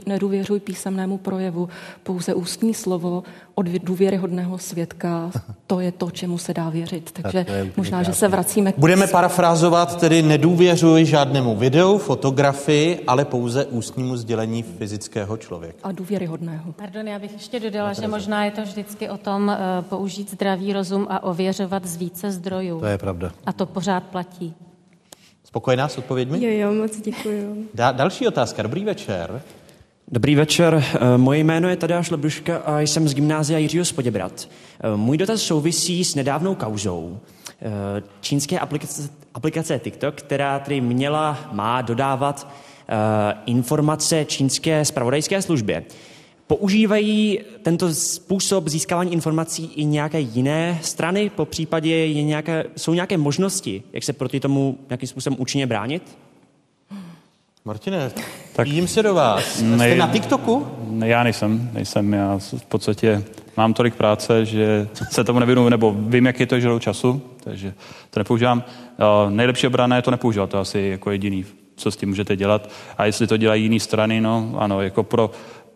nedůvěřuj písemnému projevu, pouze ústní slovo od důvěryhodného svědka, to je to, čemu se dá věřit. Takže možná, že se vracíme k... Budeme parafrázovat, tedy nedůvěřuj žádnému videu, fotografii, ale pouze ústnímu sdělení fyzického člověka. A důvěryhodného. Pardon, já bych ještě dodala, že možná je to vždycky o tom uh, použít zdravý rozum a ověřovat z více zdrojů. To je pravda. A to pořád platí. Spokojená s odpověďmi? Jo, jo, moc děkuji. Da- další otázka. Dobrý večer. Dobrý večer, eh, moje jméno je Tadeáš Lebruška a jsem z gymnázia Jiřího Spoděbrat. Eh, můj dotaz souvisí s nedávnou kauzou eh, čínské aplikace, aplikace TikTok, která tedy měla, má dodávat informace čínské spravodajské službě. Používají tento způsob získávání informací i nějaké jiné strany? Po případě je nějaké, jsou nějaké možnosti, jak se proti tomu nějakým způsobem účinně bránit? Martine, tak jím se do vás. Jste nej, na TikToku? Ne, já nejsem, nejsem. Já v podstatě mám tolik práce, že se tomu nevěnu, nebo vím, jak je to žilou času, takže to nepoužívám. Uh, nejlepší obrana je to nepoužívat, to asi jako jediný, co s tím můžete dělat. A jestli to dělají jiné strany, no ano, jako pro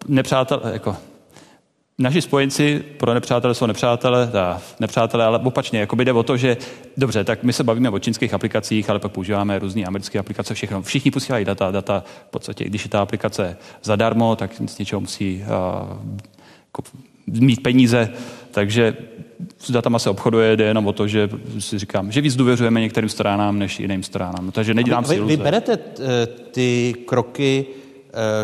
nepřátel, jako Naši spojenci pro nepřátele jsou nepřátele, ta, nepřátele, ale opačně, jako jde o to, že dobře, tak my se bavíme o čínských aplikacích, ale pak používáme různé americké aplikace, všechno. Všichni posílají data, data v podstatě, když je ta aplikace zadarmo, tak z něčeho musí uh, mít peníze, takže s datama se obchoduje, jde jenom o to, že si říkám, že víc důvěřujeme některým stranám než jiným stranám. Takže nedělám vy, si iluze. Vy berete ty kroky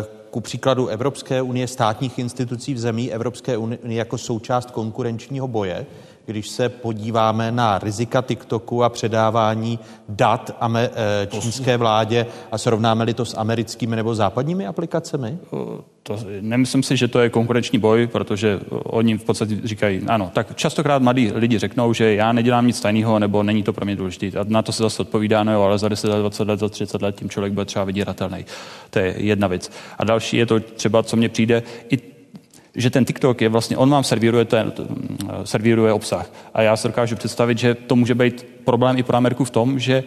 uh, ku příkladu Evropské unie, státních institucí v zemí Evropské unie jako součást konkurenčního boje, když se podíváme na rizika TikToku a předávání dat eh, čínské vládě a srovnáme-li to s americkými nebo západními aplikacemi? To, nemyslím si, že to je konkurenční boj, protože oni v podstatě říkají, ano, tak častokrát mladí lidi řeknou, že já nedělám nic tajného, nebo není to pro mě důležité. A na to se zase odpovídá, no jo, ale za 10 let, 20 let, za 30 let tím člověk bude třeba vydíratelný. To je jedna věc. A další je to třeba, co mně přijde, i že ten TikTok je vlastně, on vám servíruje, ten, servíruje obsah. A já se dokážu představit, že to může být problém i pro Ameriku v tom, že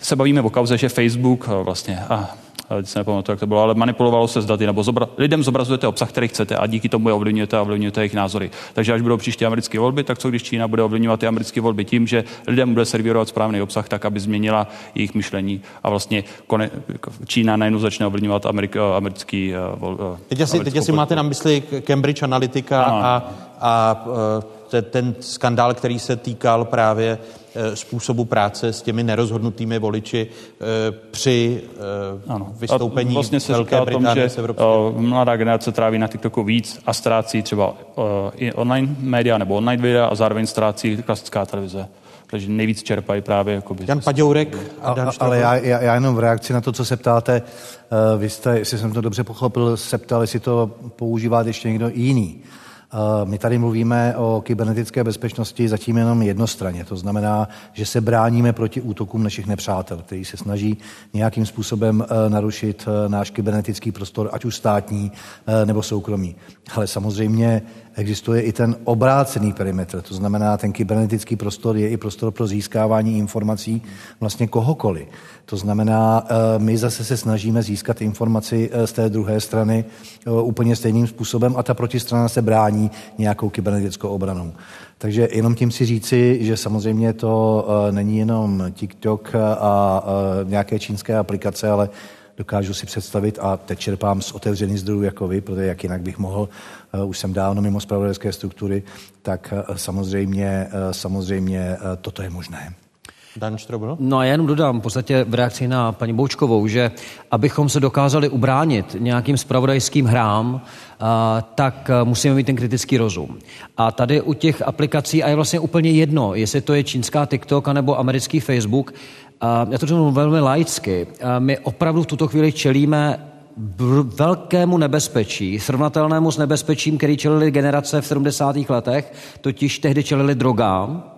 se bavíme o kauze, že Facebook vlastně a teď se nepamatuju, jak to bylo, ale manipulovalo se s daty, nebo zobra, lidem zobrazujete obsah, který chcete a díky tomu je ovlivňujete a ovlivňujete jejich názory. Takže až budou příští americké volby, tak co když Čína bude ovlivňovat ty americké volby tím, že lidem bude servírovat správný obsah tak, aby změnila jejich myšlení a vlastně kone, Čína najednou začne ovlivňovat amerik, americký vol, Teď asi, teď asi máte na mysli Cambridge Analytica a, a ten skandál, který se týkal právě Eh, způsobu práce s těmi nerozhodnutými voliči eh, při eh, ano. vystoupení a vlastně se Velké říká Británie tom, že mladá generace tráví na TikToku víc a ztrácí třeba i online média nebo online videa a zároveň ztrácí klasická televize takže nejvíc čerpají právě jakoby... Jan Paďourek a Dan Ale já, já, já jenom v reakci na to, co se ptáte, vy jste, jestli jsem to dobře pochopil, se ptal, jestli to používá ještě někdo jiný. My tady mluvíme o kybernetické bezpečnosti zatím jenom jednostranně. To znamená, že se bráníme proti útokům našich nepřátel, kteří se snaží nějakým způsobem eh, narušit eh, náš kybernetický prostor, ať už státní eh, nebo soukromý. Ale samozřejmě existuje i ten obrácený perimetr, to znamená, ten kybernetický prostor je i prostor pro získávání informací vlastně kohokoliv. To znamená, eh, my zase se snažíme získat informaci eh, z té druhé strany eh, úplně stejným způsobem a ta protistrana se brání nějakou kybernetickou obranou. Takže jenom tím si říci, že samozřejmě to není jenom TikTok a nějaké čínské aplikace, ale dokážu si představit a teď čerpám z otevřených zdrojů jako vy, protože jak jinak bych mohl, uh, už jsem dávno mimo spravodajské struktury, tak uh, samozřejmě, uh, samozřejmě toto je možné. Dan Štrobl? No a já jenom dodám v podstatě v reakci na paní Boučkovou, že abychom se dokázali ubránit nějakým spravodajským hrám, tak musíme mít ten kritický rozum. A tady u těch aplikací, a je vlastně úplně jedno, jestli to je čínská TikTok nebo americký Facebook, já to řeknu velmi laicky, my opravdu v tuto chvíli čelíme velkému nebezpečí, srovnatelnému s nebezpečím, který čelili generace v 70. letech, totiž tehdy čelili drogám,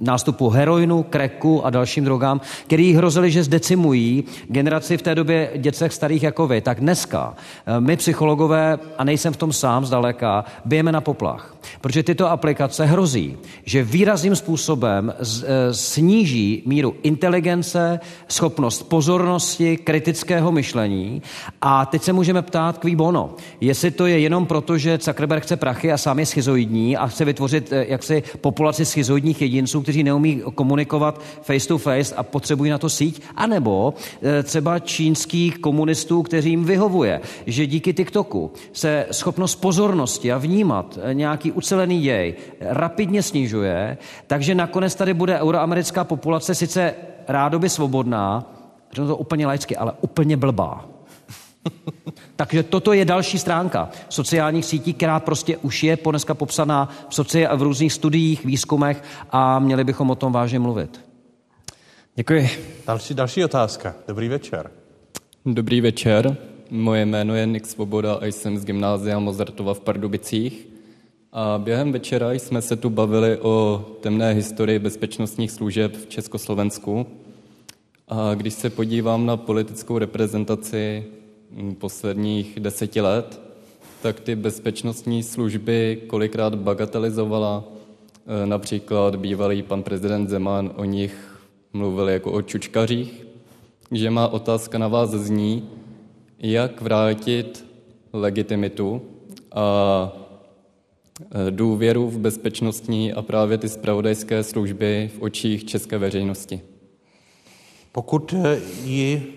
nástupu heroinu, kreku a dalším drogám, který hrozili, že zdecimují generaci v té době dětech starých jako vy. Tak dneska eh, my psychologové, a nejsem v tom sám zdaleka, bijeme na poplach. Protože tyto aplikace hrozí, že výrazným způsobem z, e, sníží míru inteligence, schopnost pozornosti, kritického myšlení. A teď se můžeme ptát, kví bono, jestli to je jenom proto, že Zuckerberg chce prachy a sám je schizoidní a chce vytvořit e, jaksi populaci schizoidních jedinců, kteří neumí komunikovat face to face a potřebují na to síť, anebo e, třeba čínských komunistů, kterým vyhovuje, že díky TikToku se schopnost pozornosti a vnímat nějaký ucelený děj rapidně snižuje, takže nakonec tady bude euroamerická populace sice rádoby svobodná, řeknu to úplně laicky, ale úplně blbá. Takže toto je další stránka sociálních sítí, která prostě už je dneska popsaná v, soci- v různých studiích, výzkumech a měli bychom o tom vážně mluvit. Děkuji. Další, další otázka. Dobrý večer. Dobrý večer. Moje jméno je Nik Svoboda a jsem z gymnázia Mozartova v Pardubicích. A během večera jsme se tu bavili o temné historii bezpečnostních služeb v Československu. A když se podívám na politickou reprezentaci posledních deseti let, tak ty bezpečnostní služby kolikrát bagatelizovala. E, například bývalý pan prezident Zeman o nich mluvil jako o čučkařích. Že má otázka na vás zní, jak vrátit legitimitu a Eh, důvěru v bezpečnostní a právě ty spravodajské služby v očích české veřejnosti. Pokud eh, ji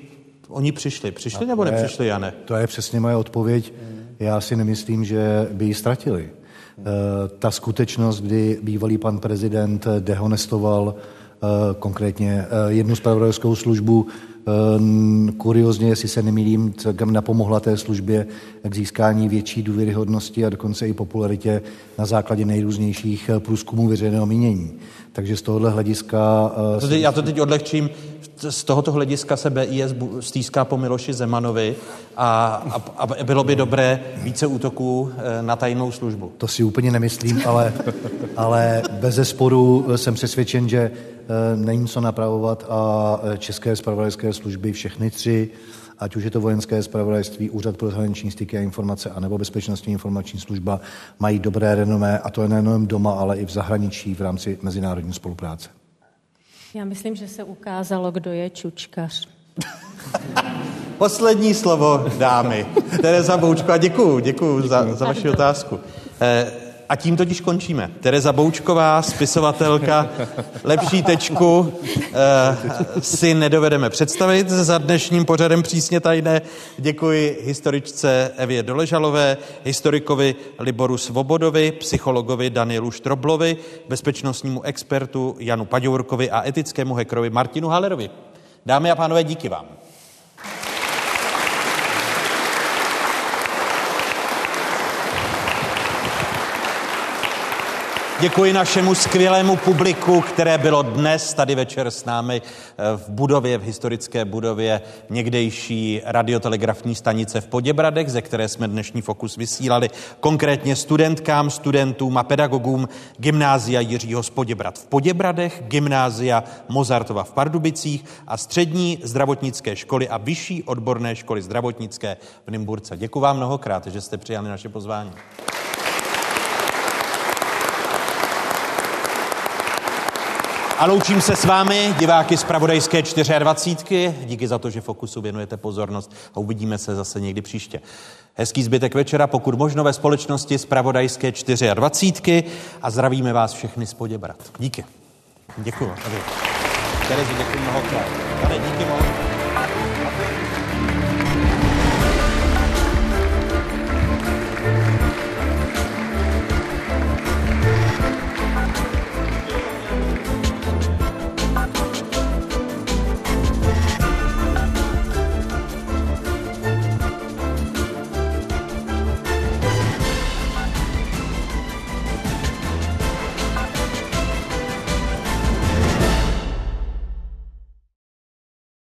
oni přišli, přišli nebo je, nepřišli, Jane? To je přesně moje odpověď. Já si nemyslím, že by ji ztratili. Eh, ta skutečnost, kdy bývalý pan prezident dehonestoval konkrétně jednu spravodajskou službu, kuriozně, jestli se nemýlím, celkem napomohla té službě k získání větší důvěryhodnosti a dokonce i popularitě na základě nejrůznějších eh, průzkumů veřejného mínění. Takže z tohohle hlediska... Já to teď odlehčím. Z tohoto hlediska se BIS stýská po Miloši Zemanovi a, a, a bylo by dobré více útoků eh, na tajnou službu. To si úplně nemyslím, ale, ale bez zesporu jsem přesvědčen, že Eh, není co napravovat a eh, české spravodajské služby, všechny tři, ať už je to vojenské spravodajství, Úřad pro zahraniční styky a informace, anebo Bezpečnostní informační služba, mají dobré renomé, a to je nejen doma, ale i v zahraničí v rámci mezinárodní spolupráce. Já myslím, že se ukázalo, kdo je čučkař. Poslední slovo dámy. Tereza Boučková, děkuju, děkuju za, za vaši otázku. A tím totiž končíme. Tereza Boučková, spisovatelka, lepší tečku eh, si nedovedeme představit za dnešním pořadem přísně tajné. Děkuji historičce Evě Doležalové, historikovi Liboru Svobodovi, psychologovi Danielu Štroblovi, bezpečnostnímu expertu Janu Paďourkovi a etickému hekrovi Martinu Halerovi. Dámy a pánové, díky vám. Děkuji našemu skvělému publiku, které bylo dnes tady večer s námi eh, v budově, v historické budově někdejší radiotelegrafní stanice v Poděbradech, ze které jsme dnešní fokus vysílali konkrétně studentkám, studentům a pedagogům Gymnázia Jiřího z Poděbrad v Poděbradech, Gymnázia Mozartova v Pardubicích a střední zdravotnické školy a vyšší odborné školy zdravotnické v Nymburce. Děkuji vám mnohokrát, že jste přijali naše pozvání. A loučím se s vámi, diváky z Pravodajské 24. Díky za to, že Fokusu věnujete pozornost a uvidíme se zase někdy příště. Hezký zbytek večera, pokud možno ve společnosti z Pravodajské 24. a zdravíme vás všechny z Poděbrat. Díky. Děkuji. Terezi, děkuji mnohokrát. Ale díky moc.